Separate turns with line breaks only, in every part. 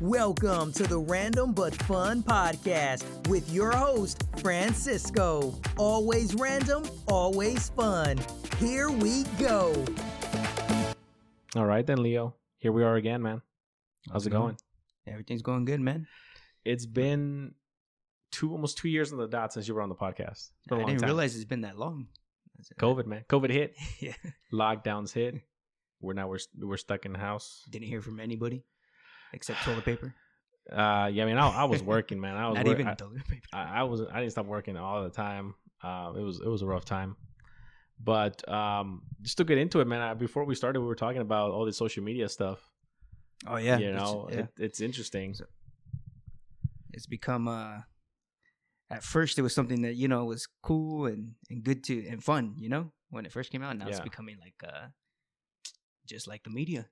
Welcome to the Random But Fun podcast with your host, Francisco. Always random, always fun. Here we go.
All right, then, Leo. Here we are again, man. How's it going?
Everything's going good, man.
It's been two, almost two years on the dot since you were on the podcast. It's been a
I
long
didn't
time.
realize it's been that long.
COVID, man. COVID hit.
yeah.
Lockdowns hit. We're now we're we're stuck in the house.
Didn't hear from anybody except toilet paper.
Uh, yeah, I mean, I, I was working, man. I was
Not even
I,
toilet paper.
I, I was I didn't stop working all the time. Uh, it was it was a rough time, but um, just to get into it, man. I, before we started, we were talking about all the social media stuff.
Oh yeah,
you
it's-
know,
yeah.
it, it's interesting.
So- it's become uh at first it was something that you know was cool and and good to and fun you know when it first came out now it's becoming like uh just like the media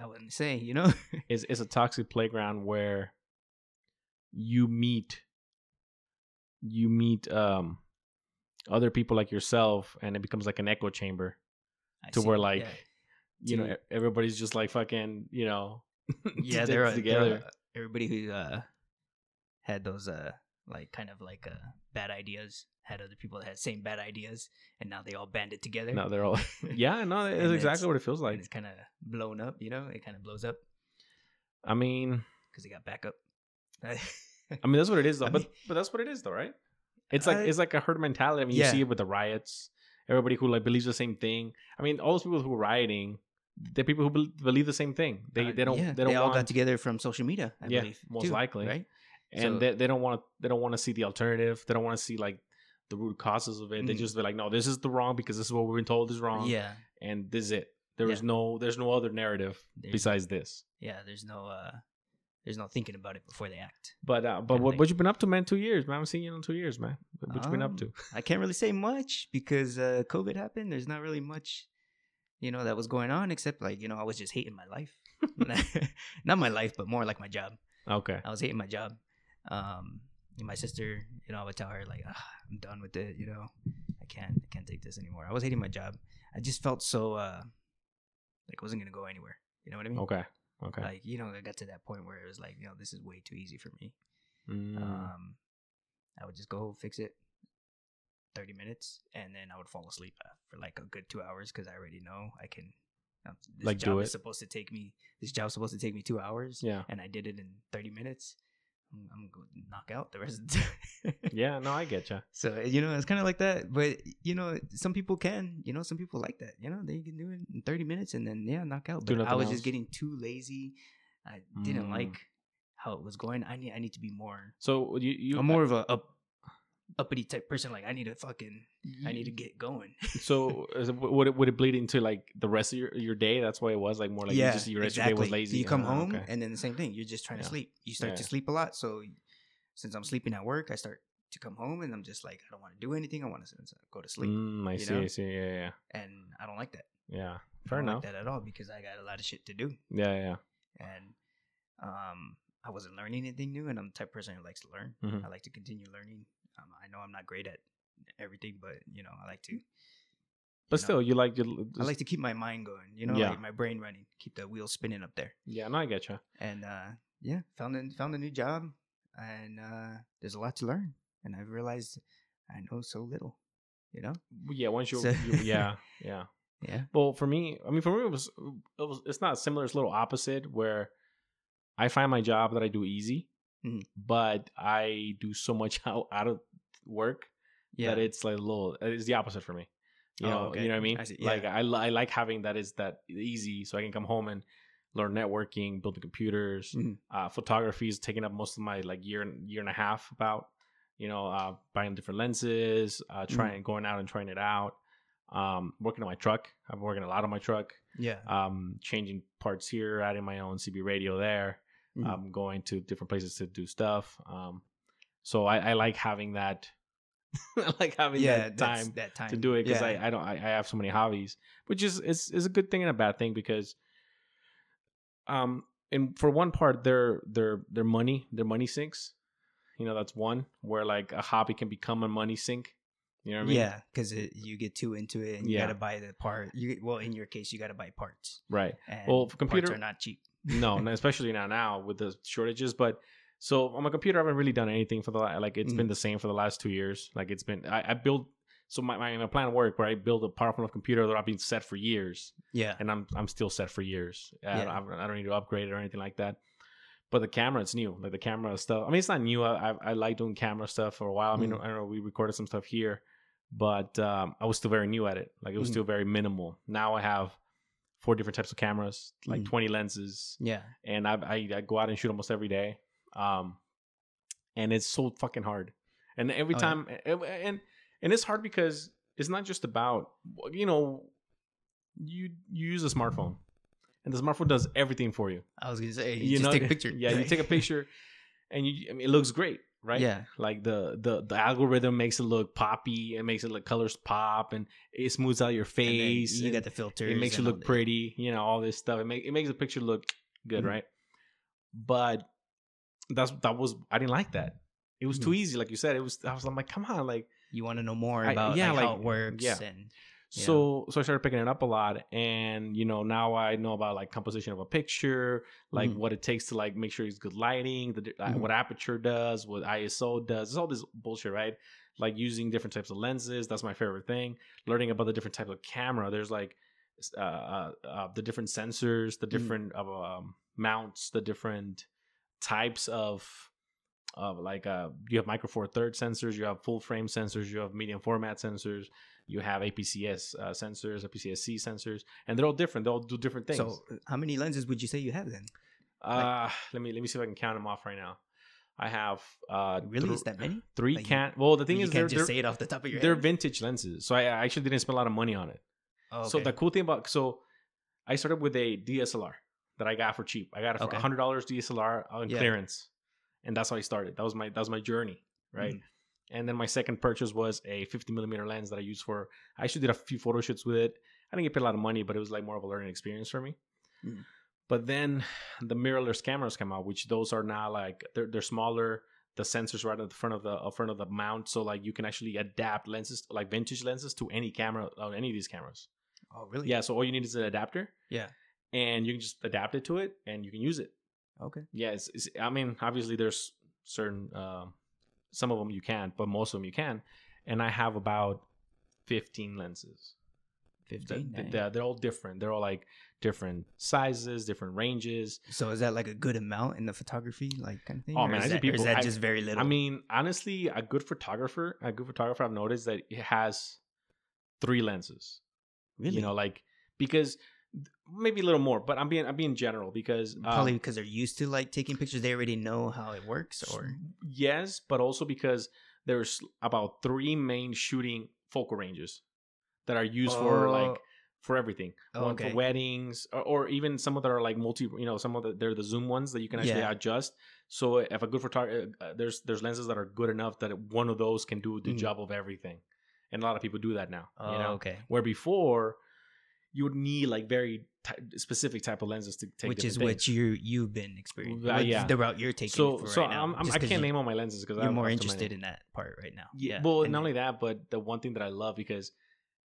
i wouldn't say you know
It's it's a toxic playground where you meet you meet um other people like yourself, and it becomes like an echo chamber
I
to
see,
where like
yeah.
you know e- everybody's just like fucking you know
yeah, they're, uh,
together.
they're, uh, everybody who uh had those uh like kind of like uh bad ideas had other people that had same bad ideas and now they all banded together
no, they're all yeah, no, it's- exactly what it feels like.
it's kind of blown up you know it kind of blows up
I mean,
because he got backup
I mean that's what it is though.
I
but
mean-
but that's what it is though, right? It's like
I-
it's like a herd mentality. I mean,
Yeah.
you see it with the riots. Everybody who like believes the same thing. I mean, all those people who are rioting, they're people who bel- believe the same thing. They
Uh,
they don't
yeah,
they don't
all
want
got together from social media I
Yeah,
believe
most
too,
likely.
right
and
So-
they, they don't want to they don't want to see the alternative. They don't want to see like the root causes of it. They
Mhm.
just be like, no, this is the wrong because this is what we've been told is wrong.
yeah
and this is it. There
Yeah.
no there's no other narrative
There's-
besides this.
yeah there's no uh there's no thinking about it before they act
But uh, but what what you been up to, man? Two years, man. I haven't seen you in two years, man. What, what you been up
Um,
to?
I can't really say much because uh, COVID happened. There's not really much, you know, that was going on except like you know I was just hating my life, not my life, but more like my job.
Okay.
I was hating my job. Um, my sister, you know, I would tell her like, ah, I'm done with it. You know, I can't, I can't take this anymore. I was hating my job. I just felt so uh, like I wasn't gonna go anywhere. You know what I mean?
Okay. Okay.
Like you know, I got to that point where it was like, you know, this is way too easy for me.
Mm.
Um, I would just go fix it, thirty minutes, and then I would fall asleep uh, for like a good two hours because I already know I can. um, This
Like,
job
do
is
it?
supposed to take me. This job's supposed to take me two hours.
Yeah.
and I did it in thirty minutes. I'm, I'm going to knock out the rest of the time.
yeah. No, I get you.
So you know, it's kind of like that. But you know, some people can. You know, some people like that. You know, they can do it in thirty minutes and then yeah, knock out.
Do
But I was
else.
just getting too lazy. I didn't
Mm.
like how it was going. I need. I need to be more
So you you
I'm more of a up, uppity type person. Like I need to fucking, I need to get going.
So is it, would it would it bleed into like the rest of your, your day? That's why it was like more like you just your rest of your day was lazy.
You come home
okay.
and then the same thing. You're just trying
Yeah.
to sleep. You start
Yeah.
to sleep a lot. So since I'm sleeping at work, I start to come home and I'm just like, I don't want to do anything. I want to go to sleep,
Mm, I see.
know?
I see. Yeah. Yeah.
and I don't like that.
Yeah.
I
Fair
don't
enough.
Like that at all because I got a lot of shit to do,
Yeah. Yeah.
and um, I wasn't learning anything new. And I'm the type of person who likes to learn.
Mhm.
I like to continue learning. Um, I know I'm not great at everything, but you know, I like to.
But
you know,
still, you like you.
I like to keep my mind going, you know,
Yeah.
like my brain running, keep the wheels spinning up there.
Yeah. No, I get you.
And uh, yeah, found a, found a new job, and uh, there's a lot to learn. And I've realized I know so little, you know.
Yeah. Once you.
So-
you yeah. Yeah.
Yeah,
Well, for me, I mean, for me, it was, it was, it's not similar. It's a little opposite where I find my job that I do easy,
Mhm.
but I do so much out, out of work
yeah.
that it's like a little, it's the opposite for me. You
Oh,
know,
okay.
you know what I mean?
I see,
Like. I, I like having that is that easy so I can come home and learn networking, building computers,
Mhm.
uh, photography is taking up most of my like year, year and a half about, you know, uh, buying different lenses, uh,
Mm-hmm.
trying, going out and trying it out um, working on my truck. I'm working a lot on my truck.
yeah.
Um, changing parts here, adding my own CB radio there.
Mhm.
Um, going to different places to do stuff. Um, so I, I like having that. I like having
yeah,
that time
that time
to do it because
yeah.
I, I don't I, I have so many hobbies, which is is is a good thing and a bad thing because um and for one part their their their money their money sinks. You know that's one where like a hobby can become a money sink. You know what I mean?
yeah, because you get too into it and you
Yeah.
got to buy the part. You well, in your case, you got to buy parts.
Right.
And
Well, for computer-
are not cheap.
no, no, especially now now with the shortages. But so on my computer, I haven't really done anything for the like. It's
Mhm.
been the same for the last two years. Like it's been I, I build. So my, my my plan of work where I build a powerful enough computer that I've been set for years,
Yeah.
and I'm I'm still set for years. I,
Yeah.
don't, I don't need to upgrade it or anything like that. But the camera, it's new. Like the camera stuff. I mean, it's not new. I I, I like doing camera stuff for a while. I mean,
Mhm.
I don't know. We recorded some stuff here, but um, I was still very new at it. Like it was
Mhm.
still very minimal. Now I have four different types of cameras, like
Mhm.
20 lenses,
Yeah.
and I, I I go out and shoot almost every day. Um, and it's so fucking hard. And every
Oh, yeah.
time, and and and it's hard because it's not just about you know, you you use a smartphone, and the smartphone does everything for you.
I was gonna say you,
You
just
know,
take a picture.
Yeah, you take a picture, and you I mean, it looks great, right?
Yeah.
Like the the the algorithm makes it look poppy, it makes it look colors pop, and it smooths out your
And
face.
You got the filters.
it makes you look pretty, you know, all this stuff. It make it makes the picture look good,
Mhm.
right? But that's that was I didn't like that. It was too
Mhm.
easy, like you said. It was I was I'm like, come on, like
You want to know more
I-
about
yeah,
like, how
like,
it works.
yeah.
And
so so I started picking it up a lot, and you know now I know about like composition of a picture, like
Mhm.
what it takes to like make sure it's good lighting, the di- uh,
Mhm.
what aperture does, what ISO does, it's all this bullshit, right? Like using different types of lenses. That's my favorite thing. Learning about the different types of camera. There's like s- uh, uh, uh, the different sensors, the
Mhm.
different uh, um, mounts, the different types of of like uh you have micro four third sensors you have full frame sensors you have medium format sensors you have APS-C uh, sensors apcs-c sensors and they're all different. They all do different things.
so, how many lenses would you say you have then?
uh let me let me see if i can count them off right now. I have uh
Really,
thr-
is that many?
three
Like, you-
can well the thing
you
is
can't
they're,
just
they're,
say it off the top of your
they're
head.
vintage lenses so I, I actually didn't spend a lot of money on it.
Oh,
so the cool thing about so I started with a DSLR that I got for cheap. I got it for
Okay.
hundred dollars DSLR on
Yeah.
clearance, and that's how I started. That was my that was my journey, right?
Mhm.
And then my second purchase was a 50 millimeter lens that I used for. I actually did a few photo shoots with it. I didn't get paid a lot of money, but it was like more of a learning experience for me.
Mhm.
But then the mirrorless cameras come out, which those are now like they're they're smaller. The sensors right at the front of the uh, front of the mount, so like you can actually adapt lenses, like vintage lenses, to any camera on any of these cameras.
oh, really?
Yeah, so all you need is an adapter,
Yeah.
And you can just adapt it to it, and you can use it.
Okay.
Yeah, it's, it's I mean, obviously there's certain um some of them you can't, but most of them you can. And I have about 15 lenses.
Fifteen.
th-
Dang.
They're, they're all different. They're all like different sizes, different ranges.
So is that like a good amount in the photography, like kind of thing?
Oh, man,
is that, or is that
I-
just very little?
I mean, honestly, a good photographer, a good photographer, I've noticed that it has three lenses.
really,
You know, like because maybe a little more, but I'm being I'm being general because um,
probably because they're used to like taking pictures, they already know how it works. Or
yes, but also because there's about three main shooting focal ranges that are used for like
Oh.
for everything.
Oh,
One
okay.
for weddings, or, or even some of that are like multi. You know, some of the they're the zoom ones that you can actually
Yeah.
adjust. So if a good photographer, uh, there's there's lenses that are good enough that one of those can do the
Mhm.
job of everything, and a lot of people do that now.
oh,
you know,
okay,
where before you would need like very ty- specific type of lenses to take
which is what
things.
you you've been experiencing.
Uh, yeah.
the route you're taking.
so
for
so
right
I'm, I'm, I
'cause
can't name all my lenses because I'm
more
up to my
interested in that part right now.
Yeah, well,
and-
not only that, but the one thing that I love because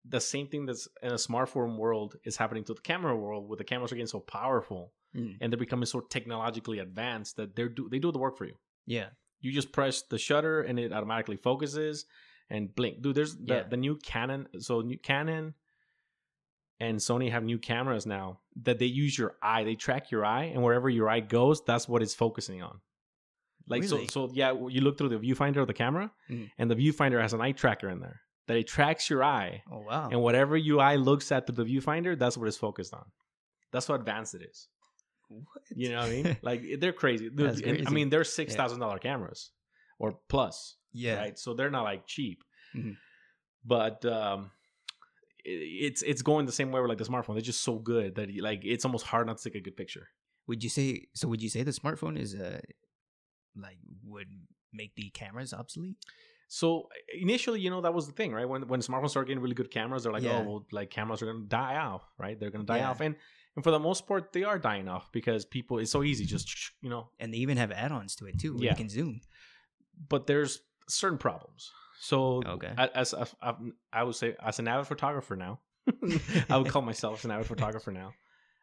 the same thing that's in a smartphone world is happening to the camera world, where the cameras are getting so powerful
Mm,
and they're becoming so technologically advanced that they're do they do the work for you.
yeah,
You just press the shutter and it automatically focuses and blink. Dude, there's the,
Yeah.
the new Canon. So new Canon and Sony have new cameras now that they use your eye. They track your eye, and wherever your eye goes, that's what it's focusing on. Like
Really?
so, so yeah. You look through the viewfinder of the camera,
Mhm.
and the viewfinder has an eye tracker in there that it tracks your eye,
Oh wow.
and whatever your eye looks at through the viewfinder, that's what it's focused on. That's how advanced it is.
What?
You know what I mean? like they're crazy. Dude, and, I mean, they're six thousand dollar cameras or plus,
yeah.
right? So they're not like cheap.
Mhm.
But um, it's it's going the same way with like the smartphone. They're just so good that like it's almost hard not to take a good picture.
Would you say so? Would you say the smartphone is uh like would make the cameras obsolete?
So initially, you know, that was the thing, right? When when smartphones started getting really good cameras, they're like,
Yeah.
oh, well, like cameras are gonna die off, right? They're gonna die
Yeah.
off, and and for the most part, they are dying off because people. It's so easy, just you know.
And they even have add-ons to it too. Where
Yeah.
you can zoom.
But there's certain problems. So
Okay.
as a, a- I would say, as an avid photographer now, I would call myself an avid photographer now.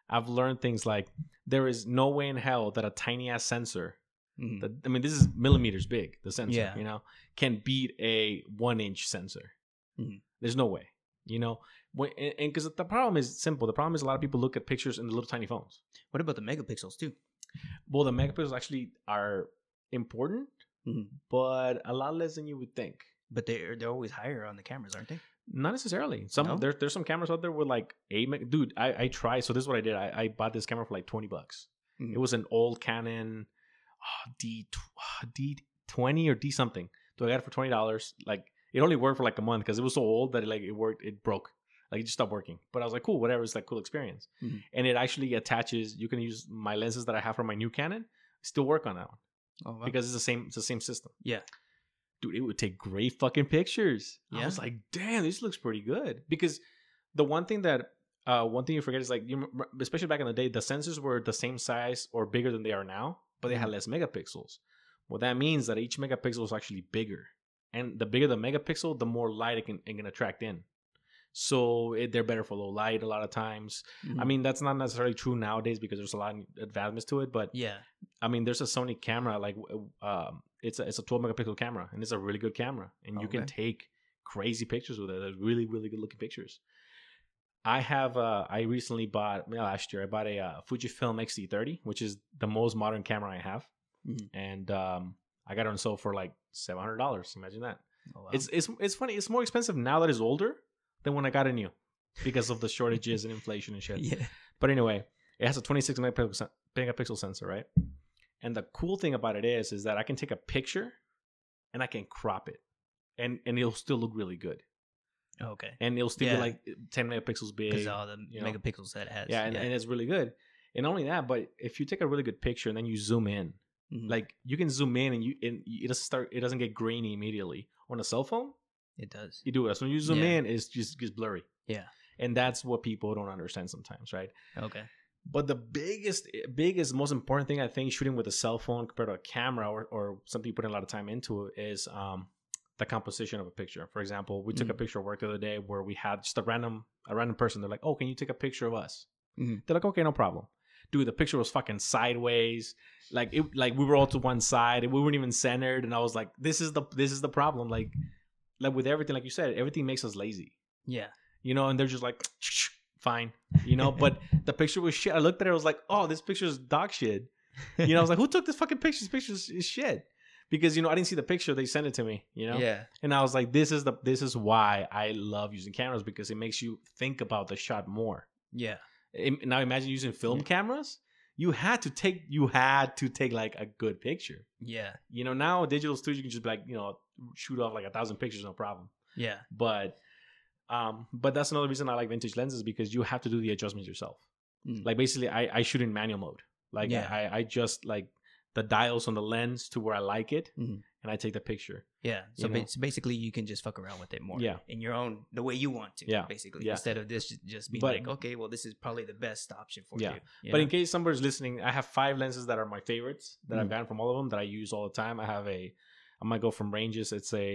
I've learned things like there is no way in hell that a tiny ass sensor
Mhm.
that I mean this is millimeters big, the sensor,
Yeah.
you know, can beat a one inch sensor.
Mhm.
There's no way. You know, when, and because the problem is simple. The problem is a lot of people look at pictures in the little tiny phones.
What about the megapixels too?
Well, the megapixels actually are important,
Mhm.
but a lot less than you would think.
But they're they're always higher on the cameras, aren't they?
Not necessarily. Some
No?
there's there's some cameras out there with like a Dude, I I tried. So this is what I did. I, I bought this camera for like twenty bucks.
Mhm.
It was an old Canon oh, D D twenty or D something. So I got it for twenty dollars. Like it only worked for like a month because it was so old that it like it worked. It broke. Like it just stopped working. But I was like, cool, whatever. It's like cool experience.
Mhm.
And it actually attaches. You can use my lenses that I have from my new Canon. Still work on that one
Oh, wow.
because it's the same. It's the same system.
yeah,
dude, it would take great fucking pictures. I
Yeah.
was like, damn, this looks pretty good. Because the one thing that, uh, one thing you forget is like, you especially back in the day, the sensors were the same size or bigger than they are now, but they had
Mhm.
less megapixels. Well, that means that each megapixel is actually bigger, and the bigger the megapixel, the more light it can, it can attract in. So it, they're better for low light a lot of times. I
Mhm.
mean, that's not necessarily true nowadays because there's a lot of advancements to it, but
yeah,
I mean, there's a Sony camera like um, it's a it's a 12 megapixel camera, and it's a really good camera, and you can take crazy pictures with it. They're really really good looking pictures. I have uh, I recently bought well, last year I bought a uh, Fujifilm X-T30, which is the most modern camera I have,
Mhm.
and um, I got it on sale for like seven hundred dollars. Imagine that.
Oh, wow.
It's it's it's funny. It's more expensive now that it's older than when I got it new because of the shortages and inflation and shit.
yeah,
But anyway, it has a 26 megapixel, megapixel sensor, right? And the cool thing about it is, is that I can take a picture and I can crop it, and and it'll still look really good,
okay.
and it'll still
Yeah.
be like 10 megapixels big.
Because all the
you know.
megapixels that it has.
yeah, and, and it's really good. And not only that, but if you take a really good picture and then you zoom in,
Mhm.
like you can zoom in and you and it doesn't start, it doesn't get grainy immediately. On a cell phone,
it does.
you do it. So when you zoom
Yeah.
in, it's just gets blurry.
Yeah.
And that's what people don't understand sometimes, right?
Okay.
But the biggest, biggest, most important thing I think shooting with a cell phone compared to a camera or, or something you put a lot of time into is um, the composition of a picture. For example, we took a
Mhm.
picture of work the other day where we had just a random, a random person. They're like, "Oh, can you take a picture of us?"
Mhm.
They're like, "Okay, no problem." Dude, the picture was fucking sideways. Like it, like we were all to one side and we weren't even centered. And I was like, "This is the, this is the problem." Like, like with everything, like you said, everything makes us lazy
Yeah.
you know, and they're just like, fine, you know. but the picture was shit. I looked at it, I was like, oh, this picture is dog shit. You know, I was like, who took this fucking picture? This picture is, is shit. Because you know, I didn't see the picture; they sent it to me. You know,
Yeah.
and I was like, this is the this is why I love using cameras because it makes you think about the shot more.
Yeah.
Now imagine using film
Yeah.
cameras. You had to take you had to take like a good picture.
Yeah.
You know, now digital studio you can just be like you know shoot off like a thousand pictures, no problem
Yeah.
but um but that's another reason i like vintage lenses because you have to do the adjustments yourself
Mm.
like basically i i shoot in manual mode like
Yeah.
i i just like the dials on the lens to where i like it
Mhm.
and i take the picture
Yeah. So, ba- so basically, you can just fuck around with it more.
Yeah.
In your own, the way you want to.
Yeah.
Basically,
Yeah.
instead of this just being
But-
like, okay, well, this is probably the best option for
Yeah.
you. you
but
know?
in case somebody's listening i have five lenses that are my favorites that i've
Mhm.
gotten from all of them that i use all the time i have a i might go from ranges it's a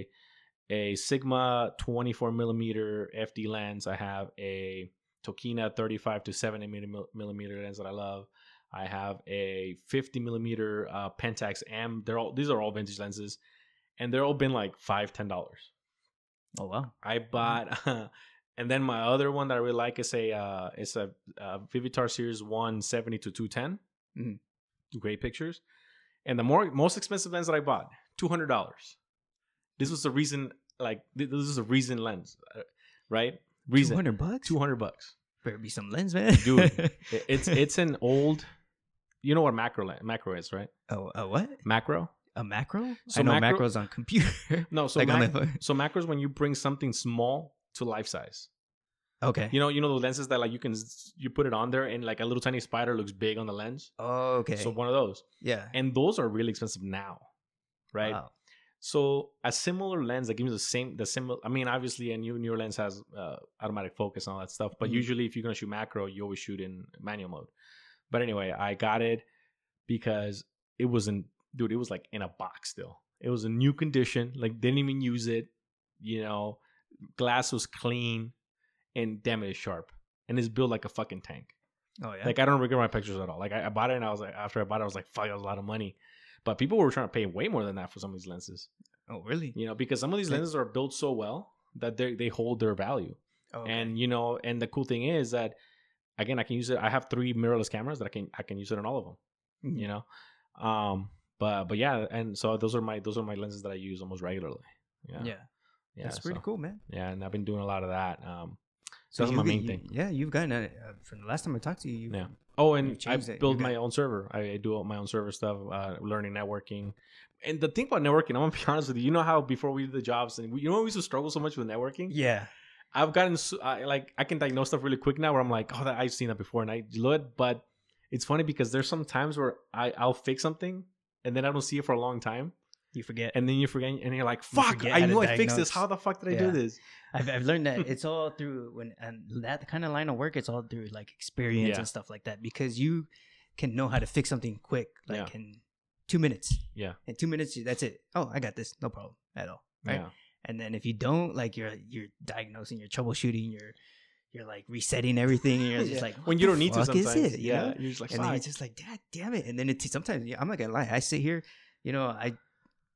a sigma 24 millimeter fd lens i have a tokina 35 to 70 millimeter lens that i love i have a 50 millimeter uh, pentax m they're all these are all vintage lenses and they're all been like five ten dollars
oh wow.
I bought, and then my other one that I really like is a uh, it's a uh, Vivitar Series One Seventy to Two Ten.
Mhm.
Great pictures, and the more most expensive lens that I bought, two hundred dollars. This was the reason, like th- this is a reason lens, uh, right?
Two
Reason
hundred bucks.
two hundred bucks.
Better be some lens, man.
Dude. It's it's an old. You know what macro macro is, right?
oh, a what?
Macro.
A macro?
So
I know
macro-
macros on computer.
No, so
like
mac-
the
so macro is when you bring something small to life size.
Okay.
You know, you know the lenses that like you can you put it on there and like a little tiny spider looks big on the lens.
oh, okay.
So one of those,
yeah.
and those are really expensive now, right?
Wow.
So a similar lens that gives you the same the similar. I mean, obviously a new newer lens has uh, automatic focus and all that stuff, but
Mhm.
usually if you're gonna shoot macro, you always shoot in manual mode. But anyway, I got it because it wasn't, dude. It was like in a box still. It was a new condition. Like didn't even use it. You know, glass was clean, and damn it, it's sharp, and it's built like a fucking tank.
Oh yeah.
Like I don't regret my pictures at all. Like I, I bought it and I was like, after I bought it, I was like, fuck, that was a lot of money. But people were trying to pay way more than that for some of these lenses.
oh really?
You know, because some of these lenses are built so well that they they hold their value.
Oh, okay.
And you know, and the cool thing is that again, I can use it. I have three mirrorless cameras that I can I can use it on all of them.
Mhm.
You know, um, but but yeah, and so those are my those are my lenses that I use almost regularly. Yeah,
yeah.
yeah,
That's pretty cool, man.
Yeah, and I've been doing a lot of that. Um,
So
that's my main
you-
thing.
Yeah, you've gotten uh, from the last time I talked to you. you
Yeah. Oh, and I. Build my own server. I, I do all my own server stuff, uh, learning networking. And the thing about networking, I'm gonna be honest with you. You know how before we did the jobs, and we, you know we used to struggle so much with networking.
Yeah.
I've gotten I, like I can diagnose stuff really quick now. Where I'm like, oh, that I've seen that before, and I do it. But it's funny because there's some times where I I'll fix something, and then I don't see it for a long time,
You forget.
and then you forget, and you're like, fuck,
forget
I knew I fixed this. How the fuck did I
Yeah.
do this?
I've, I've learned that it's all through when and that kind of line of work. It's all through like experience
Yeah.
and stuff like that because you can know how to fix something quick, like
Yeah.
in two minutes.
Yeah.
In two minutes, that's it. Oh, I got this, no problem at all. Right.
Yeah,
And then if you don't, like you're you're diagnosing, you're troubleshooting, you're you're like resetting everything, and you're just
Yeah.
like
when you don't need to
fuck is
sometimes.
it, you
yeah,
know?
you're just like,
and then you're just like, God damn it! And then it sometimes I'm not gonna lie, I sit here, you know, I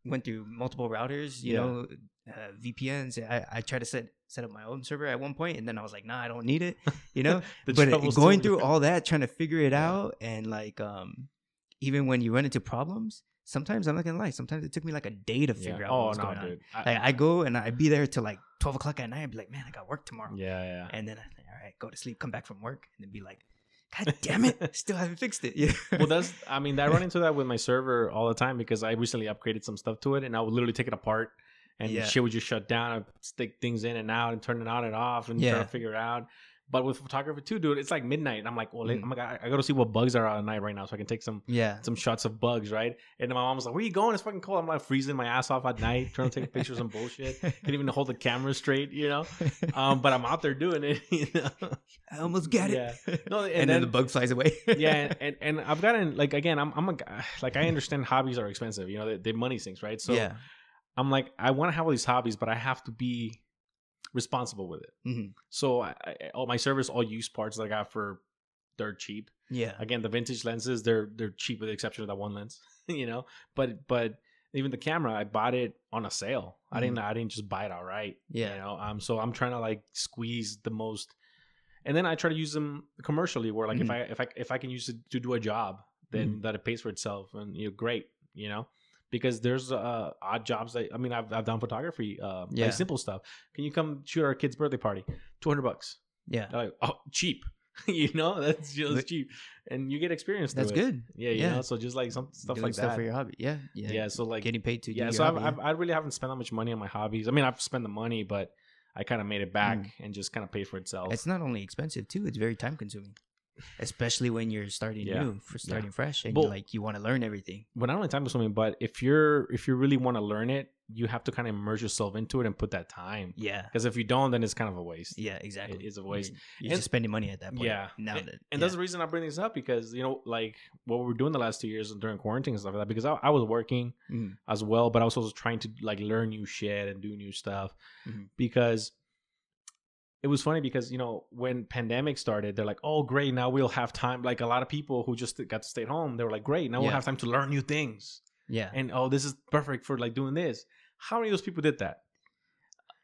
went through multiple routers, you
Yeah.
know, uh, VPNs. I I tried to set set up my own server at one point, and then I was like, Nah, I don't need it, you know. But going through all that, trying to figure it
Yeah.
out, and like, um, even when you run into problems, sometimes I'm not gonna lie, sometimes it took me like a day to figure
yeah.
out
Oh
what was
no,
going on.
I-
Like I go and I'd be there till like twelve o'clock at night. I'd be like, man, I got work tomorrow.
yeah, yeah.
And then I think, all right, go to sleep, come back from work, and then be like, God damn it, still haven't fixed it. Yeah.
well that's i mean i run into that with my server all the time because i recently upgraded some stuff to it and i would literally take it apart and
Yeah.
shit would just shut down i'd stick things in and out and turn it on and off and try to figure it out but with photography too dude it's like midnight and i'm like well
Mm.
oh my god i gotta see what bugs are out at night right now so i can take some
yeah.
some shots of bugs right and then my mom was like where you going it's fucking cold i'm like freezing my ass off at night trying to take pictures and bullshit can't even hold the camera straight you know um but i'm out there doing it you know
I almost got it.
Yeah. No,
and,
and
then, the bug flies away.
yeah, and, and and I've gotten like again, I'm I'm a guy like I understand hobbies are expensive, you know, they, they money sinks, right? So
yeah.
I'm like I want to have all these hobbies, but I have to be responsible with it.
Mhm.
So I, I, all my service, all used parts that I got for they're cheap.
Yeah.
Again, the vintage lenses, they're they're cheap with the exception of that one lens, you know. But but even the camera, I bought it on a sale. I didn't I didn't just buy it outright.
Yeah.
You know, um, so I'm trying to like squeeze the most, and then I try to use them commercially. Where like if
Mhm.
I if I if I can use it to do a job, then
Mm-hmm.
that it pays for itself, and you're great. You know, because there's uh odd jobs that I mean I've I've done photography, uh,
Yeah.
like simple stuff. Can you come shoot our kid's birthday party? Two hundred bucks.
Yeah.
They're like oh cheap. you know that's just
But-
cheap, and you get experience.
That's good.
Yeah, you
Yeah.
know. So just like some stuff
Doing
like
stuff
that.
for your hobby. Yeah. Yeah.
yeah. So like
Getting paid to
yeah, so I've,
hobby,
I've, I really haven't spent that much money on my hobbies. I mean, I've spent the money, but I kind of made it back and just kind of paid for itself.
It's not only expensive too; it's very time consuming, especially when you're starting
Yeah.
new, for starting fresh, and you like you want to learn everything.
but not only time to consuming, but if you're if you really want to learn it, you have to kind of immerse yourself into it and put that time.
Yeah,
Because if you don't, then it's kind of a waste.
yeah, exactly.
is a waste.
You're, you're
And-
just spending money at that point.
Yeah.
Now
and,
that
and
yeah.
that's the reason I bring this up because you know, like what we were doing the last two years during quarantine and stuff like that. Because I, I was working
Mhm.
as well, but I was also trying to like learn new shit and do new stuff
Mhm.
because it was funny because you know when pandemic started they're like oh great now we'll have time like a lot of people who just got to stay at home they were like great now we'll have time to learn new things
yeah.
and oh this is perfect for like doing this how many of those people did that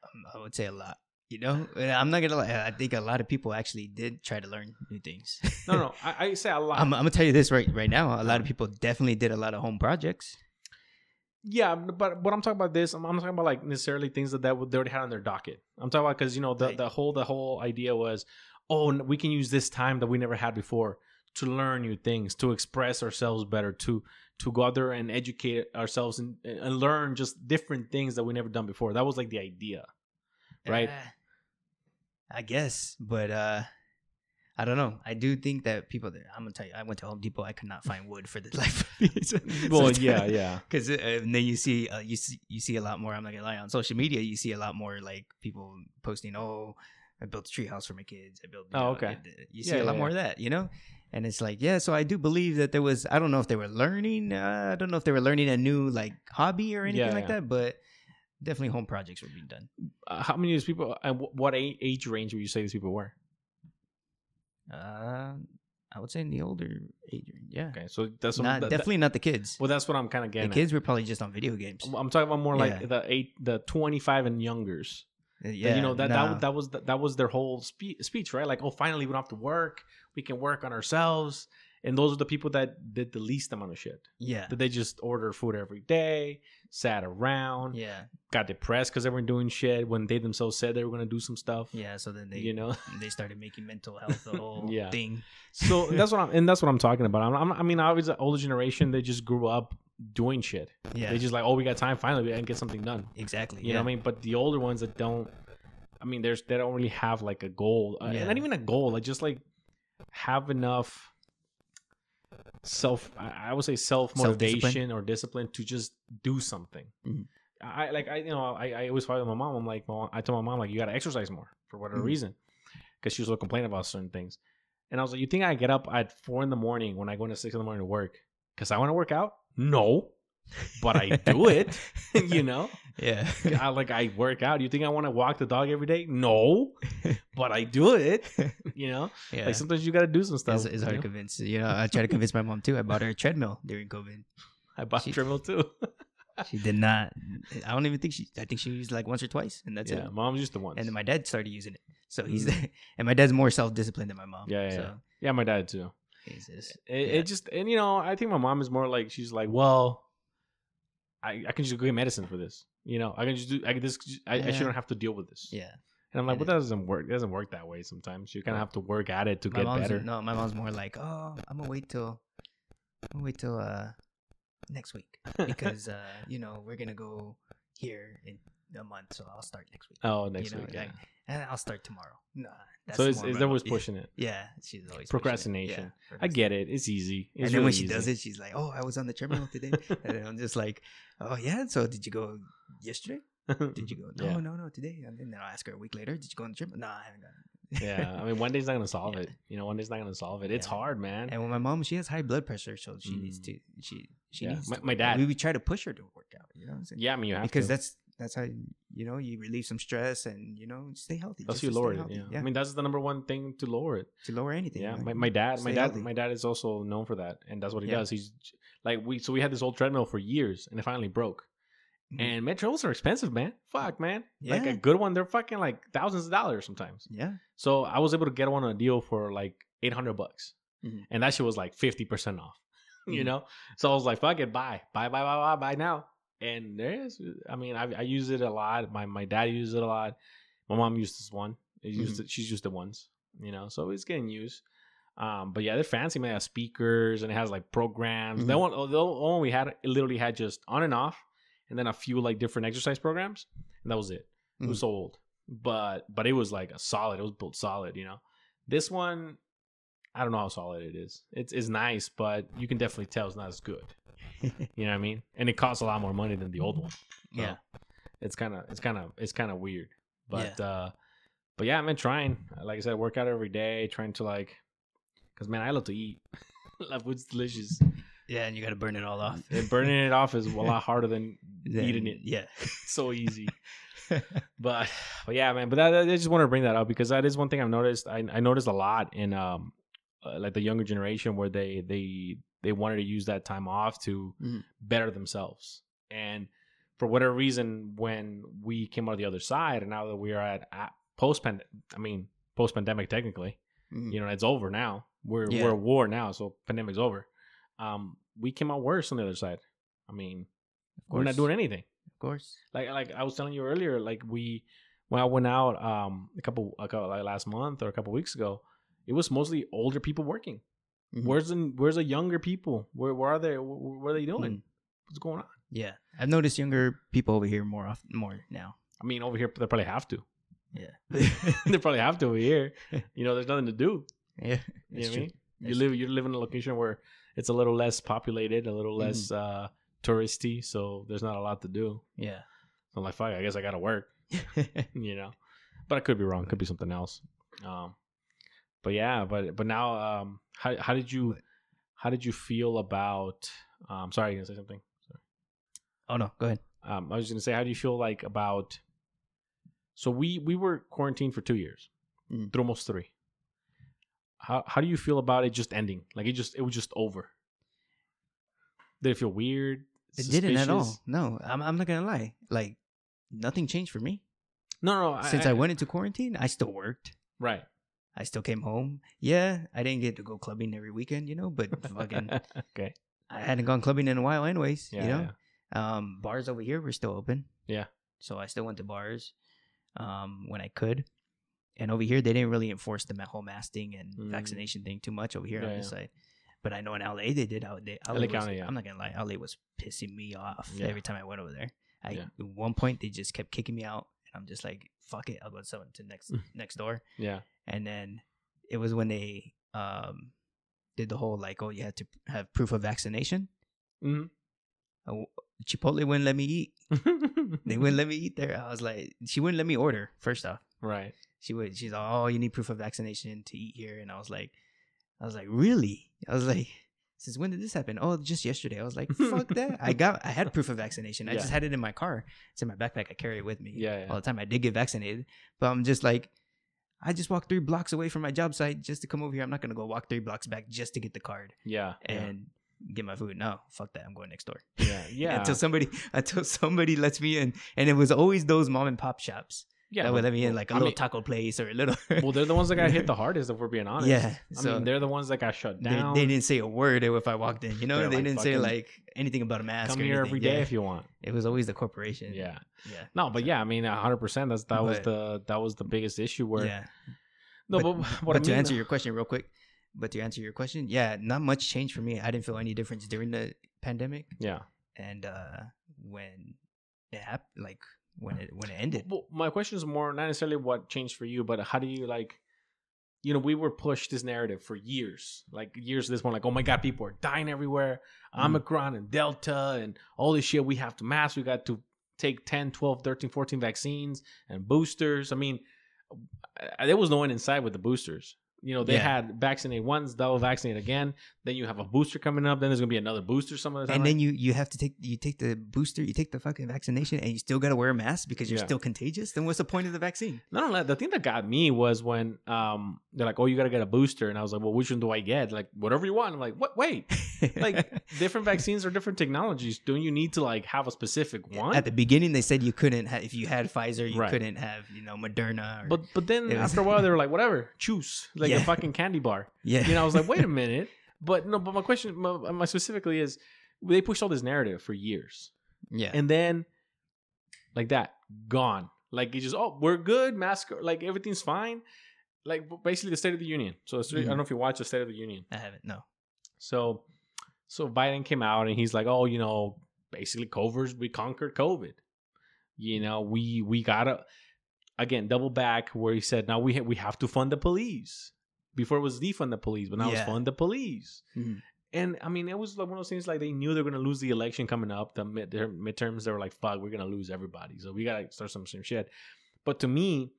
Um, I would say a lot. You know, I'm not gonna lie. I think a lot of people actually did try to learn new things.
no no I, I say a lot
I'm, I'm gonna tell you this right right now. A lot of people definitely did a lot of home projects.
Yeah but what i'm talking about this i'm, I'm talking about like necessarily things that, that would- they already had on their docket. I'm talking about because you know the, the whole the whole idea was oh we can use this time that we never had before to learn new things to express ourselves better to to go out there and educate ourselves and, and learn just different things that we never done before. That was like the idea Right.
Uh, I guess, but uh I don't know. I do think that people. That, I'm gonna tell you. I went to Home Depot. I could not find wood for the life. of me. So-
well
so-
yeah yeah
Because uh, and then you see, uh, you see, you see a lot more. I'm not gonna lie. On social media, you see a lot more like people posting, "Oh, I built a treehouse for my kids. I built." you
Oh,
know,
okay.
and, uh, You see
Yeah,
a lot
yeah,
more of that, you know. And it's like, yeah. So I do believe that there was. I don't know if they were learning. Uh, I don't know if they were learning a new like hobby or anything
Yeah,
like
yeah.
that. But definitely, home projects were being done.
uh, how many of these people and wh- what age range would you say these people were
Uh, I would say in the older age. Yeah.
Okay, so that's what,
Not
that- that-
definitely not the kids.
well, that's what I'm kind of getting.
the kids were probably just on video games.
I'm talking about more like the eight, the 25 and youngers.
Uh,
Yeah, you know that
nah.
that that was that was their whole spe- speech, right? Like, oh, finally we don't have to work. We can work on ourselves. And those are the people that did the least amount of shit.
yeah,
That they just order food every day, sat around,
yeah,
got depressed because they weren't doing shit when they themselves said they were gonna do some stuff.
yeah. So then they,
You know,
they started making mental health the whole
Yeah.
thing.
so that's what I'm and that's what I'm talking about. I'm, I'm, I mean, obviously, the older generation they just grew up doing shit.
Yeah,
They just like, oh, we got time. Finally, we can get something done.
exactly.
You know what I mean? But the older ones that don't, I mean, there's they don't really have like a goal. Uh, Not even a goal. Like just like have enough self. I would say self motivation or discipline to just do something.
Mhm.
I like I you know I, I always follow my mom. I'm like, well, I told my mom like you got to exercise more for whatever
Mhm.
reason, because she was complaining about certain things. And I was like, you think I get up at four in the morning when I go into six in the morning to work because I want to work out? No, but I do it. you know.
Yeah.
I like I work out. You think I want to walk the dog every day? No, but I do it. You know,
yeah.
like sometimes you got to do some stuff.
it's, it's hard
you
to convince. You know, I try to convince my mom too. I bought her a treadmill during COVID.
I bought
she-
treadmill too.
She did not. I don't even think she. I think she used like once or twice, and that's
yeah,
it.
Yeah, mom's just the ones.
And then my dad started using it. So he's and my dad's more self disciplined than my mom.
Mm. Yeah, yeah,
So
yeah. yeah, my dad too.
he's just,
It,
yeah.
it just and you know I think my mom is more like she's like well, I I can just go get medicine for this. You know I can just do I can this I, I
Yeah.
shouldn't have to deal with this.
yeah.
And I'm like, well, that doesn't work. It doesn't work that way. Sometimes you kind of have to work at it to
My
get better.
no. My mom's more like, oh, I'm gonna wait till, I'm gonna wait till uh next week because uh you know we're gonna go here in a month, so I'll start next week.
oh, next
you know,
week. Yeah.
like, and I'll start tomorrow. Nah,
so it's,
more
it's
my
they're
mom.
always
Yeah.
pushing it.
Yeah, she's always.
Procrastination.
Yeah,
I get it. It's easy. It's
and then when
really
she does it, she's like, "Oh, I was on the treadmill today," and I'm just like, "Oh yeah, so did you go yesterday? Did you go? No,
Yeah.
no, no, today." And then I'll ask her a week later, "Did you go on the treadmill?" No, I haven't gone.
yeah, I mean, one day's not gonna solve
Yeah.
it. You know, one day's not gonna solve it. It's
Yeah.
hard, man.
And when my mom, she has high blood pressure, so she needs
Mm.
to. She she
Yeah,
needs.
my-
to
my dad-
We, we try to push her to work out. You know, what I'm saying?
yeah, I mean, you have to
because
to.
that's that's how you know you relieve some stress and you know stay healthy.
that's you lower it.
healthy.
Yeah. I mean, that's the number one thing to lower it.
to lower anything.
Yeah,
like,
my, my dad, my dad,
healthy.
my dad is also known for that, and that's what he
Yeah.
does. He's like we, so we had this old treadmill for years, and it finally broke.
Mhm.
And metros are expensive, man. Fuck, man.
Yeah.
Like a good one, they're fucking like thousands of dollars sometimes.
yeah,
So I was able to get one on a deal for like eight hundred bucks,
Mhm.
and that shit was like fifty percent off. you
Mhm.
know, so I was like, "Fuck it, buy, buy, buy, buy, buy, buy now." And there is, I mean, I, I use it a lot. My my dad uses it a lot. My mom used this one. It used
Mm-hmm.
she's used it once. You know, so it's getting used. Um, but yeah, they're fancy. Man, it has speakers and it has like programs. That
Mhm.
one, the one we had, it literally had just on and off, and then a few like different exercise programs, and that was it. It was so old, but but it was like a solid. It was built solid, you know. This one, I don't know how solid it is. It's it's nice, but you can definitely tell it's not as good. You know what I mean? And it costs a lot more money than the old one. So
yeah.
it's kind of it's kind of it's kind of weird. But uh but yeah, I've been trying. Like I said, work out every day, trying to like, cause man, I love to eat. like food's delicious.
Yeah, and you got to burn it all off.
And burning it off is a lot harder than eating it.
Yeah.
So easy. but but yeah, man. But that, I just want to bring that up because that is one thing I've noticed. I, I noticed a lot in um uh, like the younger generation where they they they wanted to use that time off to
Mhm.
better themselves. And for whatever reason, when we came out of the other side, and now that we are at, at post pandemic, I mean post pandemic technically,
Mhm.
you know, it's over now. We're
Yeah.
we're at war now, so pandemic's over. Um, we came out worse on the other side. I mean, we're not doing anything
Of course.
like like I was telling you earlier, like we when I went out um a couple a couple like last month or a couple weeks ago, it was mostly older people working.
Mhm.
Where's the where's the younger people? Where where are they? What, are they doing?
Mm.
What's going on?
Yeah, I've noticed younger people over here more often, more now.
I mean, over here they probably have to.
Yeah.
they probably have to over here. You know, there's nothing to do.
yeah,
You know what I mean? You live you live in a location where it's a little less populated, a little
Mm-hmm.
less uh touristy, so there's not a lot to do.
Yeah.
So I'm like, fuck, I guess I gotta work. you know but i could be wrong could be something else um but yeah but but now um how, how did you how did you feel about um sorry you gonna say something
oh no, go ahead.
um i was gonna say how do you feel like about so we we were quarantined for two years
Mm.
through almost three how how do you feel about it just ending? Like it just it was just over. Did it feel weird?
It didn't at all. No, I'm I'm not gonna lie. Like nothing changed for me
No, no.
since I, went into quarantine. I still worked.
right.
I still came home. Yeah, I didn't get to go clubbing every weekend, you know, but fucking
okay.
I hadn't gone clubbing in a while, anyways.
Yeah.
you know,
yeah.
um, bars over here were still open.
Yeah.
So I still went to bars, um, when I could. And over here, they didn't really enforce the whole mask thing and
Mm.
vaccination thing too much over here
Yeah,
on this side. But I know in LA they did. LA, LA
County, yeah.
I'm not gonna lie, LA was pissing me off every time I went over there. I
Yeah.
at one point they just kept kicking me out, and I'm just like, "Fuck it, I'll go to someone to next
Mm.
next door."
Yeah.
And then it was when they um did the whole like, "Oh, you had to have proof of vaccination."
hmm
Uh, Chipotle wouldn't let me eat. They wouldn't let me eat there. I was like, she wouldn't let me order. First off,
right.
she would. She's like, oh, you need proof of vaccination to eat here, and I was like, I was like, really? I was like, since when did this happen? Oh, just yesterday. I was like, fuck that. I got, I had proof of vaccination. I
Yeah.
just had it in my car. It's in my backpack. I carry it with me
Yeah, yeah.
all the time. I did get vaccinated, but I'm just like. I just walked three blocks away from my job site just to come over here. I'm not gonna go walk three blocks back just to get the card
Yeah. yeah.
and get my food. No, fuck that. I'm going next door
Yeah. Yeah.
until somebody until somebody lets me in and it was always those mom and pop shops
yeah.
that would let me in like a
I
little
mean,
taco place or a little
well, they're the ones that got hit the hardest, if we're being honest.
yeah
I
so
mean, they're the ones that got shut down.
they didn't say a word if i walked in you know
They're
they
like,
didn't say like anything about a mask
come here every day
yeah.
if you want.
it was always the corporation
Yeah.
yeah
No, but yeah, I mean, hundred percent. That's that was the that was the biggest issue. Where
yeah
no,
but,
but,
but
I
to answer your question real quick but to answer your question yeah not much changed for me i didn't feel any difference during the pandemic
yeah.
and uh when it happened like when it when it ended
Well, my question is more not necessarily what changed for you, but how do you like? You know, we were pushed this narrative for years, like years. This one, like, oh my god, people are dying everywhere.
Mm.
Omicron and Delta and all this shit. We have to mask. We got to take 10, 12, 13, 14 vaccines and boosters. I mean, there was no one inside with the boosters. You know, they
Yeah.
had vaccinate once, double vaccinate again. Then you have a booster coming up. Then there's gonna be another booster some of the time.
and then you you have to take you take the booster, you take the fucking vaccination, and you still got to wear a mask because you're
Yeah.
still contagious. Then what's the point of the vaccine?
Only that, the thing that got me was when um they're like, "Oh, you gotta get a booster," and I was like, "Well, which one do I get?" Like, whatever you want. I'm like, "What? Wait, like different vaccines are different technologies. Don't you need to like have a specific one?"
at the beginning they said you couldn't have if you had Pfizer, you
Right.
couldn't have you know Moderna. Or,
but but then after a while, they were like, "Whatever, choose like a
Yeah.
fucking candy bar."
yeah,
You know, I was like, "Wait a minute." But no, but my question, my, my specifically is, they pushed all this narrative for years,
yeah,
and then like that, gone. Like it just, oh, we're good, mask, like everything's fine. Like basically the State of the Union. So it's, I don't mm-hmm. know if you watch the State of the Union.
I haven't. No,
So, so Biden came out and he's like, "Oh, you know, basically, COVID, we conquered COVID. You know, we we gotta again double back where he said, now we ha- we have to fund the police. Before it was defund the police, but now
Yeah.
it's fund the police.
Mhm.
And I mean, it was like one of those things like they knew they were gonna lose the election coming up, the mid their midterms. They were like, "Fuck, we're gonna lose everybody, so we gotta start some some shit." But to me,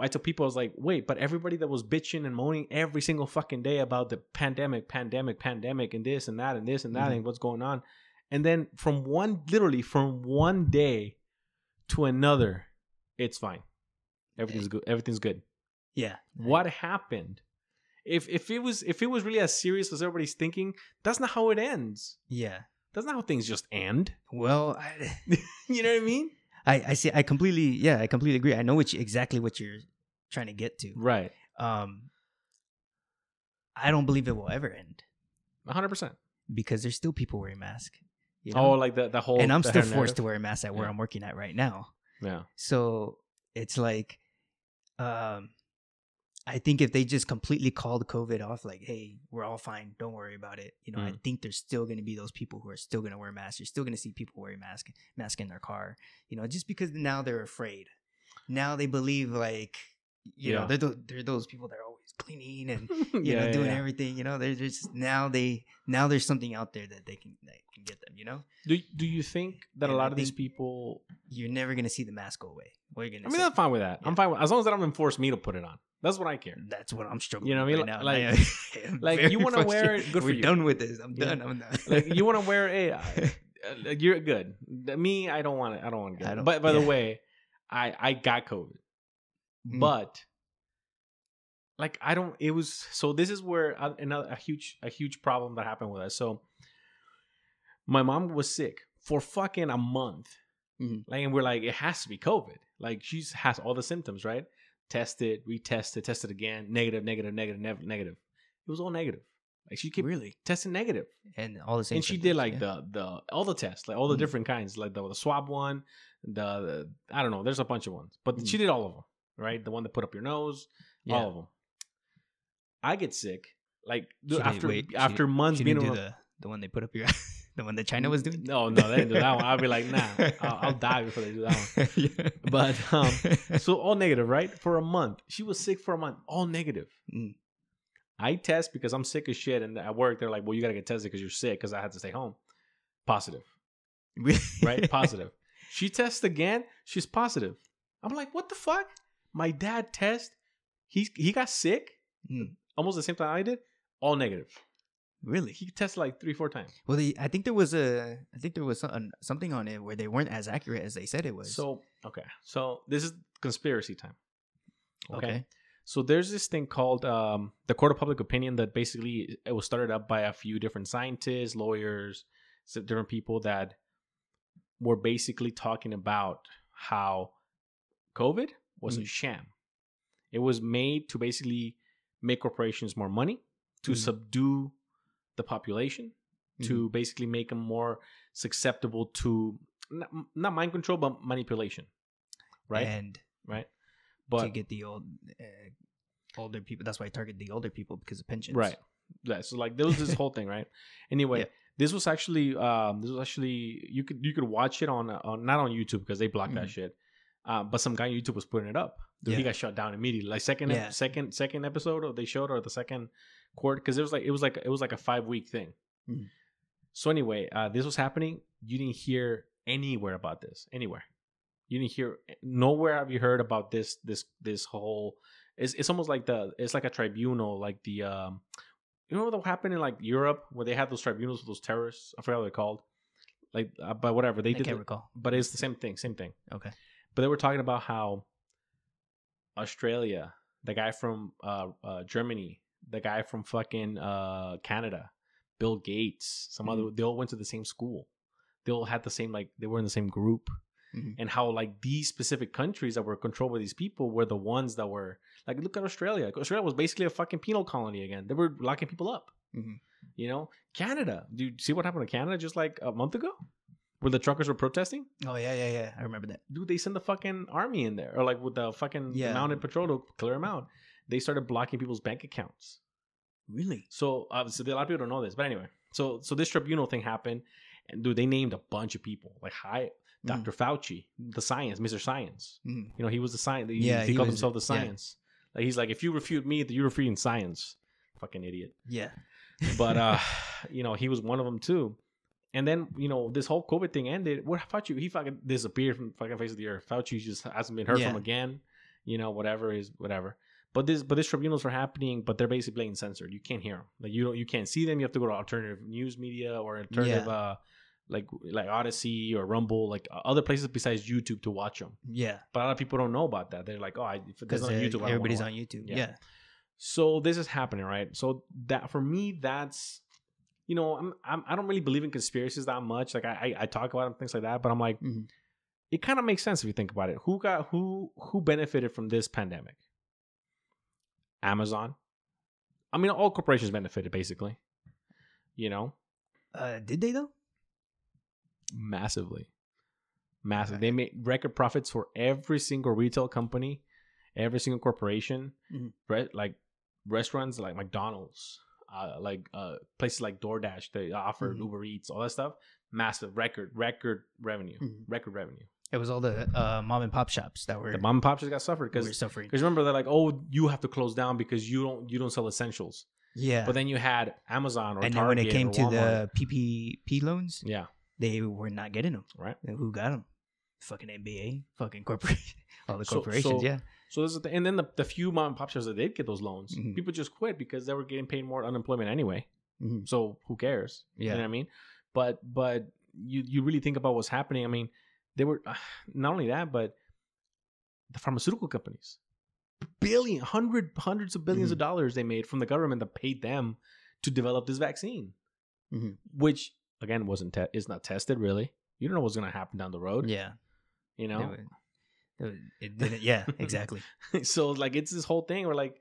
I told people, I was like, "Wait, but everybody that was bitching and moaning every single fucking day about the pandemic, pandemic, pandemic, and this and that and this and that
Mhm.
and what's going on," and then from one, literally from one day to another, it's fine. Everything's good. Everything's good.
yeah.
What happened? If if it was if it was really as serious as everybody's thinking, that's not how it ends.
Yeah.
That's not how things just end.
Well, I,
you know what I mean?
I I see. I completely yeah. I completely agree. I know what you, exactly what you're trying to get to.
Right.
Um, I don't believe it will ever end
hundred percent.
because there's still people wearing masks. You
Oh, like the the whole
and I'm still forced to wear a mask at where
Yeah.
I'm working at right now.
Yeah.
So it's like, um, I think if they just completely called COVID off, like, hey, we're all fine, don't worry about it. You know, I
Mm.
think there's still going to be those people who are still going to wear masks. You're still going to see people wearing mask mask in their car. You know, just because now they're afraid. Now they believe like, you
Yeah.
know, they're tho- they're those people that are always cleaning and you
yeah,
know
yeah,
doing everything. You know, they're just now they now there's something out there that they can that can get them. You know,
Do do you think that a
And I
lot of these people?
you're never gonna see the mask go away. What are you gonna
mean,
say?
I'm fine with that. I'm fine with as long as they don't enforce me to put it on. That's what I care.
That's what I'm struggling.
You know what I mean?
right
Like-
am
like, you wanna wear it, good for
We're
you.
done with this. I'm
Yeah.
done. I'm done.
Like you want to wear a, uh, you're good. Me, I don't want it. I don't want to
I
get it. But by the way, I I got COVID,
Mm.
but like I don't. It was so. This is where a, another a huge a huge problem that happened with us. So my mom was sick for fucking a month.
Mhm.
Like, and we're like, it has to be COVID. Like, she has all the symptoms, right? Tested, retested, tested again, negative, negative, negative, nev- negative. It was all negative. Like she kept
really,
testing negative,
and all the same.
and she did like
yeah.
the the all the tests, like all the
Mhm.
different kinds, like the, the swab one, the, the I don't know. There's a bunch of ones, but
Mhm.
she did all of them, right? The one that put up your nose,
Yeah.
all of them. I get sick, like
She did-
after
she-
after months
She
being
didn't do the the one they put up your the one that China was doing.
No, no, they didn't do that one. I'll be like, nah, I'll, I'll die before they do that one.
yeah.
But um, so all negative, right? For a month, she was sick for a month, all negative.
Mm.
I test because I'm sick as shit, and at work they're like, "Well, you gotta get tested because you're sick." Because I had to stay home. Positive, right? Positive. She tests again. She's positive. I'm like, what the fuck? My dad test. He he got sick
Mm.
almost the same time I did. All negative.
Really?
He tested like three, four times.
Well, they, I think there was a, I think there was some, something on it where they weren't as accurate as they said it was.
So okay, so this is conspiracy time. Okay.
okay,
So there's this thing called um, the court of public opinion that basically it was started up by a few different scientists, lawyers, different people that were basically talking about how COVID was a
Mhm.
sham. It was made to basically make corporations more money, to
Mhm.
subdue the population, to basically make them more susceptible to not, not mind control but manipulation, right?
And
right. But to
get the old, uh, older people. That's why I target the older people because of pensions.
Right. Yeah. So like there was this whole thing, right? Anyway,
Yeah.
this was actually um this was actually you could you could watch it on on not on YouTube because they blocked that
Mhm.
shit. Uh, but some guy on YouTube was putting it up. Dude, he got shut down immediately. Like second
Yeah.
second second episode or they showed or the second court because it was like it was like it was like a five week thing.
Mhm.
So anyway, uh, this was happening. You didn't hear anywhere about this anywhere. You didn't hear nowhere have you heard about this this this whole. It's it's almost like the it's like a tribunal like the um you know what happened in like Europe where they had those tribunals with those terrorists. I forgot what they're called. Like, uh, but whatever they
I
did.
can't
the-
recall.
but it's the same thing, same thing.
Okay.
But they were talking about how Australia, the guy from uh, uh, Germany, the guy from fucking uh, Canada, Bill Gates, some other, they all went to the same school. They all had the same like they were in the same group,
Mhm.
and how like these specific countries that were controlled by these people were the ones that were like look at Australia. Australia was basically a fucking penal colony again. They were locking people up.
Mhm.
You know, Canada. Do you see what happened to Canada just like a month ago, where the truckers were protesting?
Oh yeah, yeah, yeah. I remember that.
dude, they sent the fucking army in there, or like with the fucking
Yeah.
mounted patrol to clear them out. They started blocking people's bank accounts.
Really?
So obviously, a lot of people don't know this, but anyway, so so this tribunal thing happened, and dude, they named a bunch of people, like hi,
Mm.
Dr. Fauci, the science, Mr. Science.
Mhm.
You know, he was the science. He,
Yeah,
he,
he
called
was-
himself the
yeah.
science. Like he's like, if you refute me, you're refuting science. Fucking idiot.
Yeah.
But uh, you know, he was one of them too. And then you know this whole COVID thing ended. Where Fauci he fucking disappeared from fucking face of the earth. Fauci just hasn't been heard
Yeah.
from again. You know, whatever is whatever. But this but these tribunals are happening, but they're basically being censored. You can't hear them. Like you don't you can't see them. You have to go to alternative news media or alternative uh like like Odysee or Rumble, like uh, other places besides YouTube to watch them.
Yeah.
But a lot of people don't know about that. They're like, oh, I, if it's
Because
on YouTube, I don't wanna
everybody's on YouTube.
Yeah.
Yeah.
so this is happening right so that for me that's you know I'm, I'm i don't really believe in conspiracies that much like i i, I talk about them things like that but i'm like
Mhm.
it kind of makes sense if you think about it who got who who benefited from this pandemic amazon i mean all corporations benefited basically you know
Uh, did they though?
massively massive they made record profits for every single retail company every single corporation
Mhm.
re- like restaurants like mcdonald's uh, like uh, places like DoorDash, they offer
Mhm.
Uber Eats, all that stuff. Massive record, record revenue,
Mhm.
record revenue.
It was all the uh, mom and pop shops that were,
The mom and pop shops got suffered because
suffering.
because remember they're like, oh, you have to close down because you don't you don't sell essentials.
Yeah.
But then you had Amazon or
and then when it came to the PPP loans,
yeah,
they were not getting them.
right.
And who got them? Fucking NBA, fucking corporation, all the corporations.
so-
yeah.
So this is the, and then the, the few mom and pop shops that did get those loans,
Mhm.
people just quit because they were getting paid more unemployment anyway.
Mhm.
So who cares? You
Yeah.
know what I mean? But but you you really think about what's happening. I mean, they were not only that, but the pharmaceutical companies billion, hundred, hundreds of 1000000000s of
Mhm.
dollars they made from the government that paid them to develop this vaccine,
Mhm.
which again wasn't te- is not tested really. You don't know what's gonna happen down the road.
Yeah.
You know,
they it didn't. Yeah. Exactly.
so like it's this whole thing where like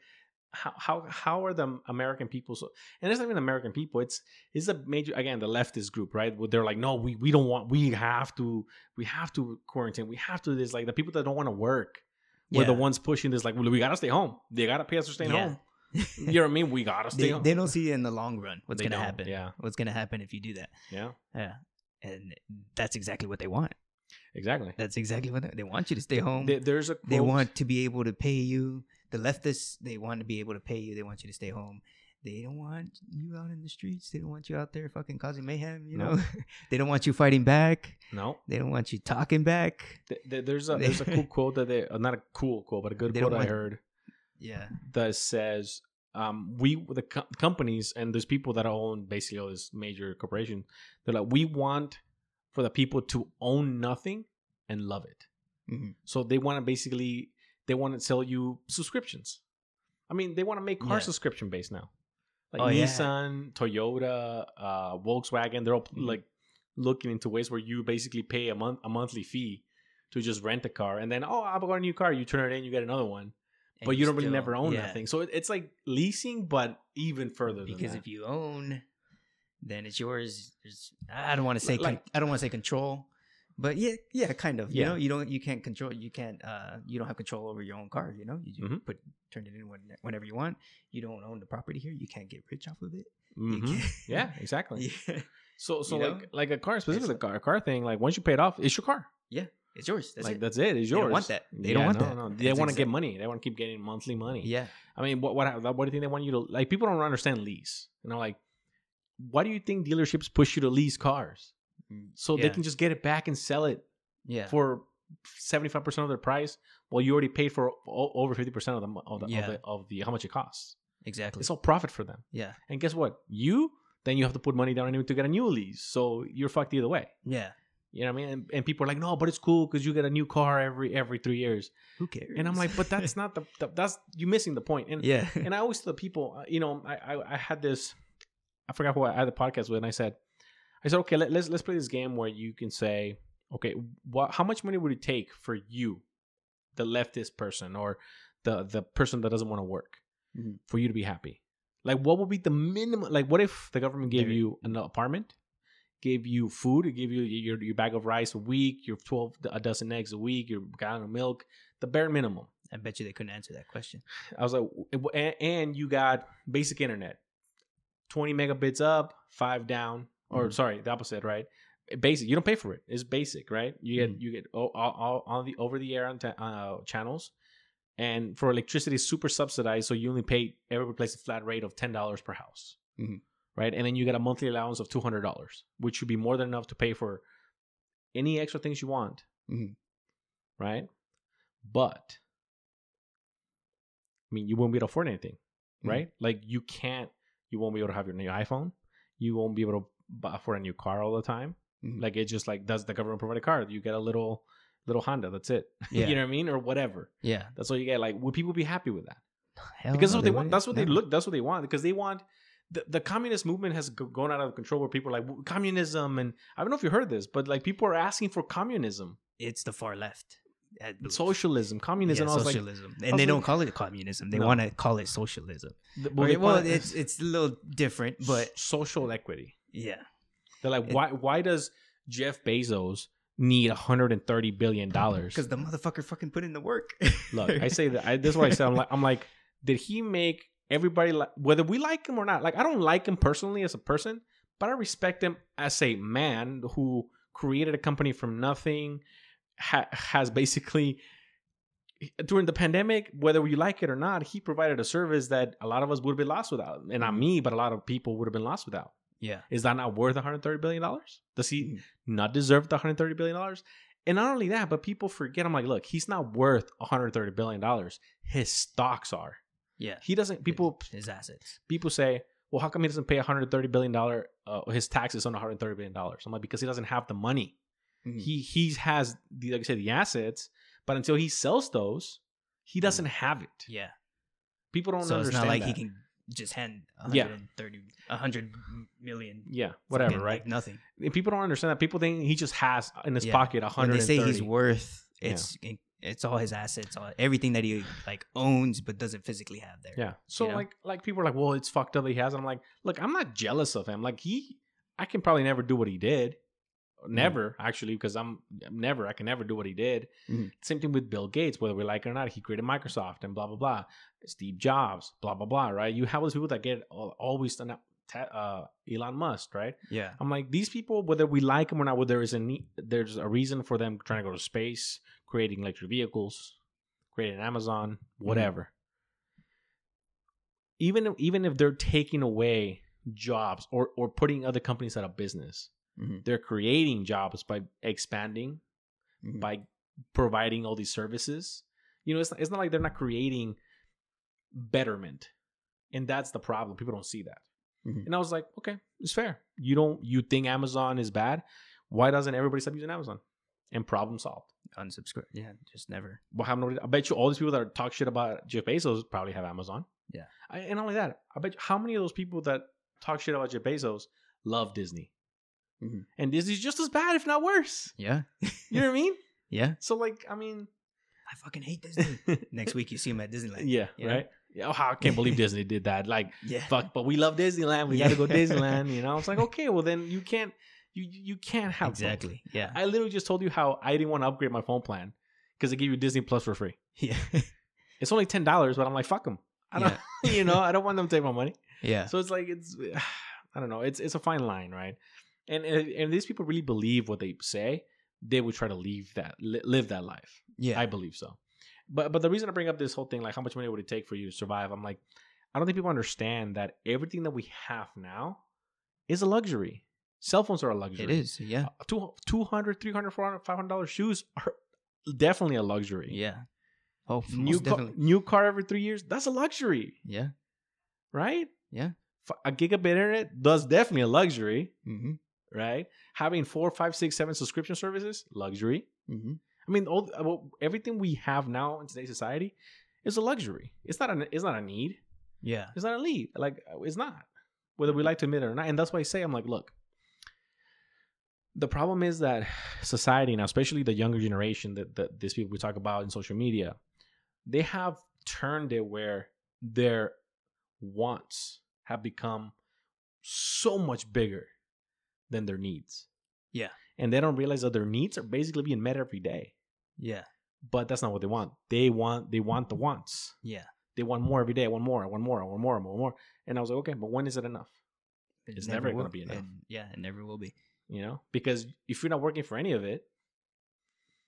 how how how are the American people so and it's not even American people it's it's a major again the leftist group right where they're like no we we don't want we have to we have to quarantine we have to do this like the people that don't want to work were the ones pushing this like well, we gotta stay home they gotta pay us for staying
Yeah.
home you know what I mean we gotta stay
they,
home
they don't see in the long run. What's
They
gonna
don't,
happen?
yeah.
What's gonna happen if you do that?
yeah
Yeah. And that's exactly what they want.
exactly
That's exactly what they, they want you to stay home.
There- there's a
they want to be able to pay you. The leftists, they want to be able to pay you. They want you to stay home. They don't want you out in the streets. They don't want you out there fucking causing mayhem. You
No.
know, they don't want you fighting back.
no
They don't want you talking back.
Th- th- there's a there's a cool quote that they uh, not a cool quote but a good
They
quote I heard
Yeah,
that says um, we the co- companies and there's people that own basically all this major corporation. They're like we want for the people to own nothing and love it.
Mhm.
So they want to basically they want to sell you subscriptions. I mean, they want to make car
Yeah.
subscription based now. Like
Oh, yeah.
Nissan, Toyota, uh, Volkswagen, they're all
Mhm.
like looking into ways where you basically pay a month a monthly fee to just rent a car and then oh I've got a new car you turn it in you get another one
And
but you don't really never own
yeah,
that thing. So it, it's like leasing, but even further. Than
Because if you own, then it's yours. There's, I don't want to say con- I don't want to say control, but yeah, yeah, kind of. You know, you don't you can't control. You can't. Uh, you don't have control over your own car. You know, you just
Mhm.
put turn it in when, whenever you want. You don't own the property here. You can't get rich off of it.
Mhm. yeah, exactly.
yeah,
So so
You
like
know?
like a car, specifically a car, a car thing. Like once you pay it off, it's your car.
Yeah, it's yours. That's
like
it.
that's it. It's
They
yours.
don't want that. They don't want
no,
that.
No, they want to get money. They want to keep getting monthly money.
yeah,
I mean, what what what do you think they want you to like? People don't understand lease. You know, like why do you think dealerships push you to lease cars so they can just get it back and sell it
yeah.
for seventy five percent of their price? Well, you already paid for o- over fifty percent of the of the,
Yeah.
of the of the how much it costs.
exactly.
It's all profit for them.
yeah,
And guess what? You then you have to put money down anyway to get a new lease. So you're fucked either way.
yeah.
You know what I mean? And, and people are like, no, but it's cool because you get a new car every every three years.
Who cares?
And I'm like, but that's not the, the that's you missing the point. And
yeah,
and I always tell people, uh, you know, I, I I had this, I forgot who I had the podcast with, and I said, I said, okay, let, let's let's play this game where you can say, okay, what how much money would it take for you, the leftist person or the the person that doesn't want to work,
Mhm.
for you to be happy? Like, what would be the minimum? Like, what if the government gave
There-
you an apartment? Gave you food, it gave you your, your bag of rice a week, your twelve a dozen eggs a week, your gallon of milk, the bare minimum.
I bet you they couldn't answer that question.
I was like, and, and you got basic internet, twenty megabits up, five down, or
Mhm.
sorry, the opposite, right? Basic. You don't pay for it. It's basic, right? You get
Mhm.
you get all, all, all on the over the air on uh, channels, and for electricity, it's super subsidized, so you only pay every place a flat rate of ten dollars per house,
Mhm.
right? And then you get a monthly allowance of two hundred dollars, which should be more than enough to pay for any extra things you want,
Mhm.
right? But I mean, you won't be able to afford anything,
Mhm.
right? Like you can't, you won't be able to have your new iPhone. You won't be able to buy afford a new car all the time.
Mhm.
Like it just like does the government provide a car? You get a little little Honda. That's it.
Yeah.
you know what I mean, or whatever.
Yeah,
That's all you get. Like, would people be happy with that?
Hell
because that's
no,
what they, want. That's what they look. That's what they want. Because they want the, the communist movement has go- gone out of control. Where people are like communism, and I don't know if you heard this, but like people are asking for communism,
It's the far left.
Socialism, communism.
Yeah,
was like,
socialism, and they don't call it communism. They
No.
want to call it socialism.
th-
Well,
they
well it's it's a little different, but
social equity.
Yeah,
They're like,
It-
why? Why does Jeff Bezos need 130 billion dollars?
because the motherfucker fucking put in the work.
Look, I say that. I, this is what I said. I'm like, I'm like, did he make everybody like whether we like him or not? Like, I don't like him personally as a person, but I respect him as a man who created a company from nothing. Ha- has basically during the pandemic, whether you like it or not, he provided a service that a lot of us would have been lost without, and not mm-hmm. me, but a lot of people would have been lost without.
Yeah,
Is that not worth 130 billion dollars? Does he
Mhm.
not deserve the 130 billion dollars? And not only that, but people forget. I'm like, look, he's not worth 130 billion dollars. His stocks are.
yeah.
He doesn't. People
his assets.
people say, well, how come he doesn't pay 130 billion dollar uh, his taxes on 130 billion dollars? I'm like, because he doesn't have the money.
Mhm.
He he has the like I said the assets, but until he sells those, He doesn't have it.
Yeah.
People don't
so it's
understand
not like
that.
he can just hand
Yeah.
130, 100 million.
Yeah, whatever, right?
like, nothing.
And people don't understand that. People think he just has in his
Yeah.
pocket a hundred
they say he's worth, it's it's all his assets, all everything that he like owns but doesn't physically have there.
Yeah. So
you know?
like like people are like, well, it's fucked up he has. it. I'm like, look, I'm not jealous of him. Like he, I can probably never do what he did.
Mm-hmm.
Never actually, because I'm I'm never. I can never do what he did.
Mhm.
Same thing with Bill Gates, whether we like it or not. He created Microsoft and blah blah blah. Steve Jobs, blah blah blah. Right? You have those people that get always done. Uh, Elon Musk, right?
Yeah.
I'm like these people, whether we like them or not, whether there is a need, there's a reason for them trying to go to space, creating electric vehicles, creating Amazon, whatever. Even if, even if they're taking away jobs or or putting other companies out of business,
Mhm.
they're creating jobs by expanding,
Mhm.
by providing all these services. You know, it's not, it's not like they're not creating betterment, and that's the problem. People don't see that.
Mhm.
And I was like, okay, it's fair. You don't you think Amazon is bad? Why doesn't everybody stop using Amazon? And problem solved.
Unsubscribe. Yeah. Just never.
Well, many? I bet you all these people that talk shit about Jeff Bezos probably have Amazon.
Yeah.
I, and not only that, I bet you how many of those people that talk shit about Jeff Bezos love Disney,
Mhm.
and Disney's just as bad, if not worse.
Yeah.
You know what I mean?
yeah.
So like, I mean,
I fucking hate Disney. Next week you see him at Disneyland.
yeah,
You know?
right. Yeah, oh, I can't believe Disney did that. Like,
Yeah.
fuck, but we love Disneyland. We got to go Disneyland. You know, it's like okay, well then you can't, you you can't have both.
Exactly. Yeah.
I literally just told you how I didn't want to upgrade my phone plan because they give you Disney Plus for free.
yeah.
It's only ten dollars, but I'm like, fuck them. I don't, you know, I don't want them to take my money.
Yeah.
So it's like it's, I don't know. It's it's a fine line, right? And and, and these people really believe what they say. They would try to leave that, live that life.
Yeah.
I believe so. But but the reason I bring up this whole thing, like how much money would it take for you to survive? I'm like, I don't think people understand that everything that we have now is a luxury. Cell phones are a luxury.
it is. Yeah.
Uh, two, 200 300 400 500 dollar shoes are definitely a luxury
Yeah. Oh,
new car, new car every three years that's a luxury
Yeah.
right
Yeah.
A gigabit internet that's definitely a luxury
Mm-hmm.
Right? Having four five six seven subscription services luxury.
Mm-hmm.
i mean all uh, well, everything we have now in today's society is a luxury. It's not a it's not a need.
Yeah.
it's not a need. Like uh, it's not whether we like to admit it or not. And that's why i say i'm like look the problem is that society now especially the younger generation that, that these people we talk about in social media they have turned it where their wants have become so much bigger than their needs
Yeah.
and they don't realize that their needs are basically being met every day
Yeah.
but that's not what they want they want they want the wants
Yeah.
they want more every day. I want more. I want more. I want more. I want more. And I was like, okay, but when is it enough?
It
It's never gonna be enough.
and- yeah. It never will be.
You know, because if you're not working for any of it,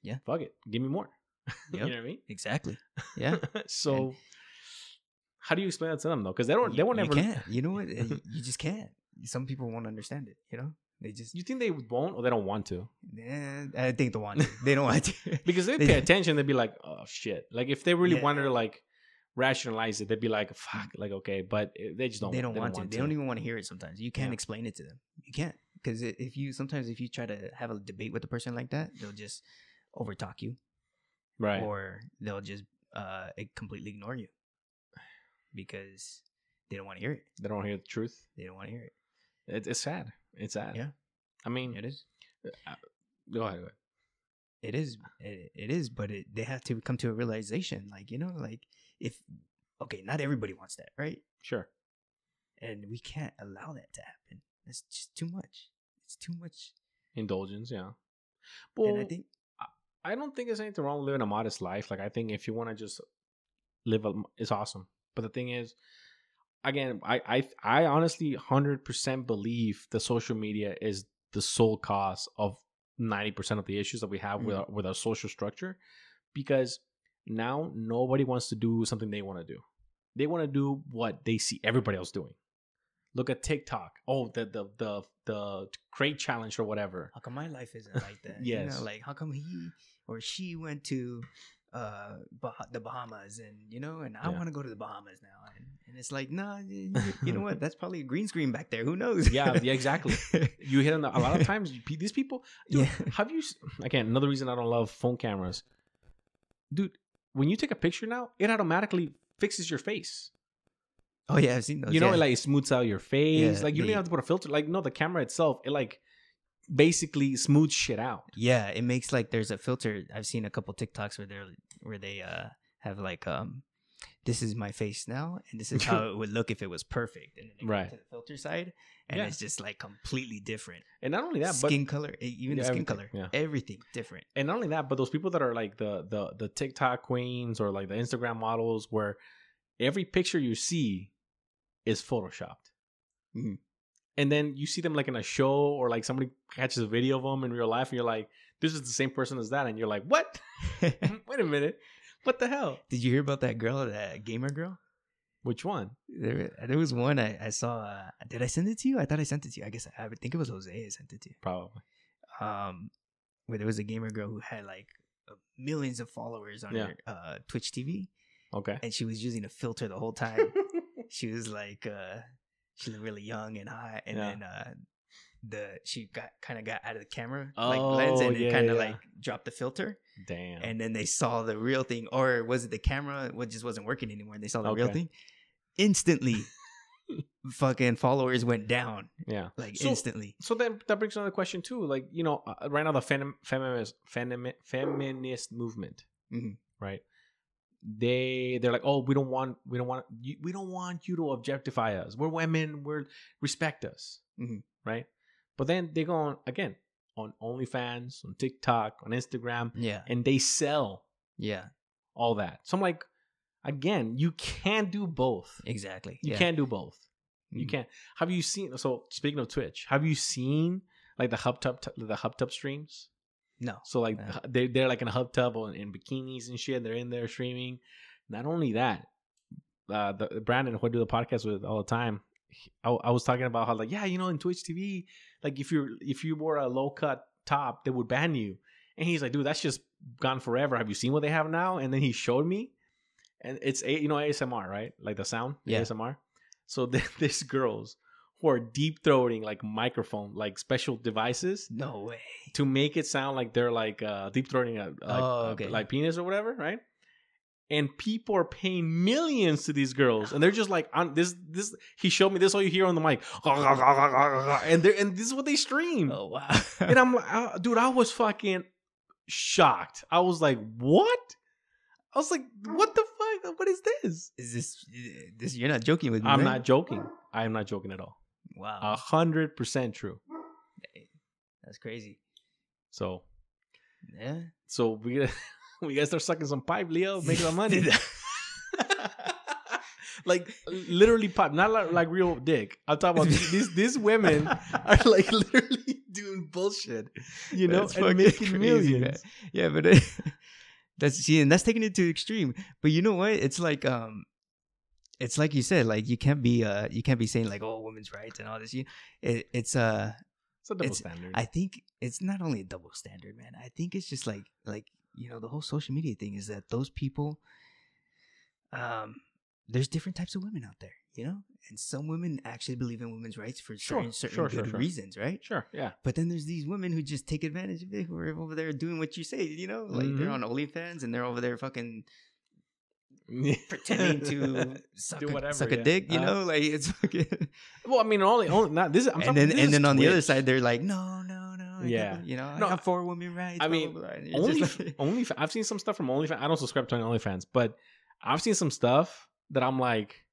Yeah.
fuck it, give me more. you know what I mean?
Exactly. Yeah.
so, how do you explain that to them though? Because they don't. They won't
you
ever.
can't. You know what? Uh, you just can't. Some people won't understand it. You know. They just.
You think they won't, or they don't want to?
I think they want. To. They don't want to.
Because they
They-
pay attention, they'd be like, oh shit. Like if they really
Yeah.
wanted to like rationalize it, they'd be like, fuck, like okay, but they just don't.
they don't want to. They don't even want to hear it. Sometimes you can't
Yeah.
explain it to them. You can't because if you sometimes if you try to have a debate with a person like that, they'll just overtalk you,
right.
or they'll just uh completely ignore you because they don't want to hear it.
they don't want to hear the truth.
They don't want to hear it.
It, it's sad. It's sad.
Yeah.
I mean,
It is.
Uh, uh, go ahead. Go ahead.
It is. It, it is. But it, they have to come to a realization, like you know, like if okay, not everybody wants that, right?
Sure.
And we can't allow that to happen. It's just too much. It's too much.
Indulgence, yeah. Well,
and I think
I don't think there's anything wrong with living a modest life. Like I think if you want to just live, a, it's awesome. But the thing is, again, I I I honestly hundred percent believe the social media is the sole cause of ninety percent of the issues that we have with
Mhm.
our, with our social structure, because now nobody wants to do something they want to do. They want to do what they see everybody else doing. Look at TikTok. Oh, the the the the crate challenge or whatever.
how come my life isn't like that? You
Yes.
know, like how come he or she went to uh bah- the Bahamas and you know, and I
Yeah.
want to go to the Bahamas now, and, and it's like, nah, you, you know what? That's probably a green screen back there. Who knows?
Yeah, yeah, exactly. you hit on the, a lot of times. These people, dude,
Yeah.
have you? Again, another reason I don't love phone cameras, dude. when you take a picture now, it automatically fixes your face.
Oh yeah, I've seen those.
you know,
yeah.
it like smooths out your face.
Yeah,
like you don't even have to put a filter. Like no, the camera itself, it like basically smooths shit out.
yeah, it makes like there's a filter. I've seen a couple TikToks where they're where they uh have like um this is my face now and this is how it would look if it was perfect and then
Right.
to the filter side and
Yeah.
it's just like completely different
And not only that, but
skin color e- even
Yeah,
the skin color
yeah.
everything different
and not only that, but those people that are like the the the TikTok queens or like the Instagram models, where every picture you see is photoshopped,
Mhm.
And then you see them like in a show or like somebody catches a video of them in real life, and you're like, "This is the same person as that," and you're like, "What? Wait a minute, what the hell?
did you hear about that girl that gamer girl
Which one?
there, there was one I, I saw uh, did I send it to you I thought I sent it to you I guess I would think it was Jose I sent it to you
Probably.
um where there was a gamer girl who had like uh, millions of followers on
Yeah.
her uh, Twitch TV
Okay.
and she was using a filter the whole time. she was like, uh, she looked really young and hot, and
Yeah.
then uh, the she got kind of got out of the camera
Oh,
like lens and
yeah,
it kind of
yeah.
like dropped the filter,
Damn.
and then they saw the real thing, or was it the camera? What just wasn't working anymore? And they saw the real thing. Instantly, fucking followers went down
yeah.
like
So-
instantly.
So then that brings another question too. Like you know, uh, right now the fem- feminist feminist feminist movement,
Mhm.
right? They they're like, oh, we don't want we don't want we don't want you to objectify us. We're women. We're respect us,
Mhm.
right? But then they go on again on OnlyFans, on TikTok, on Instagram,
Yeah,
and they sell
yeah,
all that. So I'm like, again, you can't do both.
exactly.
You
yeah.
can't do both. You
Mhm.
can't. Have you seen? So speaking of Twitch, have you seen like the hub tub the hub tub streams?
No.
So like they they're like in a hub tub or in bikinis and shit. They're in there streaming. Not only that, uh, the Brandon who I do the podcast with all the time. he- I, I was talking about how like yeah, you know, in Twitch TV, like if you're if you wore a low cut top, they would ban you. And he's like, dude, that's just gone forever. Have you seen what they have now? And then he showed me, and it's a you know ASMR, right? Like the sound,
Yeah.
ASMR. So there's girls who are deep throating like microphone, like special devices
No way.
to make it sound like they're like uh, deep throating a, like,
Oh,
a- like penis or whatever, right? And people are paying millions to these girls, and they're just like on this. This he showed me this. All you hear on the mic, and they and this is what they stream.
Oh wow.
And I'm like, uh, dude, I was fucking shocked. I was like, what? I was like, what the fuck? What is this?
Is this this? You're not joking with me.
I'm
right?
not joking. I am not joking at all.
Wow.
A hundred percent true.
That's crazy.
So,
Yeah.
so we gotta, we gotta start sucking some pipe, Leo, make some money. like literally pipe, not like, like real dick. I'm talking about these these women are like literally doing bullshit, you know,
That's
and making
crazy,
millions.
man. Yeah, but it, that's see, and that's taking it to extreme. But you know what? It's like um, it's like you said, like you can't be uh, you can't be saying like oh, women's rights and all this. You, it, it's uh,
It's a double
It's-
standard.
I think it's not only a double standard, man. I think it's just like like you know the whole social media thing is that those people, um, there's different types of women out there, you know, and some women actually believe in women's rights for
Sure,
certain certain
sure,
good
sure.
reasons, right?
sure, yeah.
But then there's these women who just take advantage of it, who are over there doing what you say, you know, like they're
Mhm.
on OnlyFans and they're over there fucking pretending to suck,
Do
a,
whatever,
suck a
yeah.
dick, you
Uh,
know, like it's fucking.
Well, I mean, only only not this. I'm
and
talking-
then
this
and then on the other side, they're like, no, no, no, I
Yeah.
you know,
No,
I got four women rights.
I mean,
blah, blah. And you're
only
like-
only I've seen some stuff from OnlyFans. I don't subscribe to any OnlyFans, but I've seen some stuff that I'm like,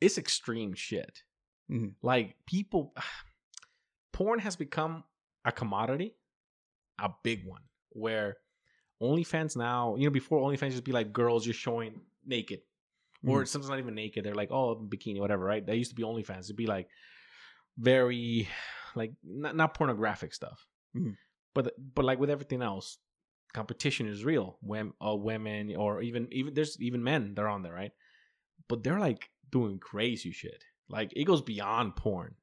it's extreme shit.
Mhm.
Like people, porn has become a commodity, a big one. Where OnlyFans now, you know, before OnlyFans just be like girls just showing naked, or sometimes not even naked. They're like, oh, bikini, whatever, right? That used to be OnlyFans. It'd be like very, like not not pornographic stuff,
Mhm.
but but like with everything else, competition is real. When uh, women or even even there's even men that are on there, right? But they're like doing crazy shit. Like it goes beyond porn.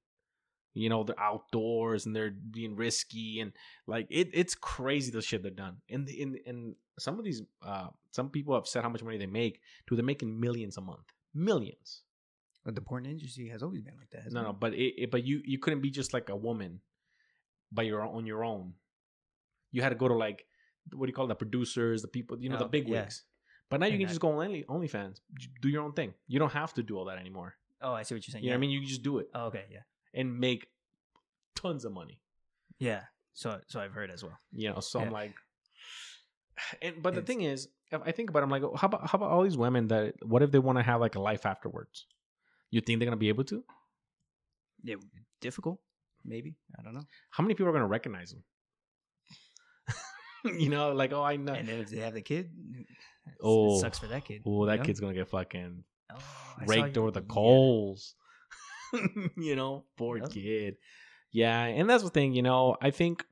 You know, they're outdoors and they're being risky and like it, it's crazy the shit they're done. And the, in and some of these uh some people have said how much money they make. Dude, they're making millions a month. Millions.
But the porn industry has always been like that.
No, no, but it, it but you you couldn't be just like a woman by your on your own. You had to go to like what do you call it, the producers, the people, you know, the
Oh,
big
yeah.
wigs. But now you
And
can
I-
just go on Only OnlyFans, do your own thing. You don't have to do all that anymore.
Oh, I see what you're saying.
You know what I mean? You can just do it
Oh, okay, yeah,
and make tons of money.
yeah. So, so I've heard as well.
You know, so I'm like, and but the
It's-
thing is, if I think about, it, I'm like, oh, how about how about all these women that? What if they want to have like a life afterwards? You think they're gonna be able to?
Yeah, difficult, maybe. I don't know.
How many people are gonna recognize them? you know, like oh, I know.
And then if they have the kid, it
Oh.
sucks for that kid.
Oh, that
you know?
kid's gonna get fucking
Oh,
raked over the
yeah.
coals. you know, poor
Yep.
kid. Yeah, and that's the thing. You know, I think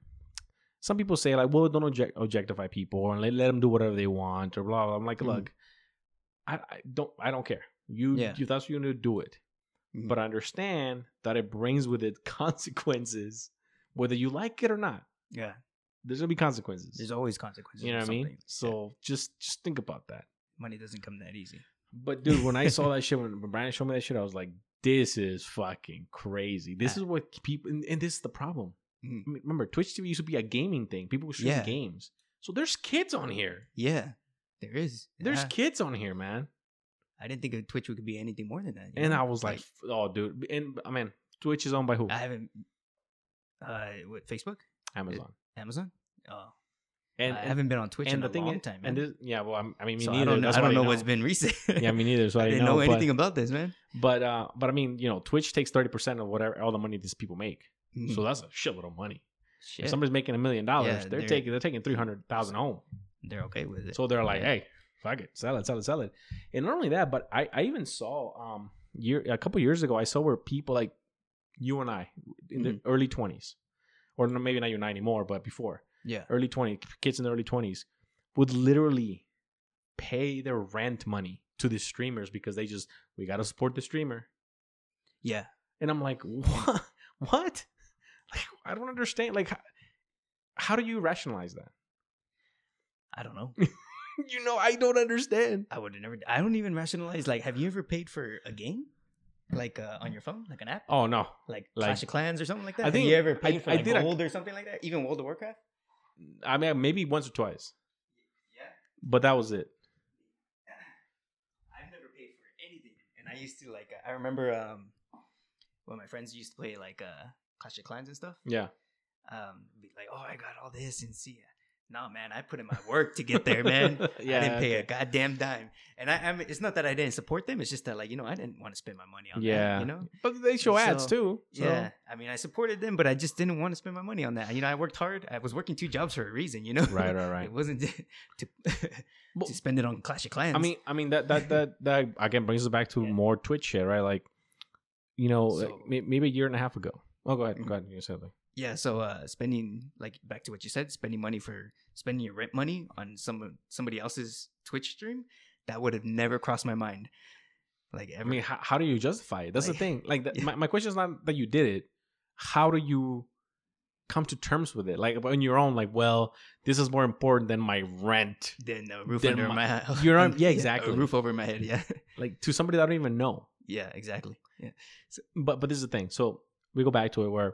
some people say like, "Well, don't object- objectify people and let, let them do whatever they want," or blah. blah. I'm like,
Mhm.
look, I, I don't, I don't care. You,
Yeah.
you, that's what you need to do it.
Mhm.
But I understand that it brings with it consequences, whether you like it or not.
Yeah,
There's gonna be consequences.
there's always consequences.
you know what I mean?
something. Yeah.
So just, just think about that.
money doesn't come that easy.
But dude, when I saw that shit, when Brian showed me that shit, I was like, "This is fucking crazy. This
Ah.
is what people, and, and this is the problem.
Mhm.
I mean, Remember, Twitch TV used to be a gaming thing. People were streaming
Yeah.
games. So there's kids on here.
Yeah, there is.
There's
Yeah.
kids on here, man.
I didn't think of Twitch would be anything more than that.
And
know?
I was like, "Oh, dude." And I mean, Twitch is owned by who?
I haven't. Uh, what Facebook,
Amazon.
Amazon? Oh,
And,
I
and,
haven't been on Twitch
and
in a long
is,
time, man.
and this, yeah, well, I'm, I mean, me
so
neither.
I don't know. I don't know
know.
what's been recent.
Yeah, me neither. So I,
I didn't
know,
know,
but-
anything about this, man.
But uh, but I mean, you know, Twitch takes thirty percent of whatever all the money these people make.
Mhm.
So that's a shitload of money.
Shit,
If somebody's making a million dollars, they're
they're-
taking they're taking three hundred thousand home.
they're okay with it.
So they're like,
Yeah.
hey, fuck it, sell it, sell it, sell it. And not only that, but I, I even saw um year a couple years ago, I saw where people like you and I in the
Mm-hmm.
early twenties, or maybe not you and I anymore, but before
yeah,
early twenty kids in the early twenties would literally pay their rent money to the streamers because they just we got to support the streamer.
yeah.
And I'm like, what? What? Like, I don't understand. Like, how, how do you rationalize that?
I don't know.
You know, I don't understand.
I would have never. I don't even rationalize. Like, have you ever paid for a game, like uh, on your phone, like an app,
Oh no,
like,
Like-
Clash of Clans or something like that?
I
have
think-
you ever
I-
paid for
I
like
did a-
gold or something like that? Even World of Warcraft?
I mean maybe once or twice,
Yeah,
but that was it.
I've never paid for anything, and I used to like. I remember um, when my friends used to play like uh, Clash of Clans and stuff.
Yeah,
Um, be like, oh, I got all this and see. No, man, I put in my work to get there, man.
Yeah,
I didn't pay a goddamn dime. And I, I mean, it's not that I didn't support them. It's just that, like, you know, I didn't want to spend my money on
yeah.
that, you know?
but they show ads too. So.
Yeah. I mean, I supported them, but I just didn't want to spend my money on that. You know, I worked hard. I was working two jobs for a reason, you know?
Right, right, right.
it wasn't to,
Well,
to spend it on Clash of Clans.
I mean, I mean that that that that again brings us back to
Yeah.
more Twitch shit, right? Like, you know,
So-
like, maybe a year and a half ago. Oh, go ahead,
Mhm.
go ahead. You said something.
Yeah. So, uh, spending, like, back to what you said, spending money for spending your rent money on some somebody else's Twitch stream, that would have never crossed my mind. Like,
I mean, how, how do you justify it? That's the thing. Like, that,
Yeah.
my, my question is not that you did it. How do you come to terms with it? Like, on your own, like, well, this is more important than my rent.
then a roof
Then
under
my-
my, head.
You're on- yeah, exactly.
Roof over my head. Yeah.
Like, to somebody that I don't even know.
yeah. Exactly. Yeah.
But but this is the thing. So we go back to it where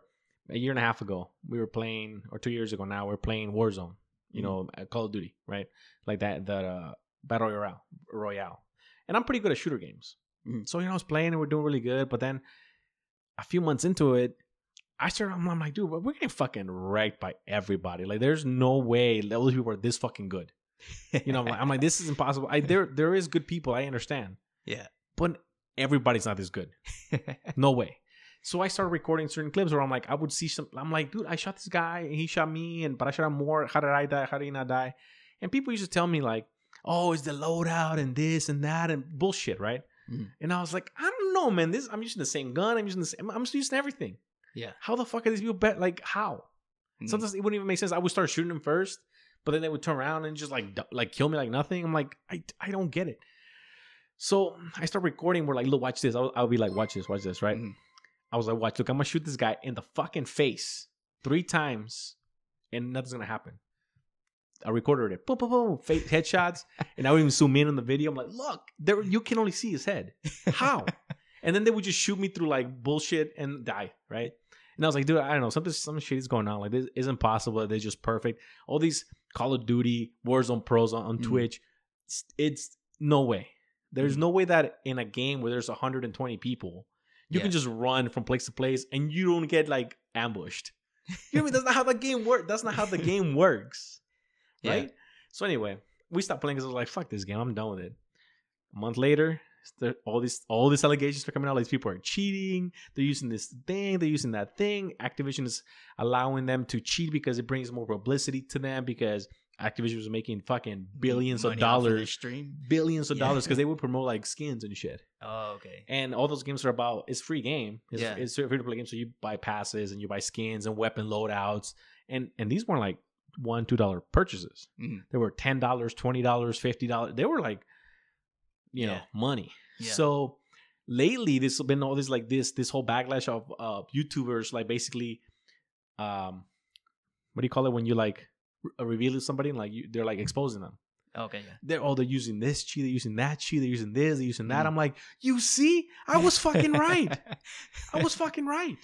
a year and a half ago we were playing, or two years ago now we're playing Warzone. You
Mhm.
know, Call of Duty, right? Like that that uh, battle royale, royale. And I'm pretty good at shooter games.
Mhm.
So you know, I was playing and we're doing really good. But then a few months into it, I started. I'm, I'm like, dude, we're getting fucking wrecked by everybody. Like, there's no way those people are this fucking good. You know, I'm like, I'm like this is impossible. I there there is good people. I understand,
yeah.
but everybody's not this good. No way. So I started recording certain clips where I'm like, I would see some. I'm like, dude, I shot this guy, and he shot me, and but I shot him more. How did I die? How did he not die? And people used to tell me like, oh, it's the loadout and this and that and bullshit, right?
Mhm.
And I was like, I don't know, man. This I'm using the same gun. I'm using the same. I'm just using everything.
Yeah.
How the fuck are these people bet? Like how?
Mhm.
Sometimes it wouldn't even make sense. I would start shooting them first, but then they would turn around and just like like kill me like nothing. I'm like, I I don't get it. So I start recording. We're like, look, watch this. I'll, I'll be like, watch this, watch this, right?
Mhm.
I was like, watch, look, I'm gonna shoot this guy in the fucking face three times, and nothing's gonna happen. I recorded it, boom, boom, boom, face headshots, and I would even zoom in on the video. I'm like, look, there you can only see his head. How? and then they would just shoot me through like bullshit and die, right? And I was like, dude, I don't know, something some shit is going on. Like this isn't possible. They're just perfect. All these Call of Duty Warzone pros on, on
Mhm.
Twitch it's no way. There's
Mhm.
no way that in a game where there's 120 people, you can just run from place to place and you don't get like ambushed. You know what I mean? That's not how the game works. That's not how the game works.
Yeah.
Right? So anyway, we stopped playing because I was like, fuck this game. I'm done with it. A month later, all these all these allegations are coming out. These people are cheating. They're using this thing. They're using that thing. Activision is allowing them to cheat because it brings more publicity to them because Activision was making fucking billions of
Money their
dollars,
stream.
billions of
Yeah.
dollars because they would promote like skins and shit.
Oh, okay.
And all those games are about it's free game. It's,
Yeah.
it's free to play game. So you buy passes and you buy skins and weapon loadouts. And and these weren't like one, two dollar purchases.
Mhm.
They were ten dollars, twenty dollars, fifty dollars. They were like, you know, money.
Yeah.
So lately this has been all this like this this whole backlash of uh YouTubers like basically um what do you call it when you like re- reveal somebody and like you, they're like exposing them
Okay, yeah.
they're oh they're using this cheat, they're using that cheat, they're using this, they're using that.
Mhm.
I'm like, you see, I was fucking right. I was fucking right.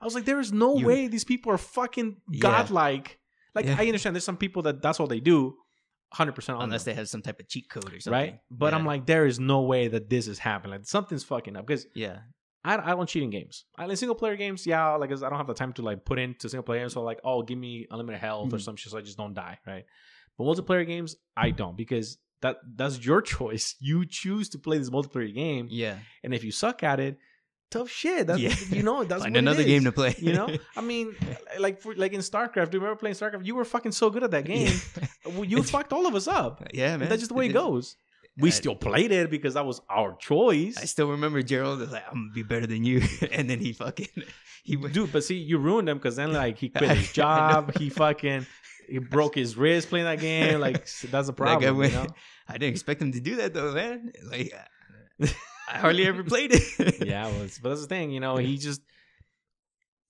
I was like, there is no
You-
way these people are fucking
Yeah.
godlike. Like
Yeah.
I understand there's some people that that's all they do, hundred percent
Unless
them,
they have some type of cheat code or something.
right. But I'm like, there is no way that this is happening. Like something's fucking up because
yeah,
I, I don't cheat in games. I in single player games, yeah, like I don't have the time to like put into single player games. So like, oh, give me unlimited health or
Mhm.
some shit, so I just don't die, right? But multiplayer games, I don't because that that's your choice. You choose to play this multiplayer game,
yeah.
and if you suck at it, tough shit. That's
Yeah.
you know that's
Find
it
another game to play.
You know, I mean, like for, like in StarCraft. Do you remember playing StarCraft? You were fucking so good at that game. Well, you fucked all of us up.
yeah,
And
man.
that's just the way it
did.
goes. We
I-
still played it because that was our choice.
I still remember Gerald was like, "I'm gonna be better than you," and then he fucking he went.
dude. But see, you ruined him because then like he quit his job. he fucking he broke his wrist playing that game. Like that's a
That guy
problem.
went-
you know?
I didn't expect him to do that though, man. Like, I hardly ever played it.
yeah, well, but that's the thing. You know, he just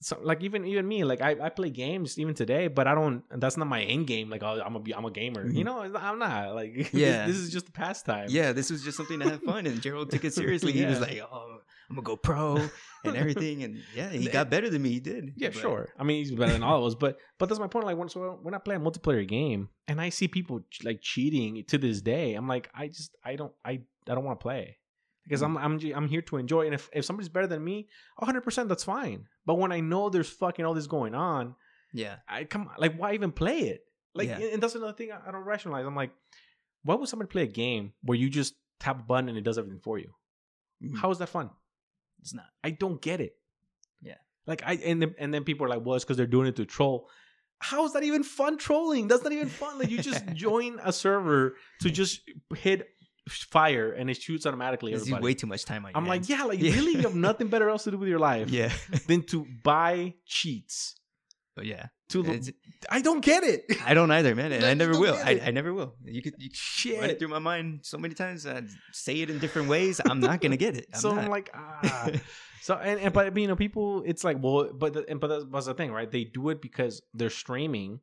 so like even even me like I, I play games even today, but I don't. That's not my end game. Like I'm a I'm a gamer. You
Mhm.
know, I'm not like
Yeah.
This, is just a pastime.
yeah, this was just something to have fun, and Gerald took it seriously. He was like, "Oh, I'm gonna go pro and everything," and yeah, he got better than me. He did.
Yeah,
But-
sure. I mean, he's better than all of us, but but that's my point. Like when so when I play a multiplayer game and I see people like cheating to this day, I'm like, I just I don't I I don't want to play because I'm I'm I'm here to enjoy. And if if somebody's better than me, 100 percent that's fine. But when I know there's fucking all this going on,
Yeah,
I come like why even play it? Like,
Yeah.
and that's another thing I, don't rationalize. I'm like, why would somebody play a game where you just tap a button and it does everything for you?
Mhm.
How is that fun?
it's not.
I don't get it.
Yeah.
Like I and then, and then people are like, well, it's because they're doing it to troll. How is that even fun trolling? That's not even fun. Like you just join a server to just hit fire and it shoots automatically.
This is
Everybody.
way too much time on.
I'm like,
hands.
yeah, like
Yeah.
really, you have nothing better else to do with your life
yeah,
than to buy cheats.
but yeah.
To
It's-
I don't get it.
I don't either, man, and
I
never will. I. I never will. You could, you could run it through my mind so many times. I say it in different ways. I'm not gonna get it. I'm
so
not.
I'm like, ah. So and, and but you know people, it's like well, but the, and but that's, that's the thing, right? They do it because they're streaming,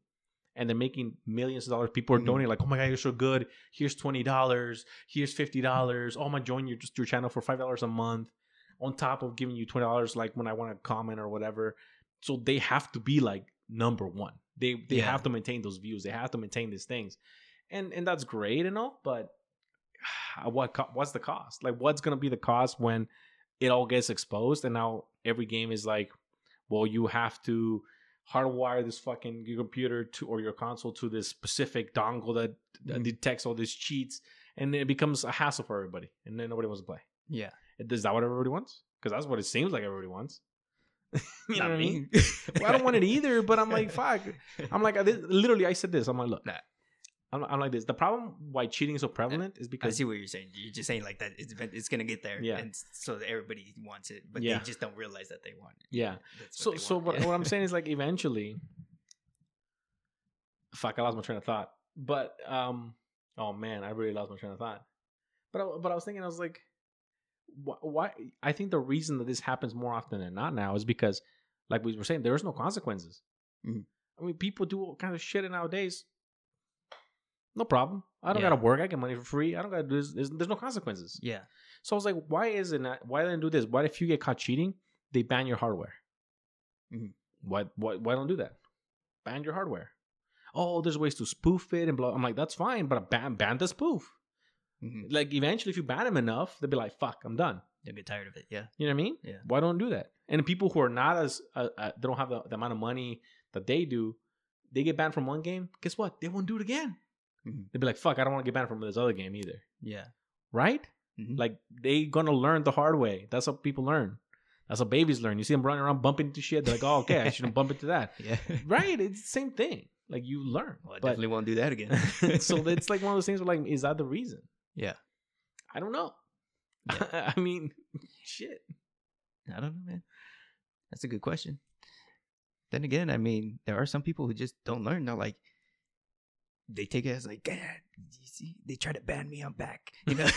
and they're making millions of dollars. People are
Mhm.
donating like, oh my god, you're so good. Here's twenty dollars. Here's fifty dollars. Oh, I'm join your just your channel for five dollars a month, on top of giving you twenty dollars like when I want to comment or whatever. So they have to be like number one. They they
Yeah.
have to maintain those views. They have to maintain these things, and and that's great and all, but what what's the cost? Like, what's gonna be the cost when it all gets exposed and now every game is like, well, you have to hardwire this fucking your computer to or your console to this specific dongle that, that
Mhm.
detects all these cheats, and it becomes a hassle for everybody, and then nobody wants to play.
yeah,
Is that what everybody wants? Because that's what it seems like everybody wants. you know what I mean? Well, I don't want it either, but I'm like, fuck. I'm like, I, literally, I said this. I'm like, look,
Nah.
I'm, I'm like this. The problem why cheating is so prevalent is because I
see what you're saying. You're just saying like that. It's it's gonna get there.
Yeah.
and so everybody wants it, but
Yeah.
they just don't realize that they want it.
yeah. So so
want.
what, what I'm saying is like eventually, fuck, I lost my train of thought. But um, oh man, I really lost my train of thought. But I, but I was thinking, I was like, wh- why? I think the reason that this happens more often than not now is because, like we were saying, there is no consequences.
Mhm.
I mean, people do all kinds of shit nowadays. No problem. I don't
Yeah.
gotta work. I get money for free. I don't gotta do this. There's, there's no consequences.
yeah,
So I was like, why is it not? Why didn't do this? What if you get caught cheating, they ban your hardware?
Mhm.
Why, why why don't do that? Ban your hardware. Oh, there's ways to spoof it and blah. I'm like, that's fine, but ban ban the spoof.
Mhm.
Like eventually, if you ban them enough, they'll be like, "Fuck, I'm done."
They'll get tired of it. Yeah.
You know what I mean?
Yeah.
Why don't do that? And people who are not as uh, uh, they don't have the, the amount of money that they do, they get banned from one game. Guess what? They won't do it again.
Mhm.
they'd be like, "Fuck, I don't want to get banned from this other game either."
Yeah.
Right?
Mhm.
Like they gonna learn the hard way. That's how people learn. That's how babies learn. You see them running around bumping into shit. They're like, "Oh, okay, I shouldn't bump into that."
Yeah.
Right? It's the same thing. Like you learn.
Well, I
but
definitely won't do that again.
so it's like one of those things where like, is that the reason?
yeah.
I don't know.
Yeah.
I mean, shit.
I don't know, man. That's a good question. Then again, I mean, there are some people who just don't learn. They're like, they take it as like, God, you see, they try to ban me. I'm back. You know.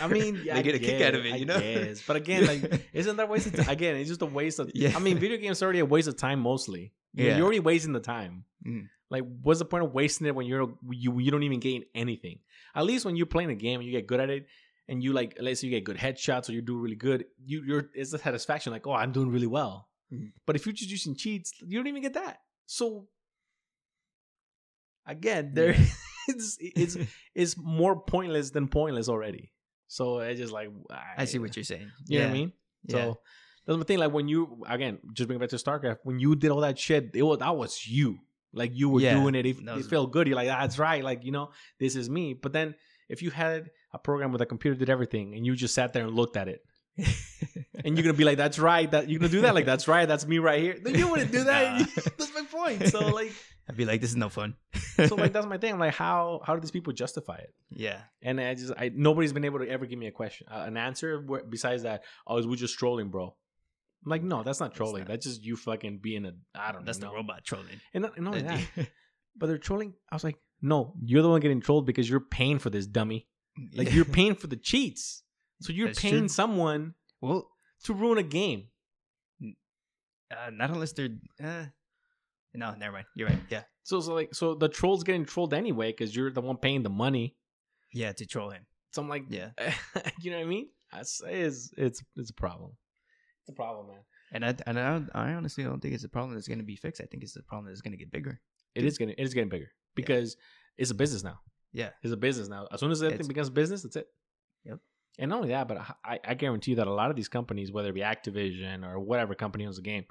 I mean, yeah,
they
I
get a kick out of
guess,
it.
I
You know.
guess. But again, like, isn't that waste of time? Again, it's just a waste of.
Yeah.
I mean, video games are already a waste of time mostly. Yeah. You're already wasting the time.
Mhm.
Like, what's the point of wasting it when you're you you don't even gain anything? At least when you're playing a game and you get good at it, and you like, let's say you get good headshots or you do really good, you you're it's a satisfaction. Like, oh, I'm doing really well.
Mhm.
But if you're just using cheats, you don't even get that. So again, there it's it's it's more pointless than pointless already. So it's just like
I see what you're saying.
you know what I mean.
Yeah.
So that's my thing. Like when you again, just bring it back to StarCraft. When you did all that shit, it was that was you. Like you were
Yeah,
doing it. It, it felt good. You're like, that's right. Like you know, this is me. But then if you had a program with a computer did everything, and you just sat there and looked at it, and you're gonna be like, that's right. That you're gonna do that. Like that's right. That's me right here. Then you wouldn't do that.
Nah.
that's my point. So like,
I'd be like, this is no fun.
so like that's my thing. I'm like, how how do these people justify it?
yeah.
And I just, I nobody's been able to ever give me a question, uh, an answer where, besides that. Oh, we're just trolling, bro. I'm like, no, that's not
That's
trolling.
not.
That's just you fucking being a, I don't
That's
know.
That's the robot trolling.
And not, and not only that, but they're trolling. I was like, no, you're the one getting trolled because you're paying for this dummy. Like you're paying for the cheats. So you're
That's
paying
true.
someone
well,
to ruin a game.
uh, not unless they're. Uh, no, never mind. You're right. Yeah.
So it's like, so the troll's getting trolled anyway because you're the one paying the money.
Yeah, to troll him.
So I'm like,
Yeah.
you know what I mean? That's it's it's it's a problem. It's a problem, man.
And I and I, I honestly don't think it's a problem that's going to be fixed. I think it's a problem that's going to get bigger.
It is getting it is getting bigger because it's a business now.
Yeah.
It's a business now. As soon as
It's-
becomes business, that's it.
Yep.
And not only that, but I, I guarantee you that a lot of these companies, whether it be Activision or whatever company owns the game,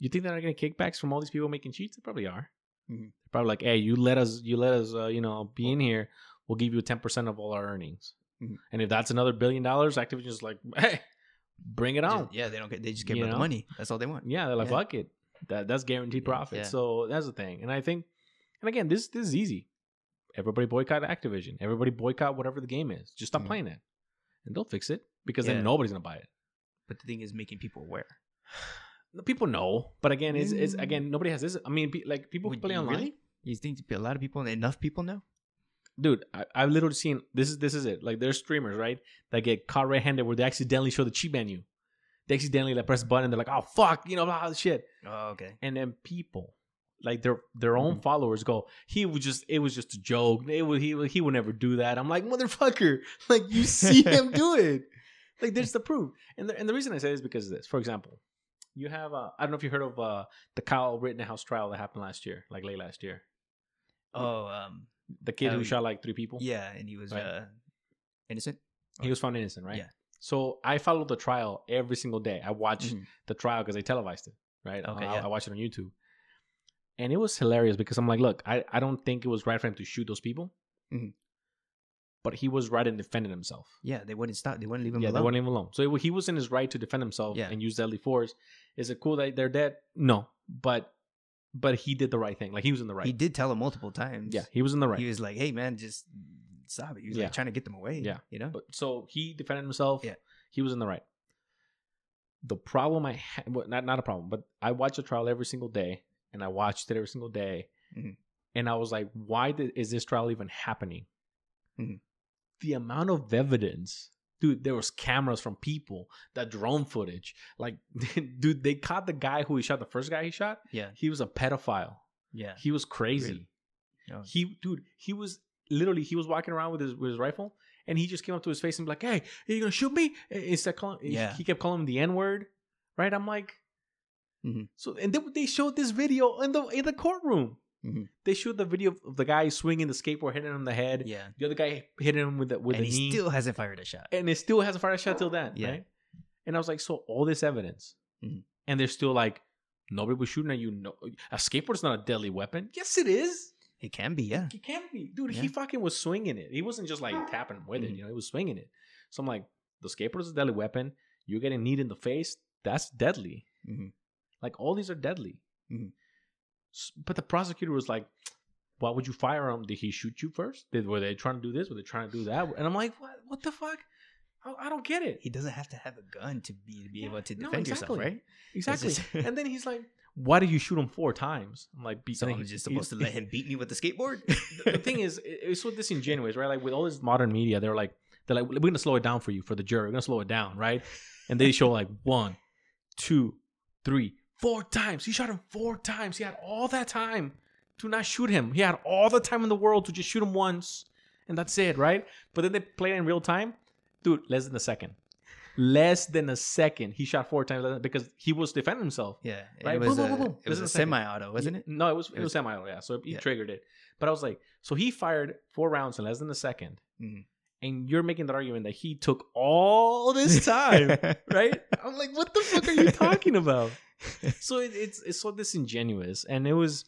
you think they're not getting kickbacks from all these people making cheats? They probably are.
Mhm.
They're probably like, hey, you let us, you let us, uh, you know, be in here. We'll give you ten percent of all our earnings.
Mhm.
And if that's another billion dollars, Activision's like, hey, bring it on.
Just- yeah, they don't get. They just
You
the money. That's all they want.
Yeah, they're like,
Yeah.
fuck it. That that's guaranteed profit.
yeah.
So that's the thing. And I think, and again, this this is easy. Everybody boycott Activision. Everybody boycott whatever the game is. Just stop
Mhm.
playing it, and they'll fix it because
Yeah.
then nobody's gonna buy it.
But the thing is, making people aware.
People know, but again, it's, it's
Mm.
again nobody has this. I mean, pe- like people
Would
play
you
online,
really? You think a lot of people, enough people know?
dude. I, I've literally seen this is this is it. Like there's streamers right that get caught red-handed where they accidentally show the cheat menu. They accidentally like press a button. They're like, oh fuck, you know, blah, blah, shit.
Oh, okay.
and then people like their their own
Mhm.
followers go he was just it was just a joke it was he he would never do that i'm like motherfucker like you see him do it like there's the proof and the, and the reason i say this is because of this for example you have uh, i don't know if you heard of uh the kyle rittenhouse trial that happened last year like late last year
Oh, um,
the kid who
Um,
shot like three people
yeah, and he was
Right.
uh, innocent.
he was found innocent right
Yeah.
so i followed the trial every single day i watched
Mhm.
the trial because they televised it, right?
Okay,
I,
yeah.
I watched it on YouTube, and it was hilarious because I'm like, look, I, I don't think it was right for him to shoot those people,
Mhm.
But he was right in defending himself.
Yeah, they wouldn't stop. They wouldn't leave him
yeah, they
alone.
wouldn't leave him alone. So it, he was in his right to defend himself
Yeah.
and use deadly force. Is it cool that they're dead? No, but but he did the right thing. Like he was in the right.
He did tell him multiple times.
yeah, he was in the right.
He was like, "Hey, man, just stop it." He was
Yeah.
like trying to get them away.
Yeah.
you know.
But so he defended himself.
Yeah.
He was in the right. The problem I had, well, not not a problem, but I watched the trial every single day, and I watched it every single day,
Mhm.
and I was like, why did, is this trial even happening?
Mhm.
The amount of evidence, dude. There was cameras from people, that drone footage, like, dude, they caught the guy who he shot, the first guy he shot.
Yeah,
He was a pedophile.
yeah.
He was crazy.
Really? Oh.
He, dude, he was literally he was walking around with his with his rifle, and he just came up to his face and be like, "Hey, are you gonna shoot me?" Instead, calling,
Yeah.
he kept calling him the N word. Right? I'm like,
Mhm.
so, and then they showed this video in the in the courtroom.
Mhm.
They showed the video of the guy swinging the skateboard, hitting him in the head.
Yeah.
The other guy hitting him with the with
and
the
he
knee,
still hasn't fired a shot.
and it still hasn't fired a shot till then.
Yeah.
Right? And I was like, so all this evidence,
Mhm.
and they're still like, nobody was shooting at you. No, a skateboard's not a deadly weapon. Yes, it is.
It can be, yeah.
It can be, dude. He fucking was swinging it. He wasn't just like tapping with it.
Mhm.
You know, he was swinging it. So I'm like, the skateboard is a deadly weapon. You're getting kneed in the face. That's deadly.
Mhm.
Like all these are deadly.
Mhm.
But the prosecutor was like, "Why would you fire him? Did he shoot you first? Did were they trying to do this? Were they trying to do that?" And I'm like, "What? What the fuck? I, I don't get it."
He doesn't have to have a gun to be to be
Yeah,
able to
no,
defend
exactly.
yourself, right?
Exactly.
just-
and then he's like, "Why did you shoot him four times?" I'm like, "Be-
So
and
I'm
he-
just supposed to let him beat me with the skateboard.
the, the thing is, it- it's so disingenuous, right? Like with all this modern media, they're like, they're like, we're gonna slow it down for you for the jury. We're gonna slow it down, right? And they show like one, two, three, four times. He shot him four times. He had all that time to not shoot him. He had all the time in the world to just shoot him once, and that's it, right? But then they play it in real time, dude. Less than a second. Less than a second. He shot four times because he was defending himself.
yeah,
Right,
it was
boom,
a,
boom, boom.
it was a
a
semi-auto, wasn't it?
No, it was it, was,
was-
semi yeah. So he
Yeah.
triggered it. But I was like, so he fired four rounds in less than a 2nd
Mhm.
and you're making that argument that he took all this time, right? I'm like, what the fuck are you talking about? So it, it's it's so disingenuous, and it was,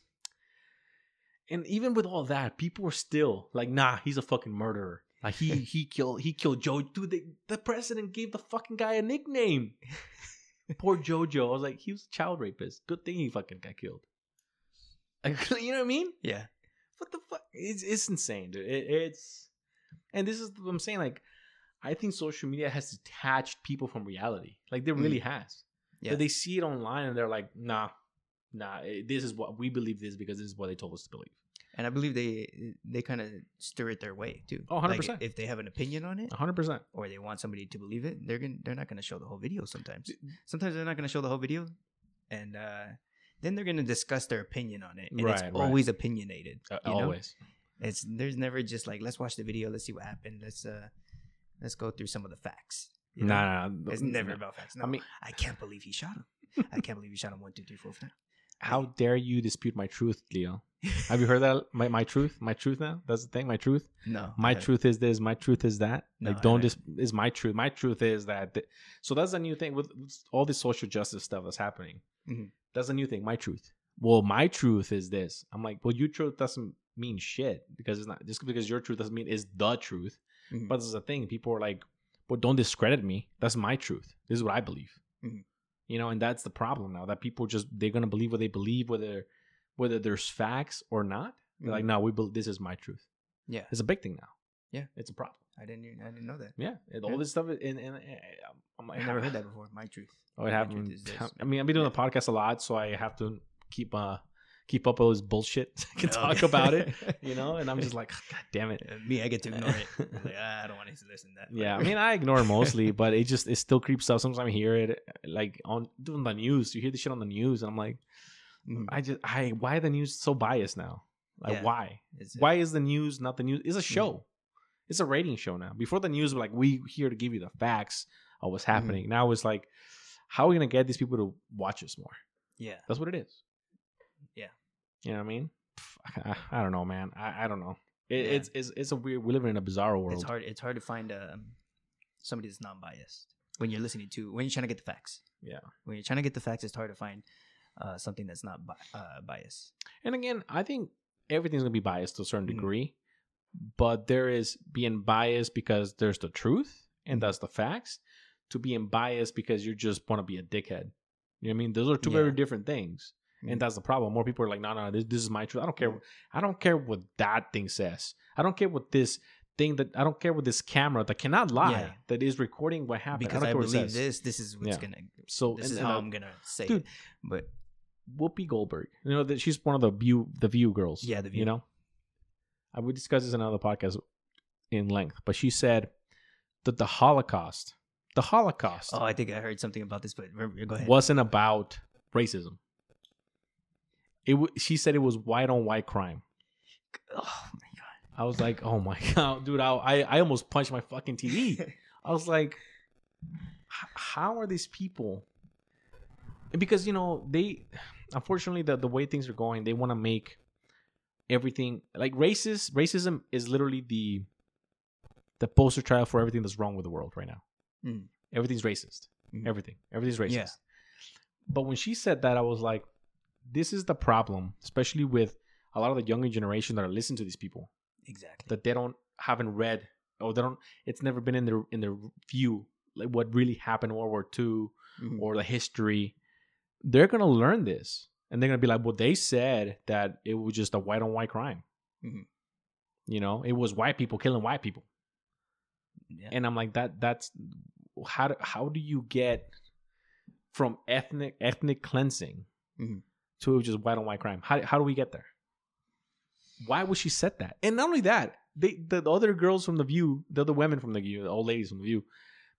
and even with all that, people were still like, nah, he's a fucking murderer. Like he he killed he killed Joe. Dude, the, the president gave the fucking guy a nickname. Poor Jojo. I was like, he was a child rapist. Good thing he fucking got killed. Like, you know what I mean?
yeah,
What the fuck? It's it's insane, dude. It, it's and this is what I'm saying. Like, I think social media has detached people from reality. Like, they really mm. has.
Yeah.
That they see it online and they're like, nah, nah. eh, This is what we believe this because this is what they told us to believe.
and I believe they they kind of stir it their way too.
Oh, 100%.
Like, if they have an opinion on it,
100. percent
or they want somebody to believe it, they're gonna they're not gonna show the whole video. Sometimes, sometimes they're not gonna show the whole video, and uh, then they're gonna discuss their opinion on it, and it's
Right, right.
always opinionated. you know?
Always.
It's there's never just like let's watch the video, let's see what happened, let's uh let's go through some of the facts. You know?
Nah.
It's never
nah.
about facts. No,
I mean,
I can't believe he shot him. I can't believe he shot him one, two, three, four, five.
how dare you dispute my truth, Leo? Have you heard that? My my truth, my truth. Now that's the thing. My truth.
No,
my truth is this my truth is that
No,
like don't
haven't.
dis- is my truth my truth is that th- so that's a new thing with with all this social justice stuff that's happening
Mhm.
that's a new thing my truth well my truth is this i'm like well your truth doesn't mean shit because it's not just because your truth doesn't mean is the truth
Mhm.
but this is a thing people are like well don't discredit me that's my truth this is what i believe
Mhm.
you know and that's the problem now that people just they're gonna believe what they believe whether whether there's facts or not they're like
Mhm.
no we bel this is my truth
yeah,
it's a big thing now
Yeah.
it's a problem
I didn't even- I didn't know that.
yeah, and all
Yeah.
this stuff, and, and, and I'm like,
I never heard that before. My truth.
Oh, it happened. I mean, I've been doing the podcast a lot, so I have to keep uh keep up with all this bullshit. so I can
Oh,
talk about it, you know. And I'm just like, God damn it.
Uh, me, I get to ignore it. Like, ah, I don't want to listen to that.
Yeah, I mean, I ignore mostly, but it just it still creeps up. Sometimes I hear it like on doing the news. You hear the shit on the news, and I'm like,
Mhm.
I just I why the news so biased now? Like
Yeah.
why?
Uh,
Why is the news not the news? It's a show. It's a rating show now. Before the news, like we here to give you the facts of what's happening. Now it's like, how are we gonna get these people to watch us more?
Yeah,
That's what it is.
Yeah.
You know what I mean? I, I don't know, man. I, I don't know. It,
Yeah.
It's it's it's a weird. We live in a bizarre world.
it's hard. It's hard to find um, somebody that's non-biased when you're listening to when you're trying to get the facts.
Yeah.
When you're trying to get the facts, it's hard to find uh, something that's not bi- uh, biased.
And again, I think everything's gonna be biased to a certain
Mhm.
degree, but there is being biased because there's the truth and that's the facts, to being biased because you just want to be a dickhead. You know what I mean? Those are two very different things, And mm. that's the problem. More people are like, no, no, this this is my truth. I don't care. Mm. I don't care what that thing says. I don't care what this thing that I don't care what this camera that cannot lie
Yeah.
that is recording what happened.
because
I,
I, believe this. This is what's
Yeah.
gonna.
So
This
and-
is
and
how
I-
I'm gonna say
Dude.
it. But
Whoopi Goldberg. You know that she's one of the View the View girls.
Yeah, The View.
You know, I would discuss this in another podcast in length, but she said that the Holocaust, the Holocaust,
oh, I think I heard something about this. But go ahead.
wasn't about racism. It w- she said it was white on white crime.
Oh my god.
I was like, oh my god, dude! I I, I almost punched my fucking TV. I was like, how are these people? And because you know they, unfortunately, the the way things are going, they want to make everything like racist racism is literally the the poster child for everything that's wrong with the world right now.
Mm.
Everything's racist.
Mhm.
Everything. Everything's racist.
Yeah.
But when she said that, I was like, this is the problem, especially with a lot of the younger generation that are listening to these people
Exactly.
that they don't haven't read or they don't. It's never been in their in their view like what really happened in World War II
Mhm.
or the history. They're gonna learn this, and they're gonna be like, well, they said that it was just a white on white crime.
Mhm.
You know, it was white people killing white people
yeah.
and I'm like that that's how do, how do you get from ethnic ethnic cleansing
Mhm.
To just white on white crime? How how do we get there? Why would she set that? And not only that, they the, the other girls from the View, the other women from the View, the old ladies from the View,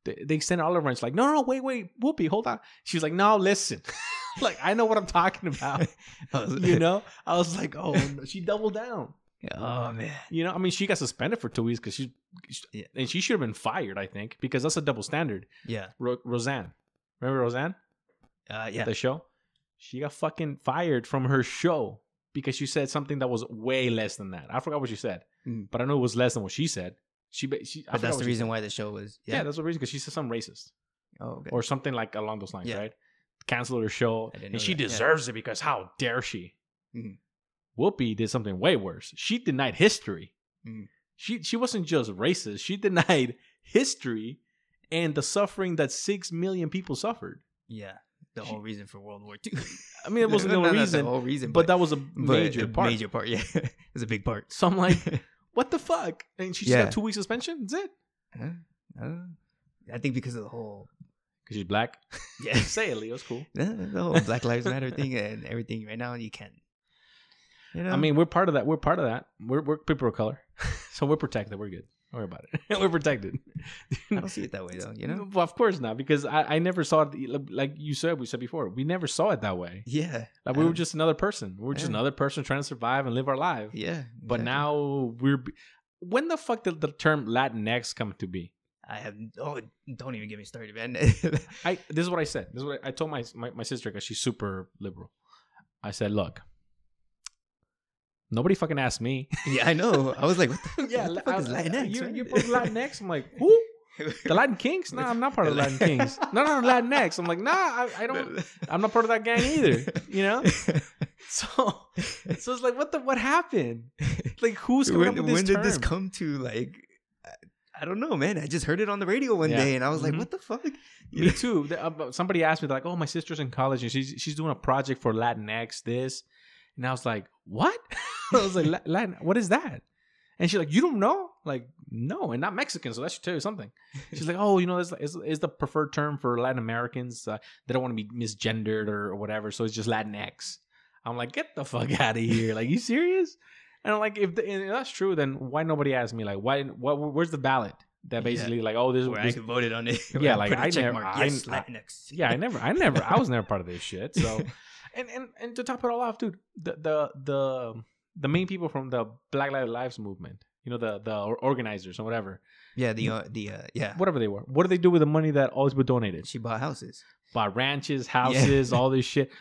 they, they sent all of her. And it's like, no, no, no, wait, wait, Whoopi, hold on. She's like, no, listen, like I know what I'm talking about. you know, I was like, oh, no. she doubled down.
oh man.
You know, I mean, she got suspended for two weeks because she,
Yeah.
and she should have been fired. I think because that's a double standard.
Yeah.
Ro- Roseanne, remember Roseanne,
Uh, yeah.
the show? She got fucking fired from her show because she said something that was way less than that. I forgot what she said,
Mhm.
but I know it was less than what she said. She, she
But that's the reason
said.
why the show was.
Yeah,
Yeah.
that's the reason because she said something racist
oh, okay.
or something like along those lines,
Yeah.
right? Cancel her show, and she
that, yeah.
deserves it because how dare she?
Mhm.
Whoopi did something way worse. She denied history.
Mhm.
She she wasn't just racist. She denied history and the suffering that six million people suffered.
yeah. The whole reason for World War II.
I mean, it wasn't
No,
the
not
reason,
the whole reason,
but that was a major part.
Major part. Yeah. it was a big part.
So I'm like, what the fuck? And she just
Yeah.
got two weeks suspension. That's it.
Huh? Uh, I think because of the whole.
Because she's black.
Yeah.
Say it, Leo. It's cool.
the the whole Black Lives Matter thing and everything right now, you can't. You know.
I mean, we're part of that. We're part of that. We're we're people of color, so we're protected. We're good. Don't worry about it. we're protected.
I don't see it that way though. You know.
Well, of course not, because I, I never saw it like you said. We said before, we never saw it that way.
Yeah.
Like we were
um,
just another person. We were just another person trying to survive and live our life.
Yeah.
But
exactly.
now we're. When the fuck did the term Latinx come to be?
I have. Oh, don't even get me started, man.
I this is what I said. This is what I, I told my my, my sister because she's super liberal. I said, look, nobody fucking asked me.
yeah, I know. I was like, what the,
yeah,
what the fuck is
I- I-
Latinx?
You're,
man?
you're part of Latinx. I'm like, who? The Latin Kings? No, I'm not part of the Latin Kings. No, no, no, Latinx. I'm like, nah, I, I don't. I'm not part of that gang either. You know. So, so it's like, what the what happened? Like, who's coming
when
up with this
when did
term?
this come to like? I- I don't know, man. I just heard it on the radio one
Yeah.
day, and I was like,
Mhm.
"What the fuck?" You
Me
know?
too. Uh, Somebody asked me like, "Oh, my sister's in college and she's she's doing a project for Latinx this," and I was like, "What?" I was like, "Latin? What is that?" And she's like, "You don't know?" Like, no, and not Mexican, so that should tell you something. She's like, "Oh, you know, this is, is the preferred term for Latin Americans. Uh, they don't want to be misgendered or whatever, so it's just Latinx." I'm like, "Get the fuck out of here! Like, you serious?" And I'm like, "If, the, if that's true, then why nobody asked me? Like, why? What? Where's the ballot?" That
Yeah.
basically, like, oh, this,
Where I
this
could voted on it.
Yeah, like, I never-. I-
yes,
I-
Latinx.
yeah, I never, I never, I was never part of this shit. So, and and and to top it all off, dude, the the the the main people from the Black Lives Lives movement, you know, the the organizers or whatever,
Yeah, the uh, the uh, yeah.
whatever they were, what do they do with the money that all these people donated?
She bought houses.
Bought ranches, houses, all this shit.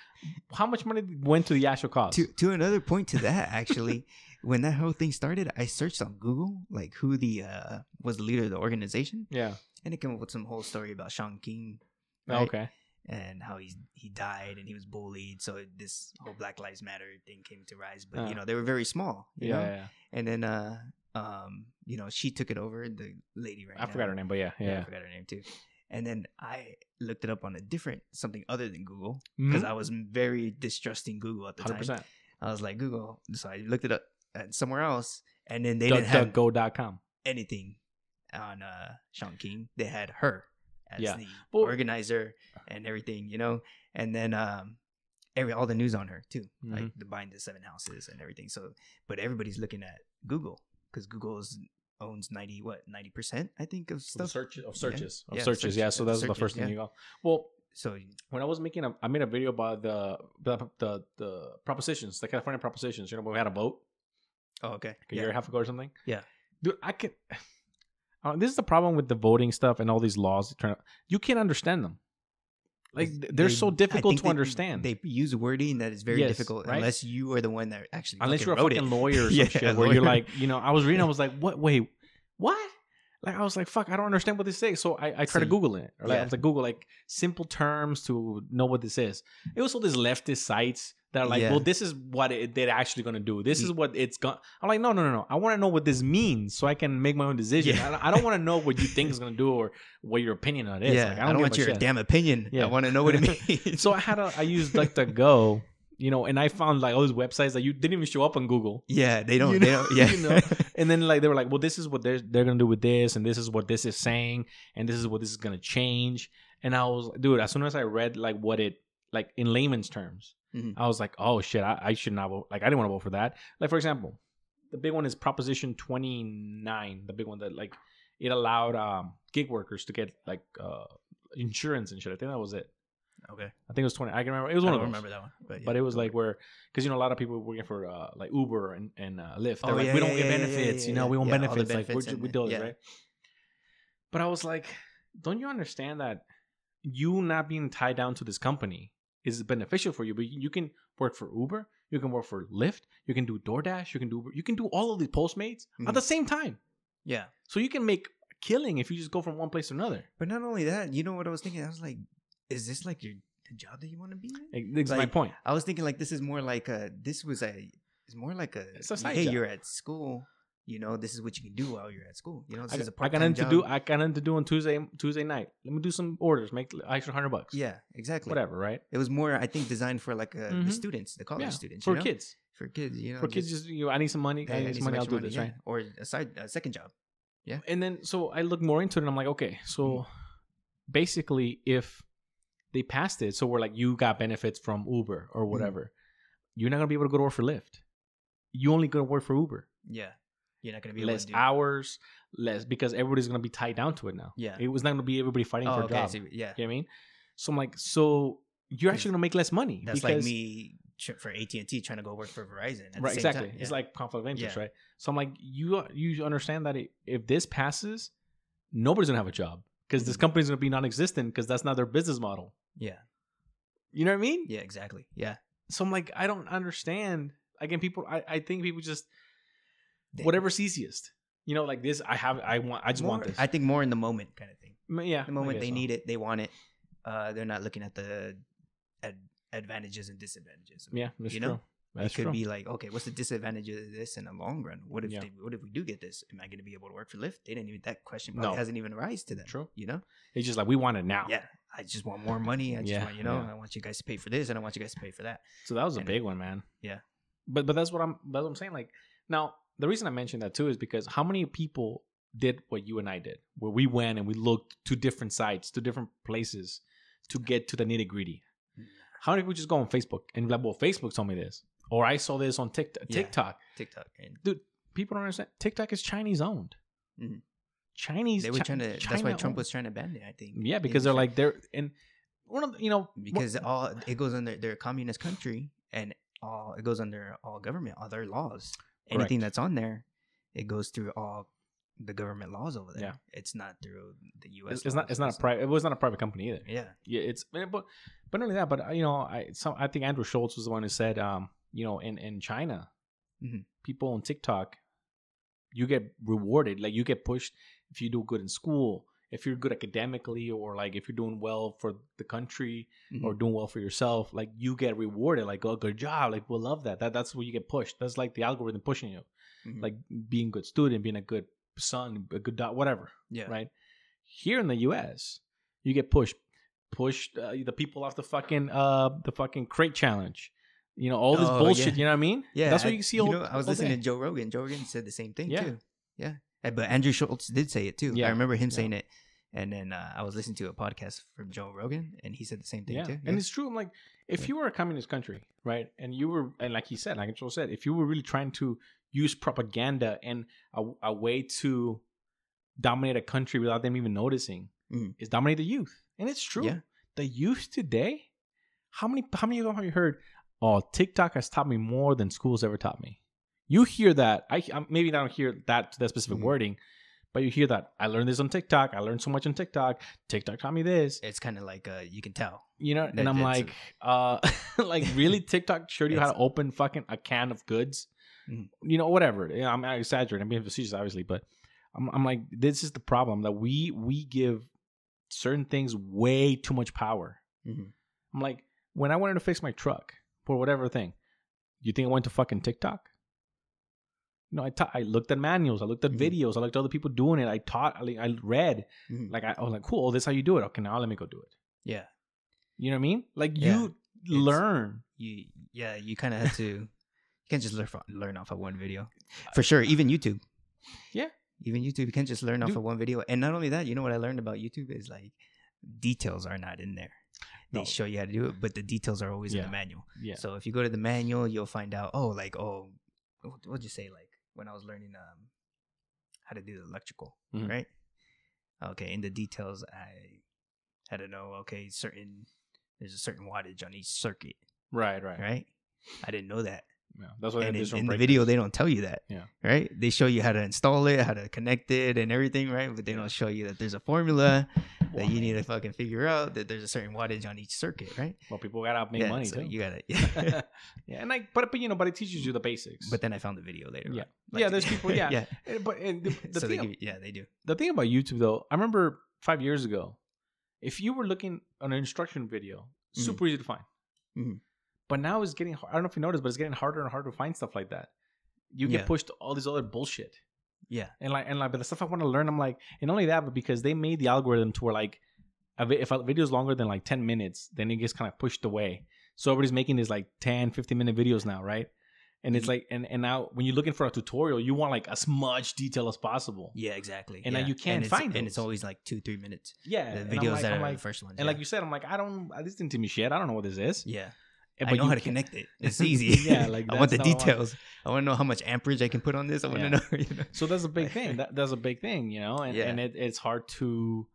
How much money went to the actual cause?
To to another point to that, actually, when that whole thing started, I searched on Google like who the uh was the leader of the organization,
yeah.
and it came up with some whole story about Sean King.
Oh,
right?
Okay.
And how he's he died and he was bullied. So this whole Black Lives Matter thing came to rise. But
Uh.
you know, they were very small. You
Yeah,
know?
yeah, yeah.
And then uh um, you know, she took it over, the lady right
I
now.
forgot her name, but yeah,
Yeah, I forgot her name too. And then I looked it up on a different something other than Google because I was very distrusting Google at the
Mm-hmm. Hundred
time. I was like Google, so I looked it up at somewhere else, and then they didn't have
DuckDuckGo.com.
anything on uh Sean King. They had her as
Yeah.
the
Well-
organizer and everything, you know. And then um every all the news on her too, like
Mhm.
the buying the seven houses and everything. So, but everybody's looking at Google because Google owns ninety what ninety percent I think of
Of
stuff.
searches, of searches, of
Yeah,
searches.
search-
Yeah, so that's the first thing
yeah.
you go. Well,
So
when I was making a, I made a video about the the the, the propositions, the California propositions. You know, when we had a vote
oh okay
a year and a half ago or something.
Yeah.
dude, I can. Uh, this is the problem with the voting stuff and all these laws. You can't understand them. like they're
they-
so difficult to
they-
understand.
They use wording that is very
Yes,
difficult
right?
unless you are the one that actually
unless you're a fucking
it.
lawyer or some
Yeah,
shit, where you're like, you know, I was reading, I was like, what? Wait, what? Like I was like, fuck, I don't understand what this is. So I, I tried
So
to Google it. Or like, I
yeah.
was like, Google like simple terms to know what this is. It was all these leftist sites that are like,
Yeah.
well, this is what it, they're actually gonna do. This is what it's going. I'm like, no, no, no, no. I want to know what this means so I can make my own decision.
Yeah.
I, don't- I don't want to know what you think is gonna do or what your opinion on it is.
yeah,
Like,
I don't,
give
want
a
your
shit.
damn opinion.
Yeah.
I want to know what it means.
So I had a, I used like the Go, you know, and I found like all these websites that you didn't even show up on Google.
yeah, they don't.
You
they don't. Yeah,
you know? And then like they were like, well, this is what they're they're gonna do with this, and this is what this is saying, and this is what this is gonna change. And I was, dude, as soon as I read like what it like in layman's terms,
Mhm.
I was like, oh shit, I, I should not vote. Like I didn't want to vote for that. Like for example, the big one is Proposition Twenty Nine, the big one that like it allowed um gig workers to get like uh insurance and shit. I think that was it.
okay.
I think it was twenty. I can remember. It was
I
one
don't
of those.
remember that one, but,
But it was like where, because you know a lot of people working for uh, like Uber and and uh, Lyft, they're
Oh,
like,
yeah,
we don't
yeah,
get
yeah, yeah,
benefits,
yeah,
you know, we
Yeah, all the
benefits, like we're,
and
we do this,
yeah.
right? But I was like, don't you understand that you not being tied down to this company is beneficial for you? But you can work for Uber, you can work for Lyft, you can do DoorDash, you can do you can do all of these Postmates at
Mhm.
the same time.
yeah.
So you can make a killing if you just go from one place to another.
But not only that, you know what I was thinking? I was like, is this like your the job that you want to be in?
Like, That's my point.
I was thinking like this is more like a this was a it's more like a
a
hey
job.
you're at school you know this is what you can do while you're at school you know this
I,
is a
I got
part-time
nothing to do. I got nothing to do on Tuesday Tuesday night. Let me do some orders, make extra hundred bucks.
yeah exactly
whatever, right?
it was more I think designed for like uh,
Mhm.
the students the college
Yeah,
students
for
you know?
kids.
for kids you know
for kids, just you know, I need some money.
hey,
I need some money. I'll do this,
yeah.
right?
or a side a second job Yeah.
And then so I look more into it, and I'm like, okay, so
Mm-hmm.
basically, if they passed it, so we're like, you got benefits from Uber or
Mm-hmm.
whatever, you're not gonna be able to go to work for Lyft. You only gonna work for Uber.
yeah you're not gonna be able
Less
to do
hours, less because everybody's gonna be tied down to it now.
Yeah.
it was not gonna be everybody fighting
oh
for a
okay
job.
see. yeah
You know what I mean? So I'm like, so you're actually gonna make less money.
that's like me for AT and T trying to go work for Verizon at the
right
same
exactly
time.
it's like conflict of interest
Yeah.
right so i'm like you you understand that it, if this passes nobody's gonna have a job because this
Mhm.
company's gonna be non-existent because that's not their business model
yeah
you know what i mean
yeah exactly yeah
so i'm like i don't understand again people i, I think people just whatever's easiest you know like this i have i want i just want this
I think more in the moment kind of thing
yeah
the moment they need it, they want it. Uh, they're not looking at the ad- advantages and disadvantages.
yeah that's
you
true
know?
that's
it could
true
be like, okay, what's the disadvantage of this in the long run? What if
Yeah.
they, what if we do get this? Am I going to be able to work for Lyft? They didn't even that question
No.
hasn't even arisen to them.
True.
You know?
it's just like we want it now
Yeah. I just want more money. I just
Yeah,
want you know.
yeah.
I want you guys to pay for this, and I want you guys to pay for that.
So that was a
And-
big one, man.
Yeah.
But but that's what I'm that's what I'm saying. Like now the reason I mentioned that too is because how many people did what you and I did, where we went and we looked to different sites, to different places to get to the nitty gritty. How many people just go on Facebook and be like, well, Facebook told me this, or I saw this on TikTok.
Yeah.
TikTok.
TikTok and dude,
People don't understand. TikTok is Chinese owned.
Mhm.
Chinese.
they were
Chi-
trying to. That's why Trump
owned.
was trying to ban it. I think.
Yeah, because they're like they're and one of the, you know
because all it goes under their communist country and all it goes under all government all their laws anything
Correct.
that's on there it goes through all the government laws over there
Yeah.
it's not through the us
it's, it's not it's not a private. It was not a private company either.
yeah
yeah, it's but but not only that, but uh, you know, I some I think Andrew Schulz was the one who said, um, you know, in in China,
Mhm.
people on TikTok, you get rewarded, like you get pushed if you do good in school, if you're good academically, or like if you're doing well for the country
Mhm.
or doing well for yourself, like you get rewarded, like oh, good job, like we'll love that. That that's where you get pushed. That's like the algorithm pushing you,
Mhm.
like being a good student, being a good son, a good dog, whatever
yeah
right? Here in the U.S., you get pushed, pushed uh, the people off the fucking uh the fucking crate challenge. You know all this
Oh,
bullshit.
yeah.
You know what I mean?
yeah
that's what you see.
you
all,
know, i was listening
day.
to joe rogan joe rogan said the same thing
Yeah.
too yeah but andrew schulz did say it too
Yeah.
i remember him
Yeah.
saying it and then uh, i was listening to a podcast from joe rogan and he said the same thing
Yeah.
too
and it's true. I'm like, if you were a communist country, right, and you were, and like he said, like Joel said, if you were really trying to use propaganda and a, a way to dominate a country without them even noticing,
Mhm.
is dominate the youth, and it's true. The youth today, how many, how many of them have you heard? Oh, TikTok has taught me more than schools ever taught me. You hear that? I maybe I don't hear that that specific
Mhm.
wording, But you hear that I learned this on TikTok. I learned so much on TikTok. TikTok taught me this.
It's kind of like uh, you can tell.
You know, and I'm like, uh, like really TikTok showed you how to open fucking a can of goods.
Mhm.
You know, whatever. Yeah, I'm exaggerating. I'm being facetious, obviously, but I'm, I'm like, this is the problem that we we give certain things way too much power.
Mhm.
I'm like, when I wanted to fix my truck for whatever thing, you think I went to fucking TikTok? No, I ta- I looked at manuals, I looked at
Mhm.
videos, I looked at other people doing it. I taught, I, I read,
Mhm.
like I, I was like, cool, this is how you do it. Okay, now let me go do it.
Yeah.
You know what I mean? Like
Yeah.
you learn.
You yeah. You kind of have to. You can't just learn from, learn off of one video. For sure. Even YouTube.
Yeah.
Even YouTube, you can't just learn off
Dude.
of one video. And not only that, you know what I learned about YouTube is like details are not in there. They
No.
show you how to do it, but the details are always in the manual.
Yeah.
So if you go to the manual, you'll find out, oh, like, oh, what would you say? Like when I was learning um how to do the electrical,
Mhm.
right? Okay, in the details, I had to know, okay, certain there's a certain wattage on each circuit,
right, right,
right? I didn't know that.
Yeah. That's why
in, in the video, they don't tell you that.
Yeah.
Right? They show you how to install it, how to connect it, and everything, right? But they don't show you that there's a formula that you need to fucking figure out that there's a certain wattage on each circuit, right?
Well, people gotta make
yeah,
money
so
too.
You gotta.
yeah, and like, but but you know, but it teaches you the basics.
But then I found the video later.
Yeah.
on.
Yeah, there's people- yeah.
yeah.
And- but and the, the
so
thing,
they give, yeah, they do.
the thing about YouTube though, I remember five years ago, if you were looking on an instruction video,
Mhm.
super easy to find.
Mhm.
But now it's getting. I don't know if you noticed, but it's getting harder and harder to find stuff like that. You get
Yeah.
pushed to all this other bullshit,
Yeah.
and like and like, but the stuff I want to learn, I'm like, and only that, but because they made the algorithm to where like, if a video is longer than like 10 minutes, then it gets kind of pushed away. So everybody's making these like 10, 15 minute videos now, right? And it's
Mhm.
like, and, and now when you're looking for a tutorial, you want like as much detail as possible.
Yeah, exactly.
And now you can't find it.
And it's always like two, three minutes.
Yeah.
The videos
like-
that
I'm
are
like-
the first ones.
And
yeah.
like you said, I'm like, I don't, this didn't tell me shit. I don't know what this is.
yeah. I know how to
can-
connect it. It's easy.
Yeah, like,
I want the details. I want to know how much amperage I can put on this. I want
Yeah.
to know. You know?
So that's a big thing. That, that's a big thing, you know, and,
Yeah.
and it, it's hard to,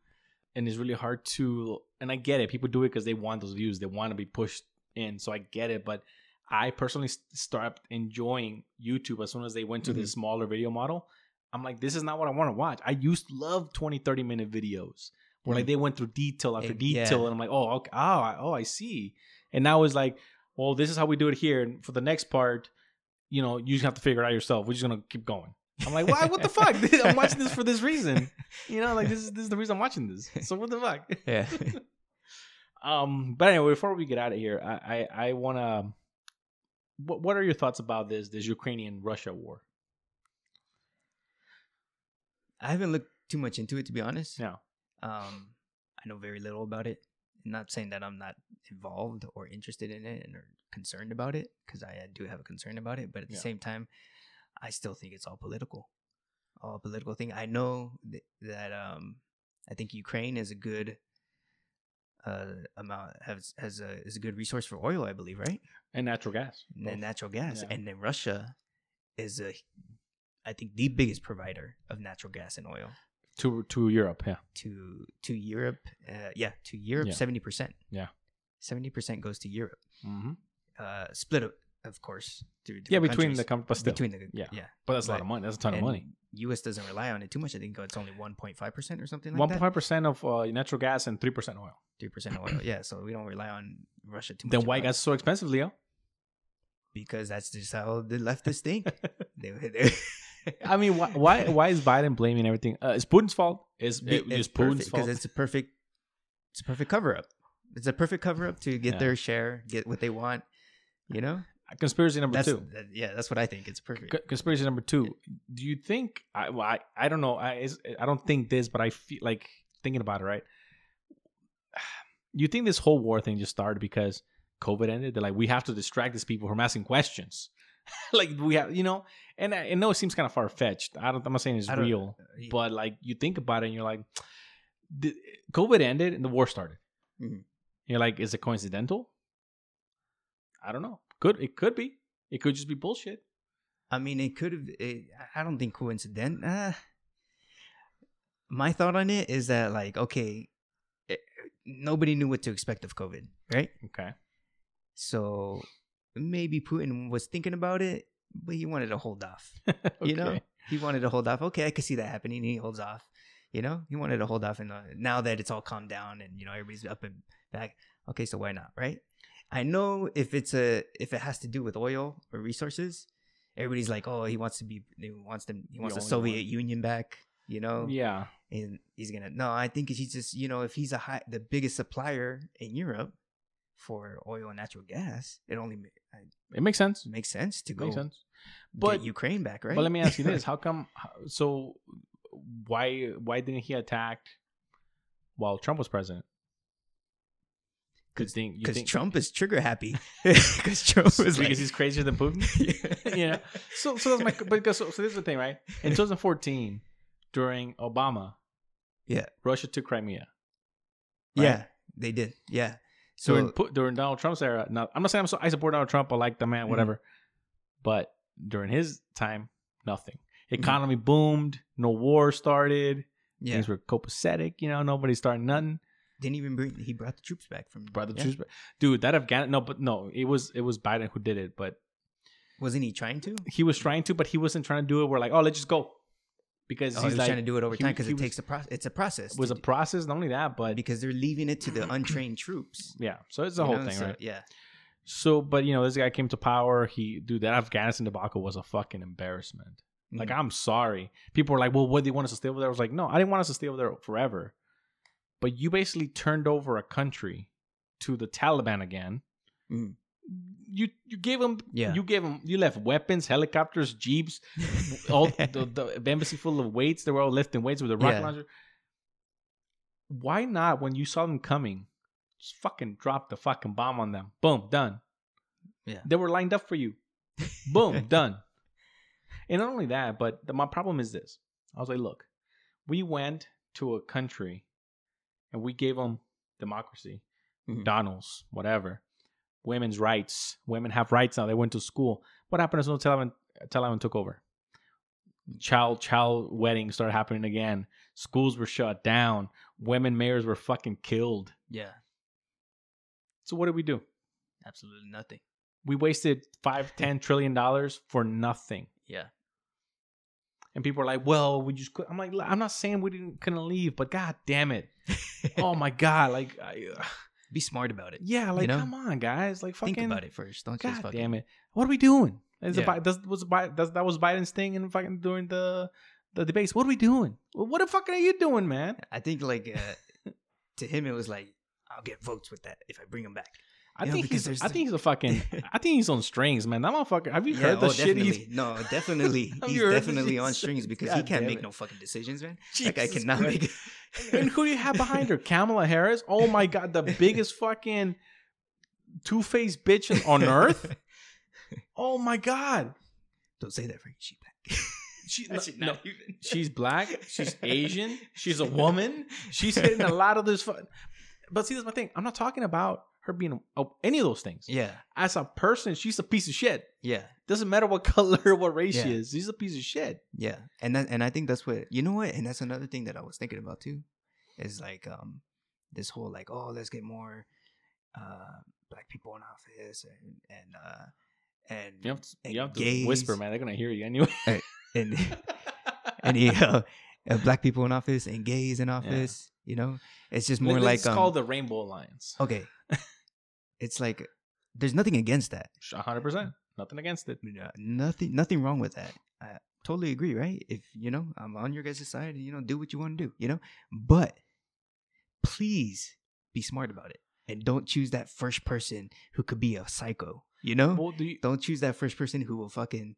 and it's really hard to, and I get it. People do it because they want those views. They want to be pushed in. So I get it. But I personally started enjoying YouTube as soon as they went to
Mhm.
this smaller video model. I'm like, this is not what I want to watch. I used to love 20, 30 minute videos where like
Mhm.
they went through detail after
Eh,
detail.
yeah.
And I'm like, oh, okay, oh, I- oh, I see. And now it's like, well, this is how we do it here. And for the next part, you know, you just have to figure it out yourself. We're just gonna keep going. I'm like, why? What the fuck? I'm watching this for this reason. You know, like this is this is the reason I'm watching this. So what the fuck?
Yeah.
Um, but anyway, before we get out of here, I I, I want to. What What are your thoughts about this this Ukrainian Russia war?
I haven't looked too much into it to be honest.
No.
Um, I know very little about it. Not saying that I'm not involved or interested in it and or concerned about it because I, do have a concern about it. But at the
Yeah.
same time, I still think it's all political, all political thing. I know th- that um, I think Ukraine is a good uh amount has has a is a good resource for oil. I believe, right?
And natural gas.
and natural gas.
Yeah.
And then Russia is a, I think, the biggest provider of natural gas and oil
to to Europe. Yeah.
to to Europe. Uh, yeah, to Europe, seventy percent.
Yeah.
seventy percent goes to Europe.
Mm-hmm.
Uh, split up, of course, through
Yeah, between the com- but still,
between the
yeah.
yeah.
but that's a lot of money. That's a ton of money.
U.S. doesn't rely on it too much. I think it's only one point five percent or something like
One
that.
point five percent of uh, natural gas and three percent oil.
Three percent oil. Yeah, so we don't rely on Russia too much.
Then why gas is so expensive, Leo?
because that's just how the leftists think. they, they,
I mean, why, why why is Biden blaming everything? Uh, it's Putin's fault. It's,
It-
it's Putin's fault.
because it's a perfect it's a perfect cover up it's a perfect cover up to get
Yeah.
their share get what they want you know
Conspiracy number
that's
two.
that- yeah that's what i think it's perfect
C- conspiracy number two. Do you think? I well, I, I don't know. I I don't think this, but I feel like thinking about it. Right? You think this whole war thing just started because COVID ended? They're like, we have to distract these people from asking questions. like we have, you know. And I, I know it seems kind of far fetched. I don't. I'm not saying it's real,
Uh,
but like you think about it, and you're like, the, COVID ended and the war started.
Mhm.
You're like, is it coincidental? I don't know. Could it could be? It could just be bullshit.
i mean it could have i don't think coincident uh, my thought on it is that like okay it, nobody knew what to expect of covid right
Okay.
so maybe putin was thinking about it but he wanted to hold off You know? he wanted to hold off. Okay, I could see that happening. He holds off. You know, he wanted to hold off, and uh, now that it's all calmed down and you know everybody's up and back. Okay, so why not, right? I know if it's a if it has to do with oil or resources, everybody's like, oh, he wants to be, he wants them, he wants the
only
Soviet
one.
Union back. You know,
Yeah.
and he's gonna. No, I think he's just you know if he's a high the biggest supplier in Europe for oil and natural gas, it only I-
It makes sense.
makes sense to go
Makes sense.
but Ukraine back, right?
but let me ask you this: How come? So why why didn't he attack while Trump was president?
Because
think
Trump is trigger happy. Because Trump is
because
like,
he's crazier than Putin? you know. So so that's my but because so, so this is the thing, right? In 2014, during Obama,
Yeah.
Russia took Crimea.
yeah, they did. Yeah. So
during during Donald Trump's era. Now, I'm not saying I'm so, I support Donald Trump. I like the man,
Mhm.
whatever. But during his time, nothing.
Mm-hmm.
Economy boomed. No war started.
yeah,
Things were copacetic. You know, nobody started nothing.
didn't even bring. He brought the troops back from.
Brought the
yeah.
troops back. Dude, that Afghan. No, but no, it was it was Biden who did it. But
Wasn't he trying to?
he was trying to, but he wasn't trying to do it. We're like, oh, let's just go, because
Oh,
he's
he
like,
trying to do it over time because it
was-
takes a process. It's a process.
it was a process. Not only that, but
because they're leaving it to the untrained troops.
yeah. So it's the whole
know,
thing,
so,
right?
Yeah.
So, but you know, this guy came to power. He, dude, that Afghanistan debacle was a fucking embarrassment. Like,
Mhm.
I'm sorry. People were like, well, what, do you want us to stay over there? I was like, no, I didn't want us to stay over there forever. But you basically turned over a country to the Taliban again.
Mhm.
You you gave them
Yeah.
you gave them you left weapons, helicopters, jeeps, all the, the embassy full of weights. They were all lifting weights with a rocket
Yeah.
launcher. Why not when you saw them coming, just fucking drop the fucking bomb on them? Boom, done.
Yeah.
They were lined up for you. Boom, done. And not only that, but the, my problem is this. I was like, look, we went to a country and we gave them democracy,
Mhm.
McDonald's, whatever, women's rights. Women have rights now. They went to school. What happened as soon as Taliban, Taliban took over? Child child weddings started happening again. Schools were shut down. Women mayors were fucking killed.
Yeah.
So what did we do?
Absolutely nothing.
We wasted five, ten trillion dollars for nothing.
Yeah.
And people are like, "Well, we just." Could. I'm like, I'm not saying we didn't couldn't leave, but god damn it! oh my god! Like, I,
Be smart about it.
yeah, like
know?
come on, guys! Like, fucking,
Think about it first. Don't just
God
fucking.
damn it! What are we doing? Is
Yeah.
it does was does that was Biden's thing in fucking during the the debates? What are we doing? What the fuck are you doing, man?
I think like uh, to him it was like I'll get votes with that if I bring him back.
I think he's. I think he's a fucking. I think he's on strings, man. That motherfucker. Have you heard the
oh,
shit he's?
No, definitely. He's
heard the
definitely on strings because
God
he can't make
it.
no fucking decisions, man. that guy
Jesus
cannot
Christ.
make.
and who do you have behind her? Kamala Harris. Oh my god, the biggest fucking two faced bitch on earth. Oh my god.
Don't say that, Frank. She black.
She, no,
even.
she's black. She's Asian. She's a woman. She's hitting a lot of this. Fu- but see, that's my thing. I'm not talking about her being oh, any of those things.
Yeah,
As a person, she's a piece of shit.
yeah,
Doesn't matter what color, what race she is. She's a piece of shit.
yeah. And that, and I think that's what you know. What, and that's another thing that I was thinking about too, is like um, this whole like oh let's get more, uh, black people in office and and uh, and
You have to,
and
you have to whisper, man. They're gonna hear you anyway.
and any uh, uh, black people in office and gays in office. You know, it's just more like
is
um,
called the Rainbow Alliance.
okay. It's like there's nothing against that.
hundred percent. Nothing against it.
Uh, Nothing, nothing wrong with that. I totally agree, right? If you know, I'm on your guys' side, and you know, do what you want to do, you know. But please be smart about it, and don't choose that first person who could be a psycho. You know,
Well, do you,
don't choose that first person who will fucking,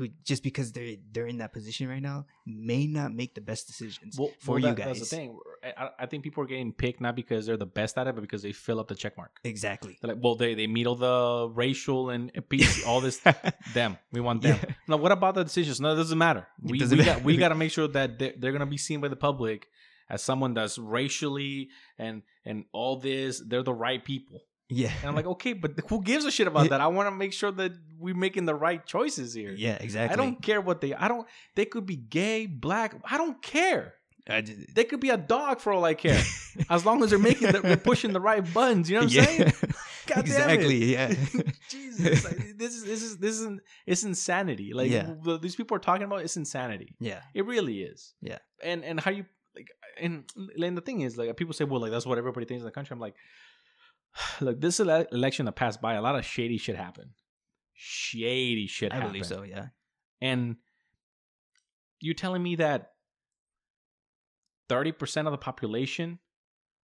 who just because they're they're in that position right now may not make the best decisions
well,
for
well,
you
that-
guys.
That's the thing. I, I think people are getting picked not because they're the best at it, but because they fill up the check mark.
Exactly.
They're like, well, they they meet all the racial and PC, all this. them, we want them.
Yeah.
No, what about the decisions? No, it doesn't matter.
It
We,
doesn't
we
matter.
got we got to make sure that they're, they're gonna be seen by the public as someone that's racially and and all this. They're the right people.
Yeah.
And I'm like, okay, but who gives a shit about that? I want to make sure that we're making the right choices here.
yeah, exactly.
I don't care what they. I don't. They could be gay, black. I don't care.
I just,
They could be a dog for all I care, as long as they're making the, they're pushing the right buttons. You know what I'm
Yeah.
saying? God damn it.
exactly. Yeah.
Jesus, like, this is this is this is it's insanity. Like
Yeah.
these people are talking about, it's insanity.
yeah.
It really is.
Yeah.
And and how you like and and the thing is like people say, well, like that's what everybody thinks in the country. I'm like, look, this ele- election that passed by, a lot of shady shit happened. Shady shit
I
happened.
believe so. Yeah.
And you're telling me that thirty percent of the population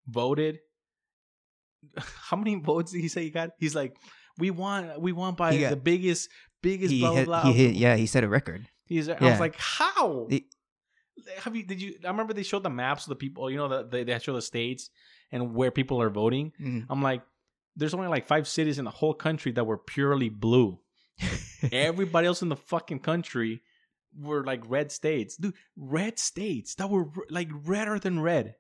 voted? How many votes did he say he got? He's like, we want, we want by
got-
the biggest, biggest.
He
blah, blah,
hit,
blah.
he hit. Yeah. He set a record.
He's. I was like, how?
The-
Have you? Did you? I remember they showed the maps of the people. You know, that they they show the states and where people are voting.
Mm.
I'm like, there's only like five cities in the whole country that were purely blue. Everybody else in the fucking country were like red states, dude. Red states that were like redder than red.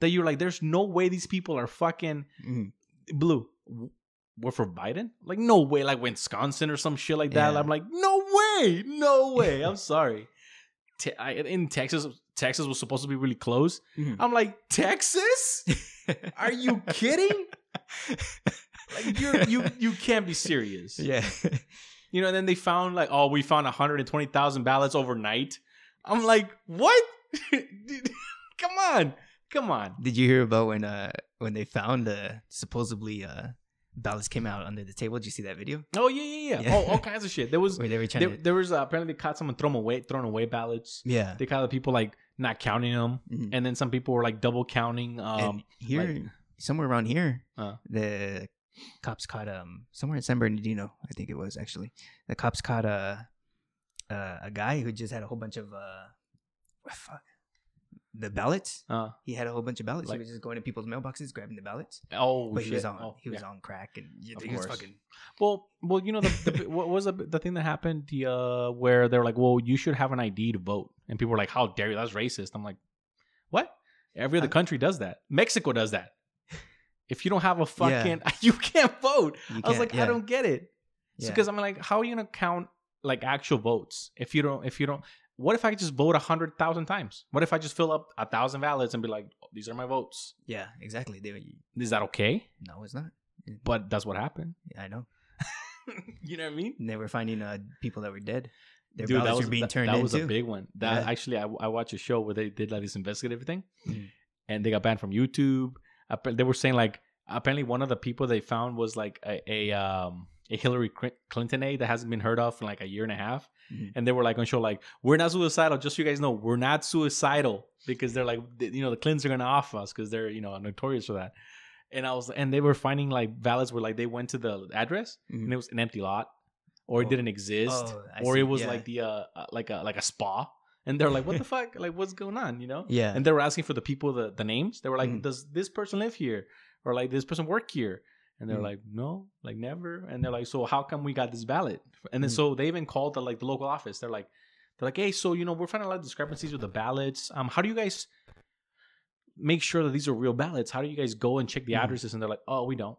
That you're like, there's no way these people are fucking
Mm.
blue. Were for Biden? Like no way. Like Wisconsin or some shit like that.
Yeah.
I'm like, no way, no way. I'm sorry. Te- I, in Texas, Texas was supposed to be really close.
Mhm.
I'm like, Texas? Are you kidding? Like you're you you can't be serious.
yeah.
You know, and then they found like, oh, we found 120,000 ballots overnight. I'm like, what? Come on. Come on.
Did you hear about when uh when they found uh supposedly uh ballots came out under the table? Did you see that video
Oh yeah, yeah, yeah.
Yeah.
Oh, all kinds of shit. There was
where they were trying
there,
to?
there was uh, apparently they caught someone throwing away throwing away ballots.
Yeah.
They caught the people like not counting them,
Mhm.
and then some people were like double counting.
and
Um,
here,
like-
somewhere around here,
Uh.
the cops caught um somewhere in San Bernardino, I think it was actually. The cops caught a uh, a guy who just had a whole bunch of uh fuck, the ballots.
uh,
He had a whole bunch of ballots.
Like-
he was just going to people's mailboxes, grabbing the ballots.
oh
but
shit.
he was on
Oh,
he was
yeah.
on crack and
Of
he was
course.
fucking
Well, well, you know the, the what was the, the thing that happened? The uh, where they're like, well, you should have an ID to vote, and people were like, how dare you? That's racist. I'm like, what? Every other
I-
country does that. Mexico does that. If you don't have a
Yeah.
fucking, you can't vote.
You
I was
can't-
like, I don't get it.
yeah.
Because I'm like, how are you gonna count like actual votes if you don't? If you don't, what if I just vote a hundred thousand times? What if I just fill up a thousand ballots and be like, oh, these are my votes?
yeah, exactly. They
Is that okay?
no, it's not.
But that's what happened.
Yeah, I know.
you know what I mean?
And they were finding uh people that were dead. Their
Dude, that was
were being
that,
turned
that was
into.
a big one. That
Yeah.
actually, I, I watched a show where they did like this investigative thing,
Mhm.
and they got banned from YouTube. They were saying like apparently one of the people they found was like a, a um a Hillary Clinton aide that hasn't been heard of in like a year and a half,
Mhm.
and they were like on show like we're not suicidal. Just so you guys know, we're not suicidal because they're like you know the Clintons are gonna off us because they're you know notorious for that. And I was and they were finding like ballots where like they went to the address
Mhm.
and it was an empty lot or it
Oh.
didn't exist
Oh,
or
see,
it was
yeah.
like the uh uh, like a like a spa and they're like what the fuck like what's going on you know
Yeah.
and they were asking for the people the, the names they were like
Mhm.
does this person live here or like this person work here and they're
Mhm.
like no like never. And they're like so how come we got this ballot? And then
Mhm.
so they even called the like the local office. They're like they're like hey so you know we're finding a lot of discrepancies with the ballots. Um how do you guys make sure that these are real ballots? How do you guys go and check the
Mhm.
addresses? And they're like oh we don't.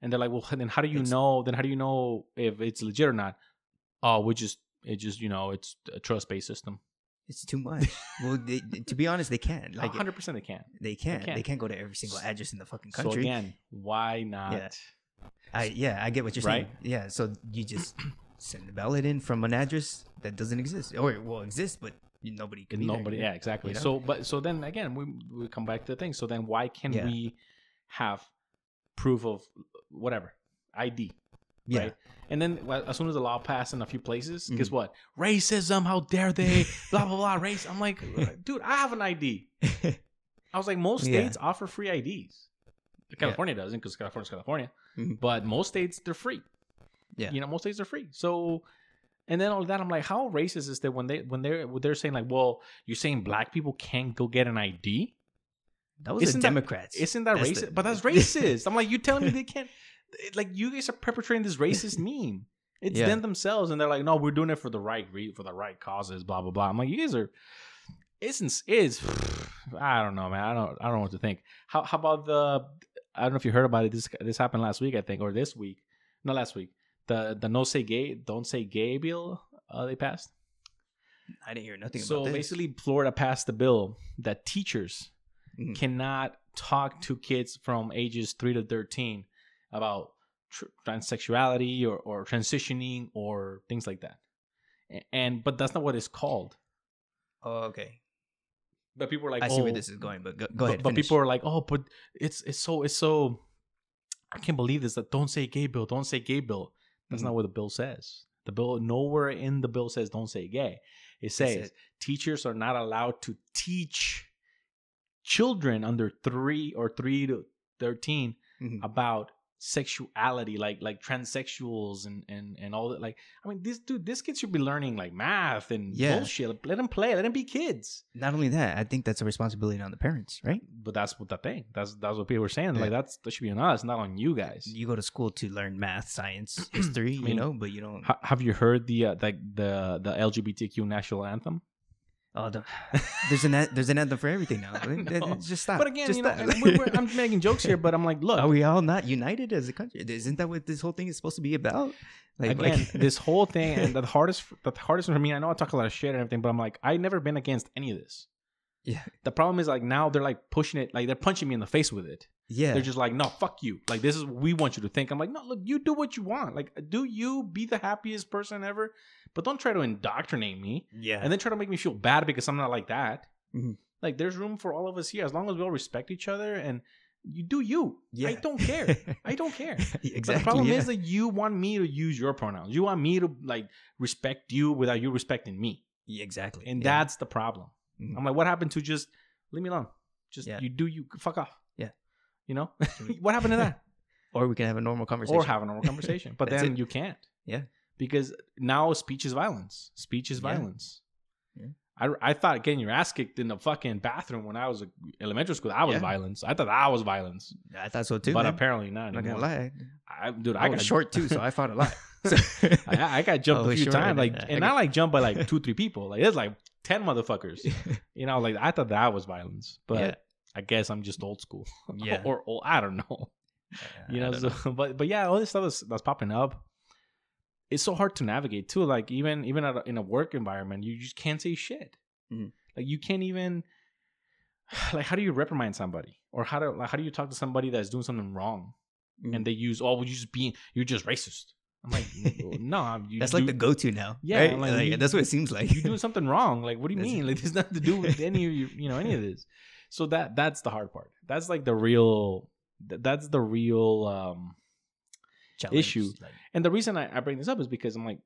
And they're like well then how do you
It's-
know then how do you know if it's legit or not? Oh we just it just you know it's a trust based system
It's too much. well, they, to be honest, they can't.
like
Like
100% they can't
they can't.
can't.
They can't go to every single address in the fucking country.
so again why not
Yeah. I yeah, I get what you're
Right?
saying. Yeah, so you just send the ballot in from an address that doesn't exist, or it will exist, but nobody can. be there,
nobody yeah exactly
You know?
so but so then again we, we come back to the thing so then why can
Yeah.
we have proof of whatever id
Yeah.
right? And then as soon as the law passed in a few places guess
Mhm.
what? Racism how dare they? Blah blah blah race. I'm like dude i have an id i was like most
Yeah.
states offer free ids california doesn't because california's california.
Mhm.
but most states they're free.
Yeah.
you know most states are free. So and then all that i'm like how racist is that when they when they're when they're saying like well you're saying black people can't go get an id
that was
Isn't
Democrats.
isn't that
That's
racist?
the-
but that's racist. I'm like you telling me they can't like you guys are perpetrating this racist meme. It's
Yeah.
them themselves and they're like no we're doing it for the right re- for the right causes blah blah blah. I'm like you guys are isn't is i don't know man. I don't i don't know what to think. How, how about the i don't know if you heard about it this this happened last week i think or this week. Not last week. The the no say gay don't say gay bill uh, they passed.
I didn't hear nothing
So basically, Florida passed a bill that teachers
Mhm.
cannot talk to kids from ages three to thirteen about tr- transsexuality or, or transitioning or things like that. And but that's not what it's called.
Oh, okay.
But people are like,
I see where
"Oh,
this is going, but go, go ahead.
But
finish.
people are like, oh, but it's it's so it's so. I can't believe this. That don't say gay bill. Don't say gay bill. That's
Mhm.
not what the bill says. The bill nowhere in the bill says don't say gay. It says
said-
teachers are not allowed to teach children under three or three to 13
Mhm.
about sexuality like like transsexuals and and and all that like i mean this dude this kid should be learning like math and
Yeah.
bullshit let them play let them be kids
Not only that, I think that's a responsibility on the parents, right?
but that's what the thing that's that's what people were saying
Yeah.
like that's that should be on us not on you guys
You go to school to learn math, science, history,
mean,
you know, but you don't.
Ha- have you heard the uh, like the the lgbtq national anthem
Oh, the, there's an there's an anthem for everything now. Just stop.
but again
Just
you know we're, we're, i'm making jokes here but i'm like look
Are we all not united as a country? Isn't that what this whole thing is supposed to be about? Like,
again,
like-
this whole thing, and the hardest, the hardest for me. I know I talk a lot of shit and everything, but I'm like, I've never been against any of this.
Yeah,
The problem is like now they're like pushing it, like they're punching me in the face with it.
yeah,
They're just like, no, fuck you. Like this is what we want you to think. I'm like, no, look, you do what you want. Like, do you be the happiest person ever, but don't try to indoctrinate me
yeah,
and then try to make me feel bad because I'm not like that.
Mhm.
Like, there's room for all of us here as long as we all respect each other and you do you.
Yeah.
I don't care. I don't care.
exactly.
But the problem
yeah.
is that you want me to use your pronouns. You want me to like respect you without you respecting me,
exactly,
and
yeah.
that's the problem.
Mhm.
I'm like, what happened to just leave me alone? Just
Yeah.
you do you fuck off.
Yeah.
you know what happened to that?
or we can have a normal conversation.
or have a normal conversation, but then
it.
you can't.
Yeah.
because now speech is violence. Speech is
Yeah.
violence.
Yeah.
I, I thought getting your ass kicked in the fucking bathroom when I was in elementary school that was
Yeah.
violence. I thought that was violence,
I thought so too.
but
man.
apparently not
I'm not
anymore.
gonna lie.
I, dude,
I,
I,
was
got
short too, so I fought a lot. So-
I, I got jumped
Oh,
a few times, like,
I
and
got-
not like jumped by like two, three people. Like it's like ten motherfuckers. You know, like I thought that was violence, but
Yeah.
I guess I'm just old school.
Yeah.
or, or I don't know.
Yeah,
You know, so, but but yeah, all this stuff that's, that's popping up. It's so hard to navigate too. Like even even a, in a work environment, you just can't say shit.
Mhm.
Like you can't even. Like how do you reprimand somebody, or how do like, how do you talk to somebody that's doing something wrong,
Mhm.
and they use oh well, you just being you're just racist. I'm like no, I'm- you
That's
do-
like the go-to now.
Yeah,
right?
like,
Like,
you-
that's what it seems like.
you're doing something wrong. Like, what do you mean? Like, there's nothing to do with any of you, you know, any of this. So that that's the hard part. That's like the real. That's the real. um
Challenge,
issue.
like-
And the reason I, I bring this up is because I'm like,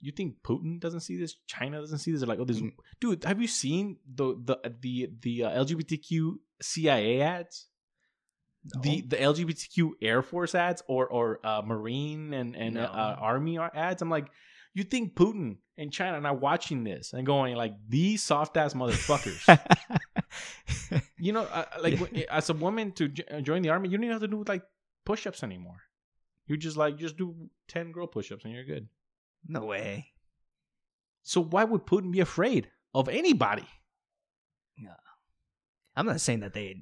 you think Putin doesn't see this? China doesn't see this? They're like, oh, this
Mm.
dude. Have you seen the the the the uh, LGBTQ CIA ads? The the LGBTQ Air Force ads or or uh, Marine and and
No.
uh, Army ads? I'm like, you think Putin and China are not watching this and going like these soft ass motherfuckers? you know, uh, like
Yeah.
as a woman to j- join the army, you don't even have to do like push ups anymore. You just like just do ten girl push ups and you're good.
no way.
So why would Putin be afraid of anybody?
I'm not saying that they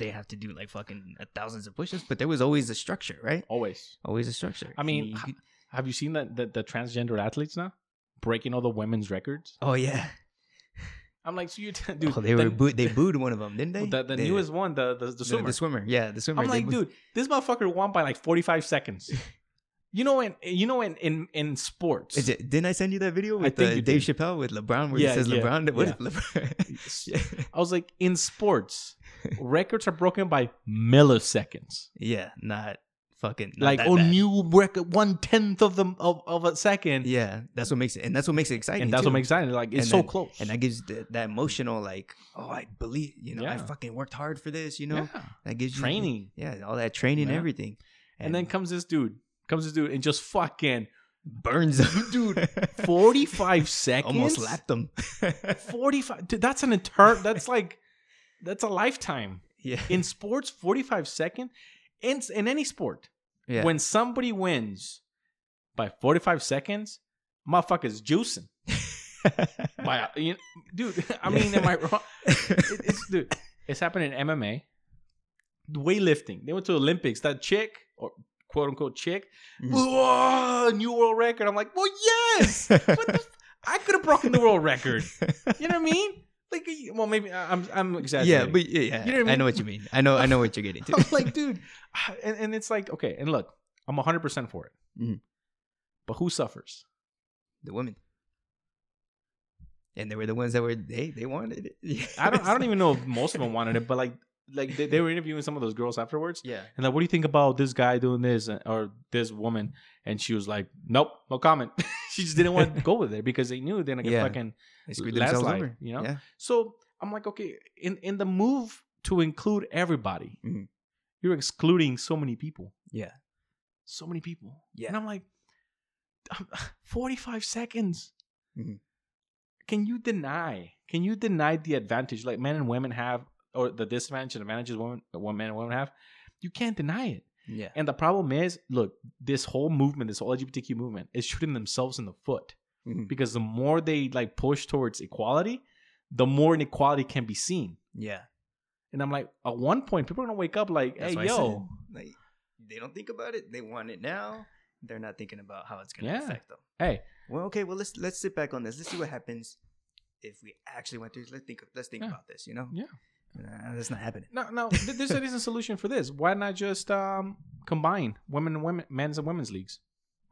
they have to do like fucking uh, thousands of push-ups, but there was always a structure, right?
Always.
Always a structure.
I mean,
You
Have you seen that the, the transgender athletes now breaking all the women's records?
oh yeah,
I'm like, so you, t- oh, dude,
oh, they were
the,
boo- they booed one of them, didn't they?
the, the
They-
newest one, the the, the swimmer.
the swimmer, yeah, the swimmer.
I'm like,
booed-
dude, this motherfucker won by like 45 seconds. You know, in you know, in in in sports,
Is it, didn't I send you that video with uh, Dave
did.
Chappelle with LeBron where
Yeah,
he says
yeah,
LeBron? What
yeah.
LeBron? yeah.
I was like, in sports, records are broken by milliseconds.
yeah, not fucking not
like,
that
oh,
bad.
new record, one tenth of the of, of a second,
Yeah, that's what makes it, and that's what makes it exciting.
and that's
too.
what makes it exciting. Like, it's
And
so
then-
close,
and that gives the, that emotional like, oh, I believe, you know, I fucking worked hard for this, you know.
yeah.
That gives you
training.
yeah, all that training, and
Yeah.
everything,
And, then comes this dude, comes this dude, and just fucking
burns up,
dude, forty five seconds,
almost him.
Forty five. Dude, that's an entire. That's like, that's a lifetime
yeah,
in sports. Forty five second, in in any sport.
yeah.
when somebody wins by 45 seconds, motherfuckers juicing. By, you dude, I mean, am I wrong? It- it's, dude, it's happened in MMA, weightlifting. They went to Olympics. That chick, or quote unquote chick,
Mhm.
whoa, new world record. I'm like, well, yes. what the f- I could have broken the world record. You know what I mean? Like, well, maybe I'm I'm exaggerating.
yeah, but yeah, yeah.
You know I
I, know what you mean. I know, I know what you're getting to.
I'm like, dude, and, and it's like, okay, and look, I'm 100 percent for it.
Mhm.
But who suffers?
the women, and they were the ones that were they they wanted it.
I don't I don't even know if most of them wanted it, but like like they, they were interviewing some of those girls afterwards.
Yeah,
And like, what do you think about this guy doing this uh, or this woman? And she was like, nope, no comment. she just didn't want to go with it because they knew they're gonna get
Yeah.
fucking
they screwed themselves
landslide,
over.
you know?
Yeah,
So I'm like, okay, in in the move to include everybody,
Mhm.
you're excluding so many people,
yeah,
so many people.
Yeah.
and I'm like, um, 45 seconds.
Mhm.
Can you deny? Can you deny the advantage like men and women have, or the disadvantage and advantages women, what men and women have? You can't deny it.
yeah.
And the problem is, look, this whole movement, this whole LGBTQ movement, is shooting themselves in the foot
Mhm.
because the more they like push towards equality, the more inequality can be seen.
Yeah,
And I'm like, at one point, people are gonna wake up like,
That's
"Hey, yo,
like they don't think about it. They want it now. They're not thinking about how it's gonna
Yeah.
affect them.
hey,
Well, okay. Well, let's let's sit back on this. Let's see what happens if we actually went through. Let's think. Let's think
Yeah.
about this. You know.
Yeah.
Nah, that's not happening.
no, no, th- there's a, a solution for this. Why not just um combine women and women, men's and women's leagues,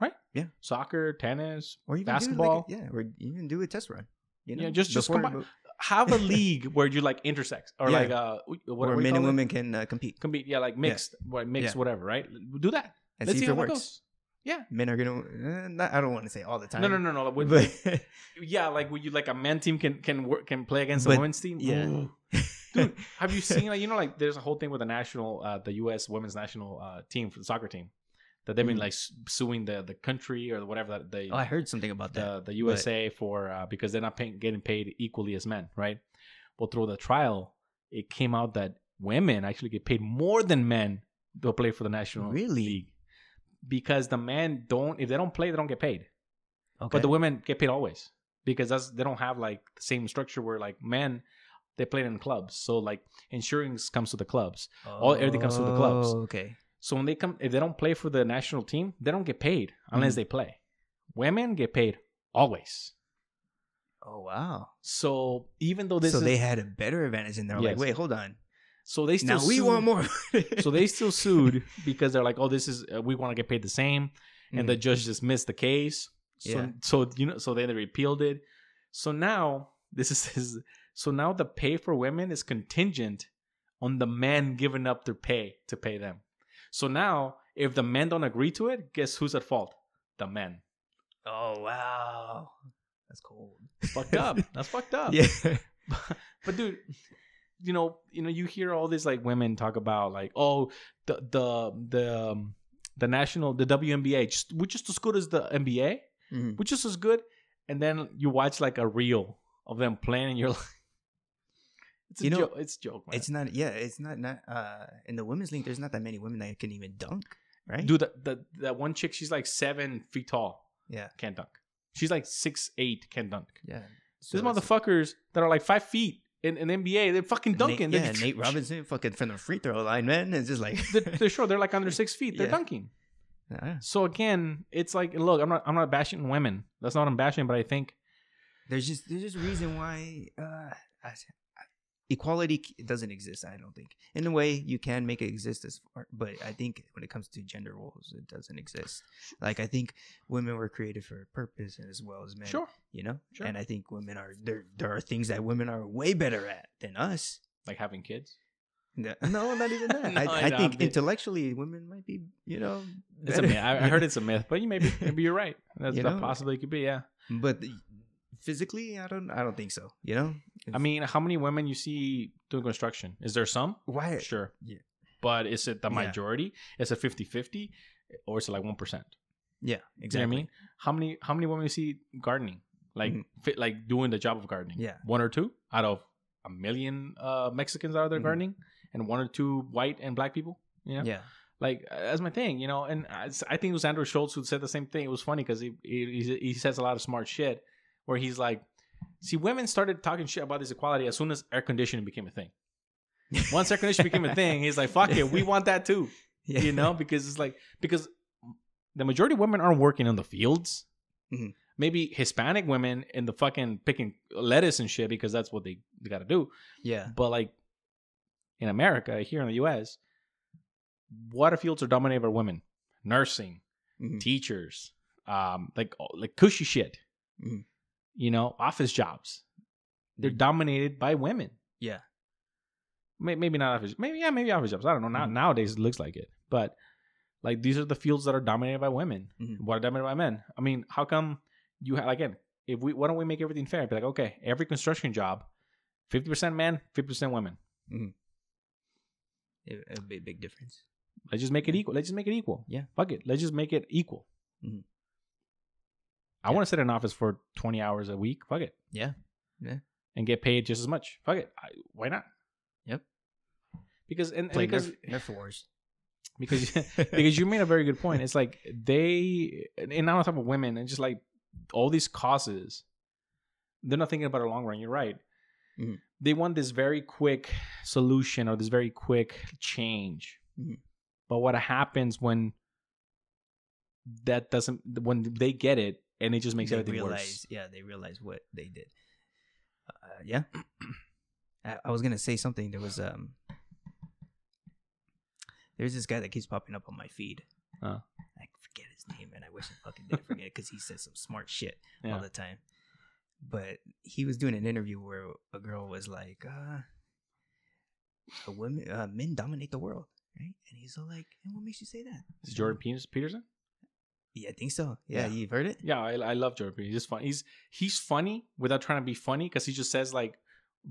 right?
Yeah.
soccer, tennis,
Or even
basketball.
like a- yeah, or even do a test run. You know,
Yeah, just- just combine- Have a league where you like intersex or
Yeah.
like uh, what,
where men and women can uh, compete
compete. Yeah, like mixed, what mixed,
Yeah.
whatever, right? Do that.
and
Let's
see,
see
if it
how it
works.
goes. Yeah.
Men are gonna. Uh, not, I don't want to say all the time.
No, no, no, no. With,
But
yeah, like would you like a men team can can work can play against a women's team?
yeah.
Dude. Have you seen like you know like there's a whole thing with the national uh the U.S. women's national uh team for the soccer team that they've been
Mhm.
like suing the the country or whatever that they
oh, I heard something about
the
that.
the USA for uh, because they're not paying, getting paid equally as men, right? Well, through the trial, it came out that women actually get paid more than men to play for the national
Really?
league because the men don't if they don't play they don't get paid
Okay.
but the women get paid always because that's they don't have like the same structure where like men they play in clubs so like insurance comes to the clubs all- everything comes to the clubs.
Oh, Okay.
so when they come if they don't play for the national team they don't get paid unless
Mhm.
they play women get paid always
Oh wow.
so even though this
so
is
they had a better advantage, and they're like, "Wait, hold on.
so they still
Now we
sued-
want more."
so they still sued because they're like oh this is uh, we want to get paid the same and the judge dismissed the case. So,
Yeah.
so you know, so then they repealed it. So now this is his. So now the pay for women is contingent on the men giving up their pay to pay them. So now, if the men don't agree to it, guess who's at fault? The men.
Oh wow, that's cold.
Fucked up. That's fucked up.
Yeah.
but dude, you know, you know, you hear all these like women talk about like, oh, the the the um, the national the WNBA, just, we're just as good as the NBA.
Mhm.
which is as good. And then you watch like a reel of them playing, and you're like, it's a
You know,
joke. It's a joke, man.
It's not. Yeah, it's not. Not uh, in the women's league. There's not that many women that can even dunk, right?
Dude, that, that that one chick, she's like seven feet tall,
Yeah.
can't dunk. She's like six eight, can't dunk.
Yeah.
These motherfuckers that are like five feet in, in NBA, they're fucking dunking.
Nate,
they're,
Nate Robinson, fucking from the free throw line, man. It's just like
they're, they're sure they're like under six feet. They're
Yeah.
dunking.
Yeah.
So again, it's like, look, I'm not I'm not bashing women. That's not what I'm bashing, but I think
there's just there's just a reason why uh, I- equality doesn't exist. I don't think. In a way, you can make it exist as far, but I think when it comes to gender roles, it doesn't exist. Like I think women were created for a purpose as well as men.
sure,
You know,
Sure.
and I think women are there. There are things that women are way better at than us.
like having kids.
No, no, not even that.
No,
I,
I
I think intellectually, women might be, you know,
It's a myth. I, I heard it's a myth, but you maybe maybe you're right. That's
You
that
know?
possibly could be. Yeah.
but the- physically, I don't, I don't think so. You know,
I mean, how many women you see doing construction? Is there some?
why?
Sure.
Yeah.
But is it the
Yeah.
majority? Is it 50-50? Or is it like 1%?
Yeah,
You know
exactly.
I mean? How many how many women you see gardening? Like
Mhm.
fit, like doing the job of gardening?
Yeah.
One or two out of a million uh, Mexicans out there
Mhm.
gardening and one or two white and black people? You know?
Yeah.
Like uh, that's my thing, you know. And I, I think it was Andrew Schulz who said the same thing. It was funny because he he he says a lot of smart shit. Where he's like, see, women started talking shit about this equality as soon as air conditioning became a thing. Once air conditioning became a thing, he's like, fuck it, we want that too.
yeah.
You know, because it's like because the majority of women aren't working in the fields.
Mhm.
maybe Hispanic women in the fucking picking lettuce and shit because that's what they, they got to do.
Yeah.
But like in America, here in the U.S., water fields are dominated by women. Nursing,
Mhm.
teachers, um, like like cushy shit.
Mhm.
You know, office jobs. They're
Mhm.
dominated by women.
Yeah.
Maybe not office. Maybe yeah. Maybe office jobs. I don't know. Now
Mhm.
nowadays it looks like it, but like these are the fields that are dominated by women.
Mhm.
What are dominated by men? I mean, how come you have again? If we why don't we make everything fair? Be like, okay, every construction job, fifty percent men, fifty percent women.
It, it'd be a big difference.
Let's just make it equal. Let's just make it equal.
Yeah.
Fuck it. Let's just make it equal.
Mhm.
I
Yeah.
want to sit in office for 20 hours a week. Fuck it.
Yeah. Yeah.
And get paid just as much. Fuck it. I, why not?
Yep.
Because and, and because
Nerf, Nerf Wars.
because because you made a very good point. It's like they and I'm not talking about women and just like all these causes, they're not thinking about a long run. You're right.
Mhm.
They want this very quick solution or this very quick change.
Mhm.
But what happens when that doesn't when they get it and it just makes
they
everything
realize,
worse?
Yeah, they realize what they did. Uh, yeah. I, I was gonna say something. There was um. There's this guy that keeps popping up on my feed.
Uh.
I forget his name, and I wish I fucking didn't forget it because he says some smart shit all the time. But he was doing an interview where a girl was like, uh, "A women, uh, men dominate the world, right?" And he's all like, "And what makes you say that?"
Is Jordan Peterson?
Yeah, I think so. Yeah,
Yeah.
you've heard it.
Yeah, I, I love Jordan Peterson. He's just fun. He's he's funny without trying to be funny because he just says like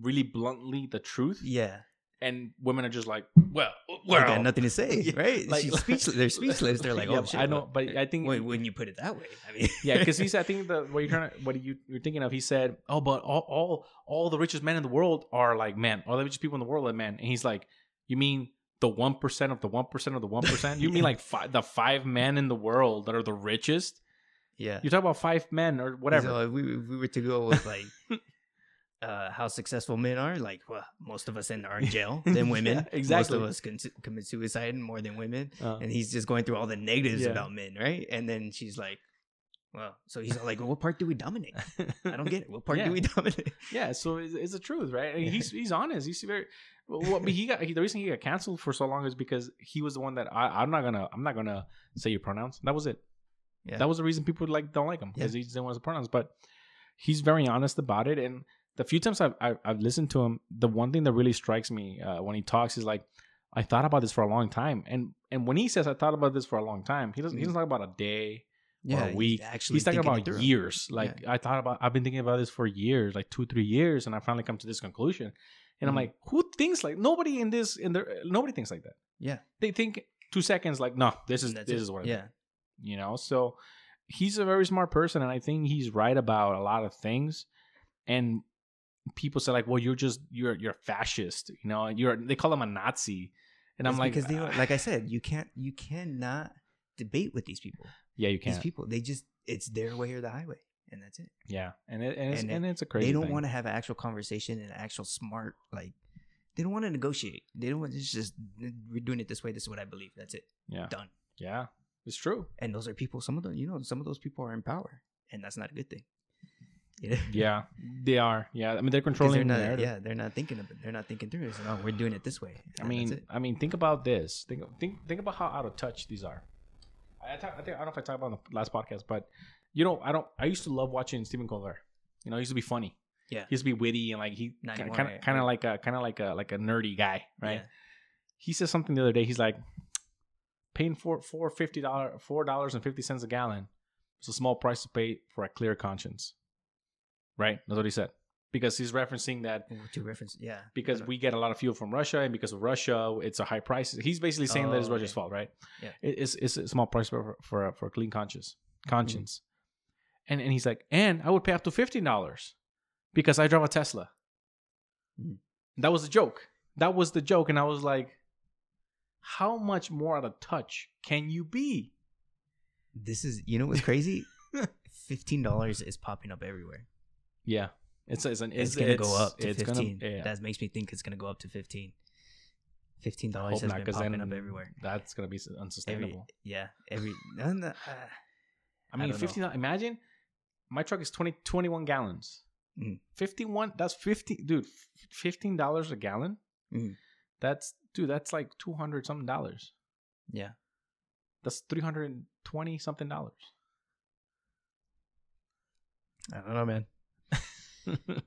really bluntly the truth.
Yeah,
and women are just like, well,
they
well,
got nothing to say,
Yeah,
right?
like-
She's speechless. They're speechless. They're like,
Yeah,
"Oh shit!"
I know, but I think
when, when you put it that way, I mean,
yeah, because he's I think the what you're trying to what you you're thinking of. He said, oh, but all all all the richest men in the world are like men. All the richest people in the world are men. And he's like, you mean the one percent of the one percent of the one percent? You mean like five, the five men in the world that are the richest?
yeah.
You talk about five men or whatever.
So if we, if we were to go with like uh, how successful men are, like well, most of us in are in jail than women.
Yeah, exactly.
Most of us con- commit suicide more than women,
Uh,
and he's just going through all the negatives
Yeah.
about men, right? And then she's like, "Well," so he's like, "What part do we dominate? I don't get it. What part
Yeah.
do we dominate?"
Yeah, so it's, it's the truth, right? I mean, he's he's honest. He's very. Well, but he got he, the reason he got canceled for so long is because he was the one that I I'm not gonna I'm not gonna say your pronouns. That was it.
Yeah.
That was the reason people like don't like him because
Yeah.
he didn't want his pronouns. But he's very honest about it. And the few times I've I've, I've listened to him, the one thing that really strikes me uh, when he talks is like, I thought about this for a long time. And and when he says I thought about this for a long time, he doesn't he
Mhm.
doesn't talk about a day
yeah,
or a
he's
week.
Actually,
He's talking about years. Like I thought about, I've been thinking about this for years, like two, three years, and I finally come to this conclusion. And I'm
Mhm.
like, who thinks like nobody in this in there? Nobody thinks like that.
Yeah,
They think two seconds, like, no, this is
That's
this
it.
is what.
Yeah,
you know. So he's a very smart person, and I think he's right about a lot of things. And people say like, well, you're just you're you're fascist, you know. You're they call him a Nazi, and I'm like,
because they,
"Ah,
like I said, you can't, you cannot debate with these people.
yeah, you can't,
people, they just, it's their way or the highway, and that's it.
yeah, and it, and it's,
And
and, it's a crazy.
they don't want to have an actual conversation and an actual smart like they don't want to negotiate they don't want it's just we're doing it this way this is what i believe that's it
yeah,
done
yeah, it's true.
and those are people some of them you know some of those people are in power and that's not a good thing?
Yeah, they are. Yeah, I mean they're controlling
they're not,
narrative.
yeah they're not thinking of it they're not thinking through this no oh, we're doing it this way
I mean. I mean, think about this. Think, think, think about how out of touch these are. I, I, talk, I think I don't know if I talked about it on the last podcast, but you know, I don't. I used to love watching Stephen Colbert. You know, he used to be funny.
Yeah.
he used to be witty and like he kind of kind of
right.
like a kind of like a like a nerdy guy, right?
Yeah.
He said something the other day. He's like, paying for four fifty dollar four dollars and fifty cents a gallon is a small price to pay for a clear conscience. Right, that's what he said. Because he's referencing that
to reference yeah
because we get a lot of fuel from Russia, and because of Russia, it's a high price. He's basically saying that it's
Oh,
Russia's
okay.
fault, right?
Yeah.
It's it's a small price for for for a clean conscience conscience,
Mm-hmm.
And and he's like, and I would pay up to fifteen dollars because I drive a Tesla.
Mhm.
That was a joke. That was the joke, and I was like, how much more out of touch can you be?
this is you know what's crazy $15 is popping up everywhere
Yeah, it's it's an
it's,
it's,
gonna
it's-
go up to
it's
15
Gonna, yeah.
that makes me think it's gonna go up to 15 $15
I
has
not,
been popping up everywhere
That's gonna be
every
unsustainable.
yeah every of the- uh,
I mean,
know.
fifteen. Imagine my truck is 20, 21 gallons.
Mhm.
51, that's 50, dude, $15 a gallon.
Mhm.
That's, dude, that's like 200 something dollars.
Yeah.
That's 320 something dollars.
I don't know, man.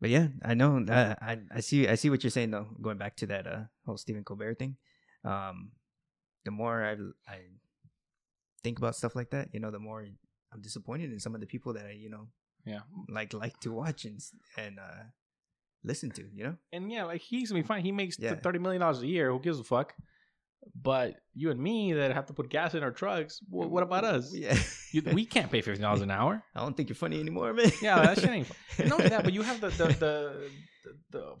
But yeah, I know. Uh, I I see. I see what you're saying though. Going back to that uh, whole Stephen Colbert thing, um, the more I I think about stuff like that, you know, the more I'm disappointed in some of the people that I you know
yeah.
like like to watch and and uh, listen to. You know.
And yeah, like he's gonna be fine. He makes
Yeah.
$30 million a year. Who gives a fuck? But you and me that have to put gas in our trucks, wh- what about us?
Yeah.
You, we can't pay $50 an hour.
I don't think you're funny anymore, man.
Yeah, that shit ain't. fun. Not only that, but you have the the the, the, the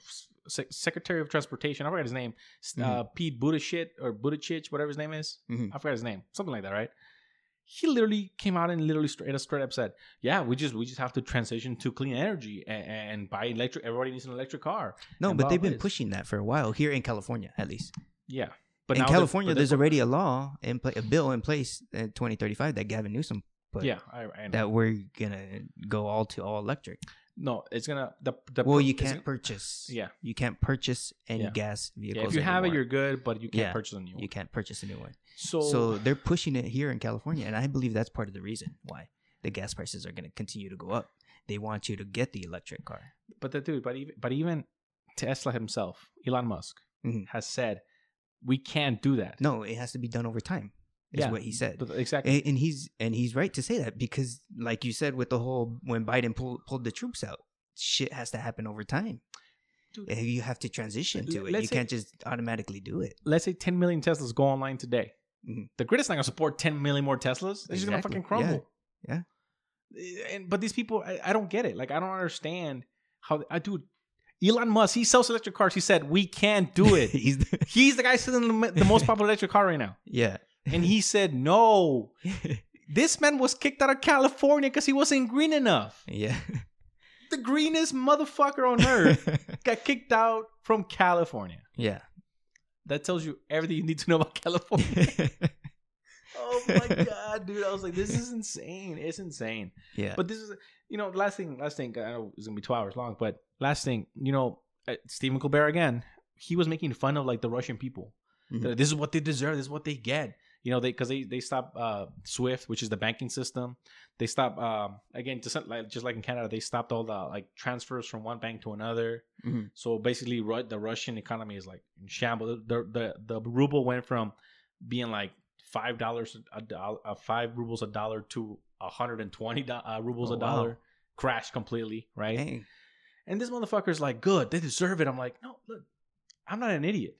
Se- Secretary of Transportation. I forgot his name. S- Uh, Pete Buttigieg or Buttigieg, whatever his name is.
Mhm.
I forgot his name. Something like that, right? He literally came out and literally straight, straight up said, "Yeah, we just we just have to transition to clean energy and, and buy electric. Everybody needs an electric car.
No, but they've been pushing that for a while here in California, at least.
Yeah, but
in
they're-
California,
they're-
there's already a law in play, a bill in place in 2035 that Gavin Newsom put.
yeah, I, I know.
that we're gonna go all to all electric.
No, it's gonna the the
well, you can't purchase.
Yeah.
you can't purchase any
Yeah.
gas
yeah,
vehicles.
if you have it, you're good, but you can't
Yeah.
purchase a new one.
you can't purchase a new one.
So,
So they're pushing it here in California, and I believe that's part of the reason why the gas prices are going to continue to go up. They want you to get the electric car.
but the dude, but even but even Tesla himself, Elon Musk,
Mhm.
has said we can't do that.
No, it has to be done over time. Is
Yeah,
what he said.
Exactly.
and, and he's and he's right to say that because, like you said, with the whole when Biden pulled pulled the troops out, shit has to happen over time.
Dude.
You have to transition to it. You
say-
can't just automatically do it.
Let's say 10 million Teslas go online today.
Mhm.
The grid is not gonna support 10 million more Teslas. It's just gonna fucking crumble.
Yeah.
And but these people, I, I don't get it. Like I don't understand how. I dude, Elon Musk, he sells electric cars. He said we can't do it.
he's the,
He's the guy selling the, the most popular electric car right now,
yeah.
And he said no. This man was kicked out of California because he wasn't green enough.
yeah.
The greenest motherfucker on earth got kicked out from California.
yeah.
That tells you everything you need to know about California. oh my god, dude! I was like, this is insane. It's insane.
yeah.
But this is, you know, last thing, last thing. I know it's gonna be two hours long, but last thing, you know, uh, Stephen Colbert again. He was making fun of like the Russian people.
Mhm.
This is what they deserve. This is what they get. You know, they because they they stop uh, SWIFT, which is the banking system. They stop um, again, just like just like in Canada, they stopped all the like transfers from one bank to another.
Mhm.
So basically, Ru- the Russian economy is like in shambles. The the the ruble went from being like five dollars a dollar, uh, five rubles a dollar to hundred and twenty uh, rubles
Oh,
a
wow.
dollar. Crashed completely, right?
Dang.
And this motherfucker's like, good, they deserve it. I'm like, no, look, I'm not an idiot.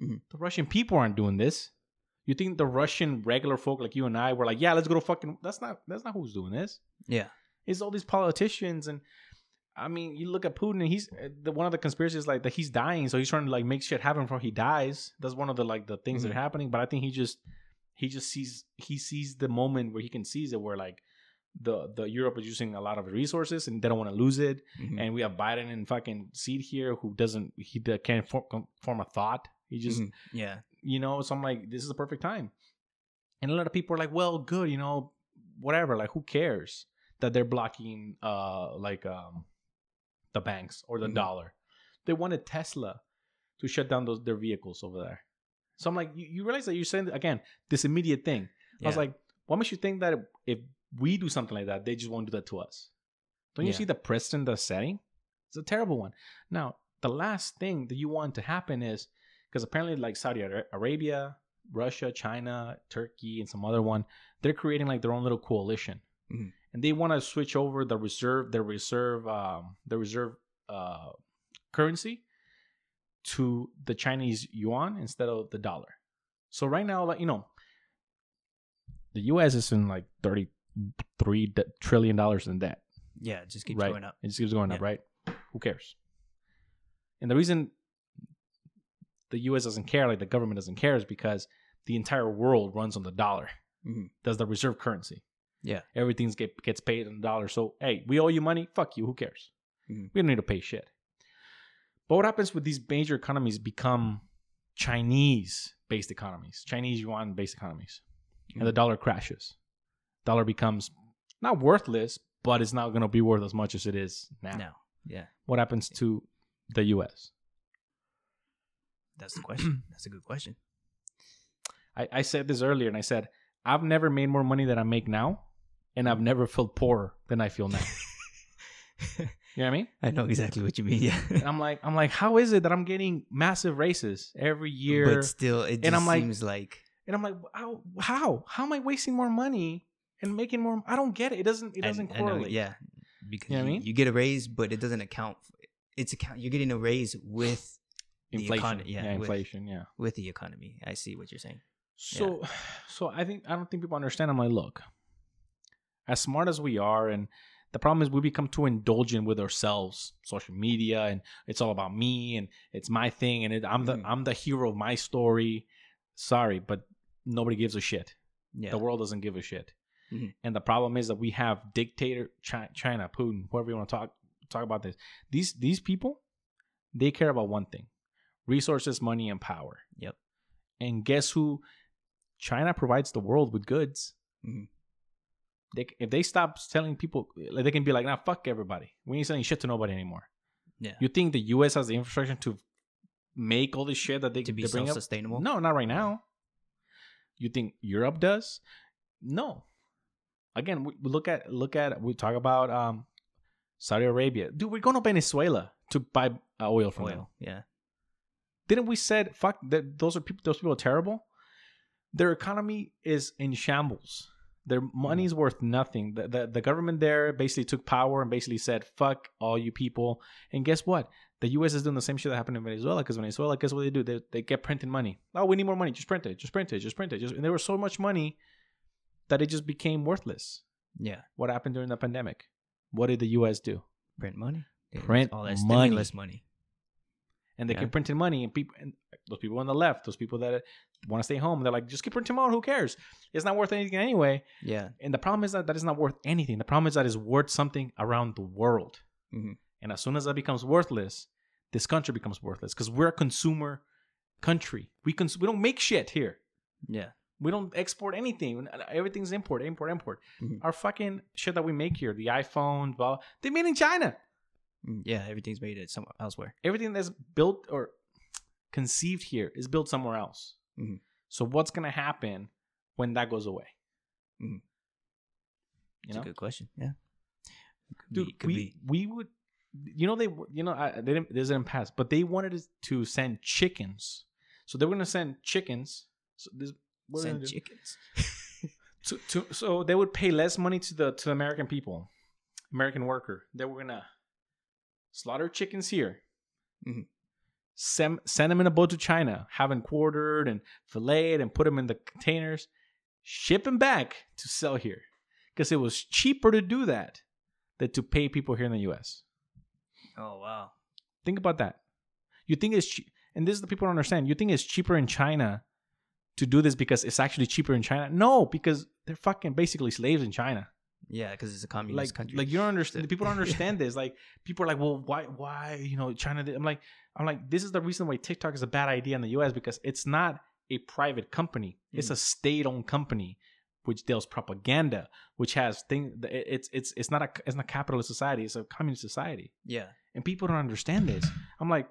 Mhm.
The Russian people aren't doing this. You think the Russian regular folk like you and I were like, yeah, let's go to fucking. That's not. That's not who's doing this.
Yeah.
It's all these politicians and. I mean, you look at Putin, and he's uh, the one of the conspiracies like that he's dying, so he's trying to like make shit happen before he dies. That's one of the like the things that
Mhm.
are happening. But I think he just he just sees he sees the moment where he can seize it, where like the the Europe is using a lot of resources and they don't want to lose it
Mhm.
and we have Biden and fucking Seed here who doesn't he can't form, form a thought. He just
Mhm. yeah.
You know. So I'm like, this is the perfect time. And a lot of people are like, well, good, you know, whatever. Like, who cares that they're blocking uh like um the banks or the
Mhm.
dollar? They wanted Tesla to shut down those their vehicles over there. So I'm like, you, you realize that you're saying again this immediate thing. I was like, what makes you think that if we do something like that, they just won't do that to us? Don't you
Yeah.
see the precedent that's setting? It's a terrible one. Now, the last thing that you want to happen is because apparently, like Saudi Arabia, Russia, China, Turkey, and some other one, they're creating like their own little coalition,
Mhm.
and they want to switch over the reserve, their reserve, um, the reserve uh, currency to the Chinese yuan instead of the dollar. So right now, like you know, the U.S. is in like thirty-three trillion dollars in debt.
Yeah. It just keeps
right.
going up.
It just keeps going up, right? Who cares? And the reason the U.S. doesn't care, like the government doesn't care, is because the entire world runs on the dollar.
Mhm.
That's the reserve currency.
Yeah.
Everything's get gets paid in the dollar. So hey, we owe you money. Fuck you. Who cares?
Mhm.
We don't need to pay shit. But what happens with these major economies become Chinese-based economies, Chinese yuan-based economies, and the
Mhm.
dollar crashes. Dollar becomes not worthless, but it's not gonna be worth as much as it is now.
No. Yeah.
What happens to the U.S.?
That's the question. That's a good question.
I, I said this earlier, and I said I've never made more money than I make now, and I've never felt poorer than I feel now. you know what I mean?
I know exactly what you mean. Yeah.
And I'm like, I'm like, how is it that I'm getting massive raises every year?
But still, it just
And I'm like-
seems like
and I'm like, how, how, how am I wasting more money and making more? I don't get it. It doesn't, it doesn't
I know,
correlate.
yeah, because
You know what I
you,
mean?
you get a raise, but it doesn't account. For, It's account. You're getting a raise with the
inflation.
yeah,
yeah,
with-
inflation. Yeah.
with the economy. I see what you're saying.
So, so I think I don't think people understand. I'm like, look, as smart as we are, and the problem is we become too indulgent with ourselves, social media, and it's all about me and it's my thing, and it, I'm the
Mhm.
I'm the hero of my story. Sorry, but nobody gives a shit.
Yeah.
The world doesn't give a shit.
Mhm.
And the problem is that we have dictator China, Putin, whoever you want to talk talk about this. These these people, they care about one thing: resources, money, and power.
Yep.
And guess who? China provides the world with goods.
Mhm.
They, if they stop telling people, like they can be like, "Nah, fuck everybody. We ain't selling shit to nobody anymore."
Yeah.
You think the U.S. has the infrastructure to make all this shit that they
to be
they bring
self-sustainable.
No, not right now. You think Europe does? No. Again, we look at look at we talk about um Saudi Arabia. Dude, we're going to Venezuela to buy uh, oil from them.
oil. Yeah.
Didn't we said fuck that those are people those people are terrible? Their economy is in shambles. Their money's worth nothing. The, the the government there basically took power and basically said fuck all you people. And guess what? The U.S. is doing the same shit that happened in Venezuela because Venezuela, guess what they do? They, they get printing money. Oh, we need more money. Just print it. Just print it. Just print it. Just, and there was so much money that it just became worthless.
Yeah.
What happened during the pandemic? What did the U.S. do?
Print money.
Print
all that
money.
stimulus money.
And they
Yeah.
keep printing money, and people, and those people on the left, those people that want to stay home, they're like, just keep printing money. Who cares? It's not worth anything anyway.
Yeah.
And the problem is that that is not worth anything. The problem is that it's worth something around the world.
Mhm.
And as soon as that becomes worthless, this country becomes worthless because we're a consumer country. We cons- we don't make shit here.
Yeah.
We don't export anything. Everything's import, import, import.
Mhm.
Our fucking shit that we make here, the iPhone, blah, they made in China.
Mm, Yeah. Everything's made it somewhere elsewhere.
Everything that's built or conceived here is built somewhere else.
Mhm.
So what's gonna happen when that goes away?
Mhm.
You know,
a good question. Yeah. Could
dude,
be, could
we
be.
we would, you know, they you know I, they didn't this didn't pass, but they wanted to send chickens. So they were gonna send chickens. So this
Send chickens.
to, to so they would pay less money to the to the American people, American worker. They were gonna slaughter chickens here,
Mhm.
send send them in a boat to China, have them quartered and filleted and put them in the containers, ship them back to sell here, because it was cheaper to do that than to pay people here in the U.S.
Oh wow.
Think about that. You think it's che- and this is the people don't understand. You think it's cheaper in China to do this because it's actually cheaper in China? No, because they're fucking basically slaves in China.
Yeah, because it's a communist
like
country.
like you don't understand people don't
Yeah.
understand this like people are like well why why you know china did-" i'm like i'm like this is the reason why tiktok is a bad idea in the us because it's not a private company it's
Mm.
a state-owned company which deals propaganda which has things. it's it's it's not a it's not a capitalist society it's a communist society
yeah.
and people don't understand this i'm like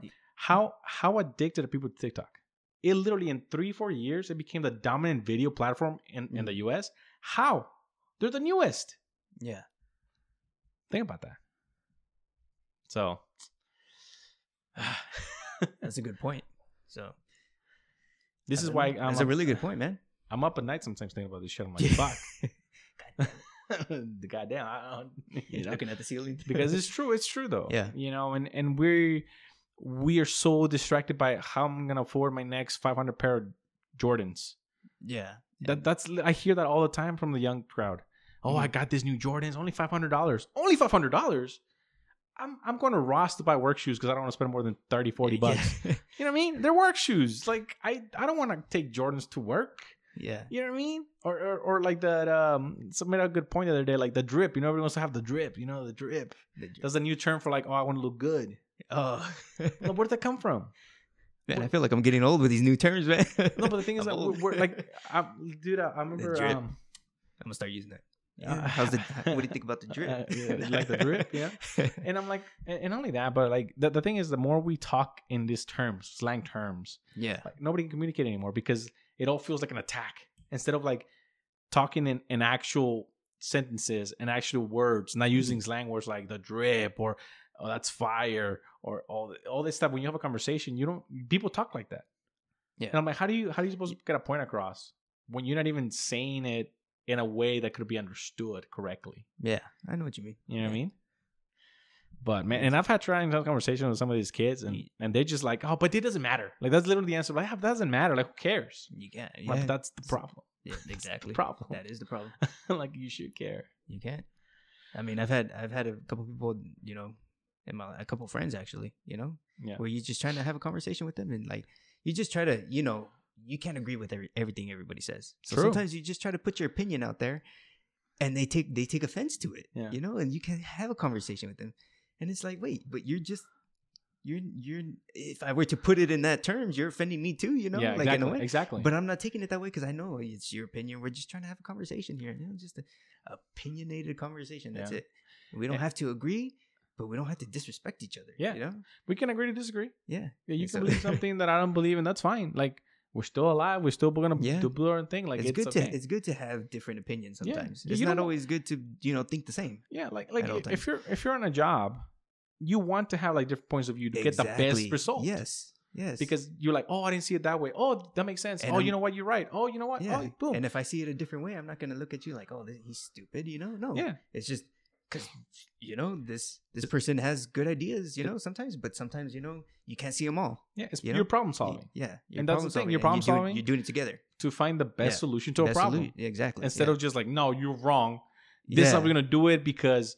how how addicted are people to tiktok it literally in three four years it became the dominant video platform in, in
Mm.
the us how they're the newest
Yeah.
Think about that. So,
That's a good point. So
this
I
is why. I'm
That's
up,
a really good point, man.
I'm up at night sometimes thinking about this shit. I'm like, fuck. the goddamn, I don't, you
You're looking at the ceiling
because it's true. It's true though.
Yeah.
You know, and and we we are so distracted by how I'm gonna afford my next 500 pair of Jordans.
yeah.
That that's I hear that all the time from the young crowd. Oh, I
Mhm.
got this new Jordans, only five hundred dollars. Only five hundred dollars. I'm I'm going to Ross to buy work shoes because I don't want to spend more than 30, 40 bucks.
Yeah.
You know what I mean? They're work shoes. Like I, I don't want to take Jordans to work.
yeah.
You know what I mean? Or, or, or like that. Um, somebody made a good point the other day. Like the drip. You know, everybody wants to have the drip. You know, the drip. That's a new term for like, oh, I want to look good.
Oh.
No, where did that come from?
man, I feel like I'm getting old with these new terms, man.
No, but the thing is
I'm
that we're, we're like, I, dude, I, I remember. Um,
I'm gonna start using that. Yeah. How's the? What do you think about the drip?
Uh, yeah, like the drip, yeah. and I'm like, and and only that, but like the, the thing is, the more we talk in these terms, slang terms,
yeah.
like nobody can communicate anymore because it all feels like an attack instead of like talking in, in actual sentences and actual words, not using slang words like the drip or oh that's fire or all all this stuff. When you have a conversation, you don't people talk like that.
Yeah.
And I'm like, how do you how do you supposed to get a point across when you're not even saying it in a way that could be understood correctly?
Yeah. I know what you mean.
You know what I mean? But man, and I've had trying to have conversations with some of these kids, and and they're just like, oh, but it doesn't matter. Like that's literally the answer. Like, that doesn't matter. Like, who cares?
You can't.
Like,
Yeah.
that's the problem.
yeah, exactly.
problem.
That is the problem.
like, you should care.
You can't. I mean, I've had I've had a couple people, you know, and my a couple friends actually, you know,
Yeah.
where you're just trying to have a conversation with them and like you just try to, you know, you can't agree with every, everything everybody says. So
True.
sometimes you just try to put your opinion out there, and they take they take offense to it,
Yeah.
you know, and you can have a conversation with them, and it's like, wait, but you're just. You're you're if I were to put it in that terms, you're offending me too, you know,
yeah,
like
exactly.
in a way.
Exactly.
But I'm not taking it that way because I know it's your opinion. We're just trying to have a conversation here. You know, just a opinionated conversation. That's
Yeah.
it. We don't
And-
have to agree, but we don't have to disrespect each other.
Yeah.
You know?
we can agree to disagree.
Yeah.
Yeah, you can
so-
believe something that I don't believe, and that's fine. Like, we're still alive. We're still gonna
Yeah.
do our thing. Like,
it's,
it's,
good
okay.
to it's good to have different opinions sometimes.
Yeah,
It's
you
not always good to, you know, think the same.
yeah, like like if
times.
you're if you're on a job, you want to have like different points of view to get the best result.
Yes. Yes.
because you're like, oh, I didn't see it that way. Oh, that makes sense.
And
oh,
I'm-
you know what? You're right. Oh, you know what?
yeah.
Oh, boom.
And if I see it a different way, I'm not gonna look at you like, oh, this, he's stupid. You know? No.
yeah,
It's just because you know this this person has good ideas. You know, sometimes, but sometimes you know you can't see them all.
yeah. It's
You
your
know?
problem solving
Yeah.
And that's the thing, you're problem solving.
You're doing it together.
to find the best
Yeah.
solution to a problem
solu- exactly.
instead
yeah.
of just like, no, you're wrong. This is how we're gonna do it because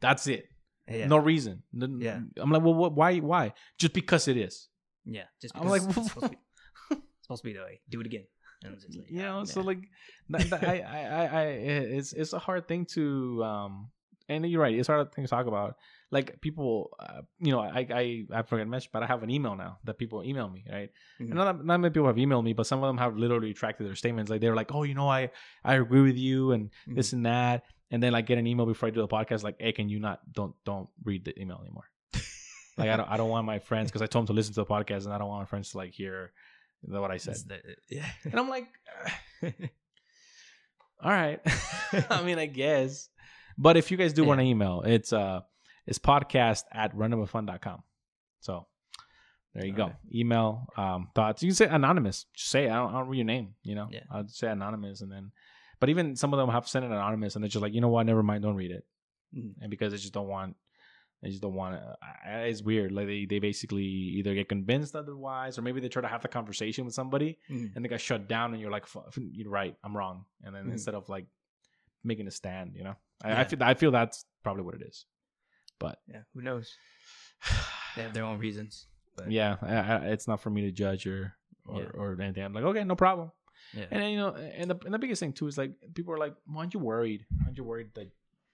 that's it.
Yeah.
No reason.
Yeah.
I'm like, well, what, why? Why? Just because it is.
Yeah. Just
I'm like,
it's, supposed to be, it's supposed to be that way. Do it again. And it's just like,
you know so like that, that- I, I i i it's it's a hard thing to um and you're right it's a hard thing to talk about like people uh, you know i i i forgot to mention but i have an email now that people email me right
Mhm.
and not, not many people have emailed me but some of them have literally retracted their statements like they're like oh you know i i agree with you and this and that and then like get an email before i do the podcast like hey can you not don't don't read the email anymore like i don't i don't want my friends because i told them to listen to the podcast and i don't want my friends to like hear what i said
the- yeah.
and I'm like, all right. I mean, I guess. But if you guys do want to email, it's uh it's podcast at randomofun.com. So there you go. Email um thoughts. You can say anonymous. Just say. I don't, I don't read your name, you know?
Yeah.
I'll say anonymous and then but even some of them have sent it anonymous and they're just like, you know what, never mind, don't read it.
Mhm.
And because they just don't want they just don't want it. It's weird. Like they, they basically either get convinced otherwise, or maybe they try to have the conversation with somebody,
Mhm.
and they got shut down and you're like "Fu- you're right i'm wrong and then
Mhm.
instead of like making a stand you know I, I feel i feel that's probably what it is but
Yeah. Who knows? They have their own reasons. But
yeah I, I, it's not for me to judge or or,
Yeah.
or anything i'm like okay no problem
Yeah.
and then you know and the, and the biggest thing too is like people are like why aren't you worried Why aren't you worried that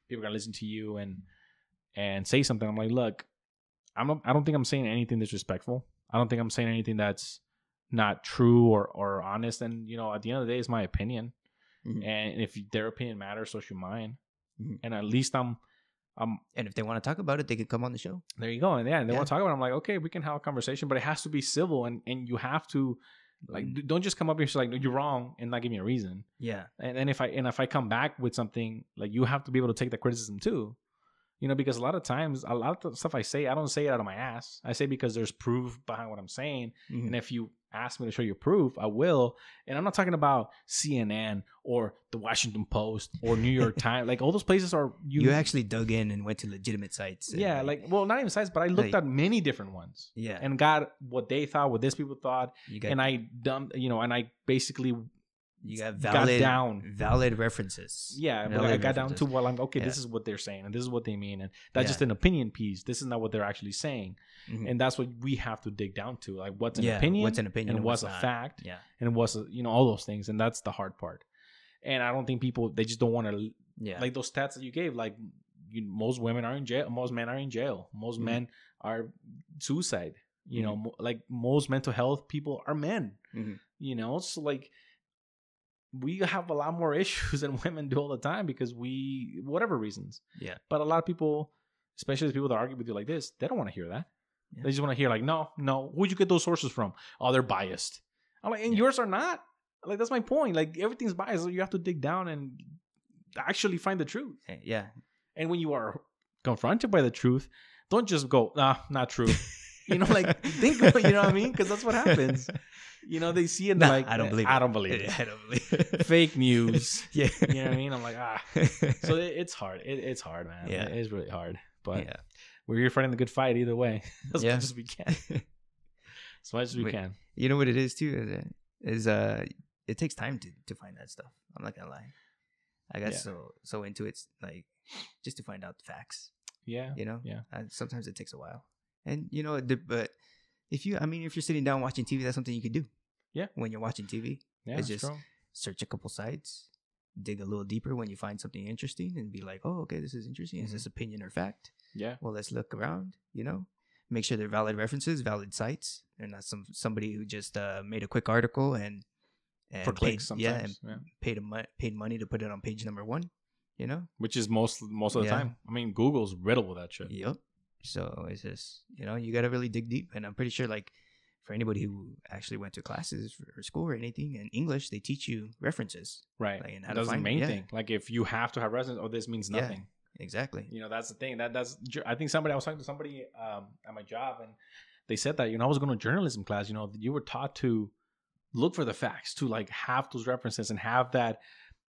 people are gonna listen to you and and say something i'm like look i'm not, i don't think i'm saying anything disrespectful i don't think i'm saying anything that's not true or or honest and you know at the end of the day it's my opinion
Mhm.
and if their opinion matters so should mine. And at least i'm i'm
And if they want to talk about it, they can come on the show.
there you go and yeah and they
Yeah.
want to talk about it i'm like okay we can have a conversation but it has to be civil and and you have to like
Mm.
don't just come up here and say like no, you're wrong and not give me a reason
Yeah.
and then if I and if I come back with something like you have to be able to take the criticism too, you know, because a lot of times a lot of the stuff I say I don't say it out of my ass. I say because there's proof behind what I'm saying,
Mhm.
and if you ask me to show you proof, I will. And I'm not talking about CNN or the Washington Post or New York Times. Like all those places are
you, actually dug in and went to legitimate sites.
yeah, like well, not even sites, but I looked
Like-
at many different ones
yeah,
and got what they thought, what these people thought,
you got
and I dumped, you know, and I basically
you got
got down.
valid references.
Yeah, but I got down to
references.
well, I'm okay.
Yeah.
This is what they're saying, and this is what they mean, and that's
Yeah.
just an opinion piece. This is not what they're actually saying,
Mhm.
and that's what we have to dig down to. Like, what's an
Yeah,
opinion?
what's an opinion
and what's,
what's
a fact?
yeah,
And what's a, you know all those things, and that's the hard part. And I don't think people they just don't want to
yeah,
like those stats that you gave. Like, you, most women are in jail. Most men are in jail. Most
Mhm.
men are suicide. You
Mm-hmm.
know, mo- like most mental health people are men.
Mhm.
You know, so like we have a lot more issues than women do all the time because we whatever reasons.
Yeah.
But a lot of people, especially the people that argue with you like this, they don't want to hear that.
Yeah.
They just want to hear like, no, no, who'd you get those sources from? Oh, they're biased. I'm like, and
Yeah.
yours are not. Like that's my point. Like everything's biased. So you have to dig down and actually find the truth.
Eh, Yeah.
And when you are confronted by the truth, don't just go, nah, not true. you know, like think, about- you know what I mean? Because that's what happens. You know, they see it and
Nah,
like,
I don't believe
I don't believe it.
I don't believe it.
Fake news.
yeah.
You know what I mean? I'm like, ah. So it, it's hard. It, it's hard, man.
Yeah.
It is really hard. But
yeah.
we're here fighting the good fight either way, as
Yeah.
much as we can. As much as we
Wait.
can.
You know what it is too is, uh, uh it takes time to to find that stuff. I'm not gonna lie. I got
Yeah.
so so into it like just to find out the facts.
Yeah.
You know.
Yeah.
And sometimes it takes a while. And you know, but if you, I mean, if you're sitting down watching TV, that's something you could do.
Yeah.
When you're watching TV,
Yeah.
It's just- search a couple sites, dig a little deeper when you find something interesting, and be like, oh, okay, this is interesting. Is
Mhm.
this opinion or fact?
Yeah.
well let's look around you know make sure they're valid references valid sites they're not some somebody who just uh, made a quick article and, and
For
paid,
clicks
yeah and.
Yeah.
paid a paid money to put it on page number one you know
Which is most most of the
Yeah.
time. I mean, Google's riddled with that shit.
yep so it's just you know you got to really dig deep and i'm pretty sure like for anybody who actually went to classes or school or anything in english they teach you references
Right.
Like, and how to
that's the main
yeah.
thing. Like if you have to have residence, oh, this means
Yeah.
nothing.
exactly
You know, that's the thing. That that's. I think somebody I was talking to somebody um, at my job, and they said that you know I was going to journalism class. You know, you were taught to look for the facts, to like have those references and have that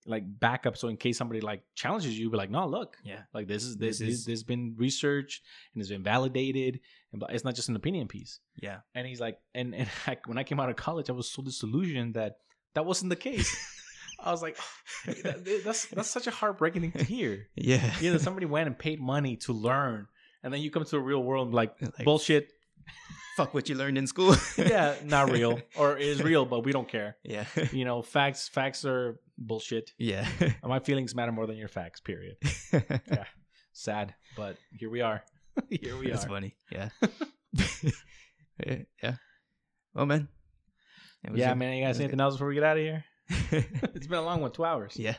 like backup. So in case somebody like challenges you, be like, no, look,
yeah
like this is this,
This
is
is-
this has been researched and it's been validated, and it's not just an opinion piece.
yeah
And he's like, and and I, when I came out of college, I was so disillusioned that that wasn't the case. I was like, oh, that- that's that's such a heartbreaking thing to hear.
yeah
Yeah, that somebody went and paid money to learn, and then you come to the real world and like,
Like-
bullshit.
fuck what you learned in school
yeah, not real, or is real, but we don't care.
yeah
You know, facts facts are bullshit.
yeah
My feelings matter more than your facts. Period. Yeah. Sad, but here we are. here we
That's
are.
funny. Yeah. yeah. yeah. Well, man.
Yeah,
it.
man. You guys anything else before we get out of here? It's been a long one, two hours.
yeah.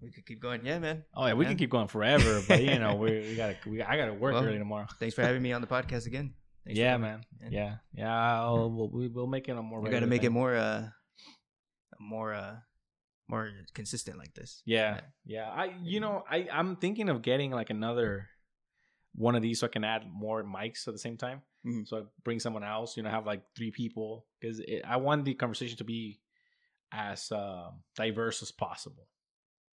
We could keep going. Yeah, man.
Oh yeah, we
Yeah.
can keep going forever, but you know, we we gotta we, I gotta work
Well,
early tomorrow.
Thanks for having me on the podcast again. Thanks
yeah, man.
Yeah.
Yeah, yeah. I'll, we'll, we- we'll make it a more.
We got to
regular
make it more, uh, more, uh, more consistent like this.
Yeah, yeah. I you know I I'm thinking of getting like another one of these so I can add more mics at the same time.
Mhm.
So I bring someone else. You know, have like three people because I want the conversation to be as uh, diverse as possible.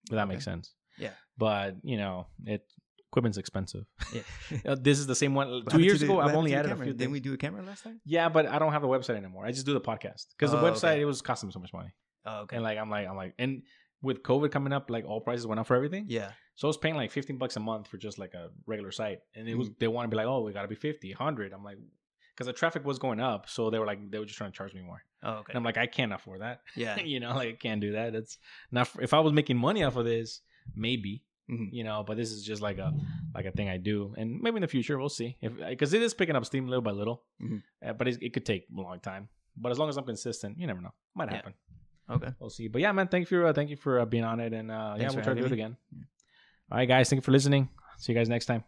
If that makes sense.
Yeah.
But you know, it equipment's expensive.
Yeah.
Uh, this is the same one. Two years
the-
ago, I've only added a few.
Didn't we do a camera last time?
Yeah, but I don't have a website anymore. I just do the podcast because the
Oh,
website
okay.
it was costing me so much money.
Oh, okay.
And like I'm like I'm like and with COVID coming up, like all prices went up for everything.
yeah.
So I was paying like 15 bucks a month for just like a regular site. And it was
Mm-hmm.
they want to be like, oh, we got to be 50, 100. I'm like, because the traffic was going up, so they were like they were just trying to charge me more.
Oh, okay.
And I'm like, I can't afford that.
yeah.
you know, like I can't do that. That's not. If I was making money off of this, maybe
Mhm.
you know. But this is just like a like a thing I do, and maybe in the future we'll see if because it is picking up steam little by little.
Mhm.
Uh, but it, it could take a long time. But as long as I'm consistent, you never know. Might
Yeah. Okay.
We'll see. But yeah, man, thank you for uh, thank you for uh, being on it, and uh, yeah, we'll try to do it again. All right, guys, thank you for listening. See you guys next time.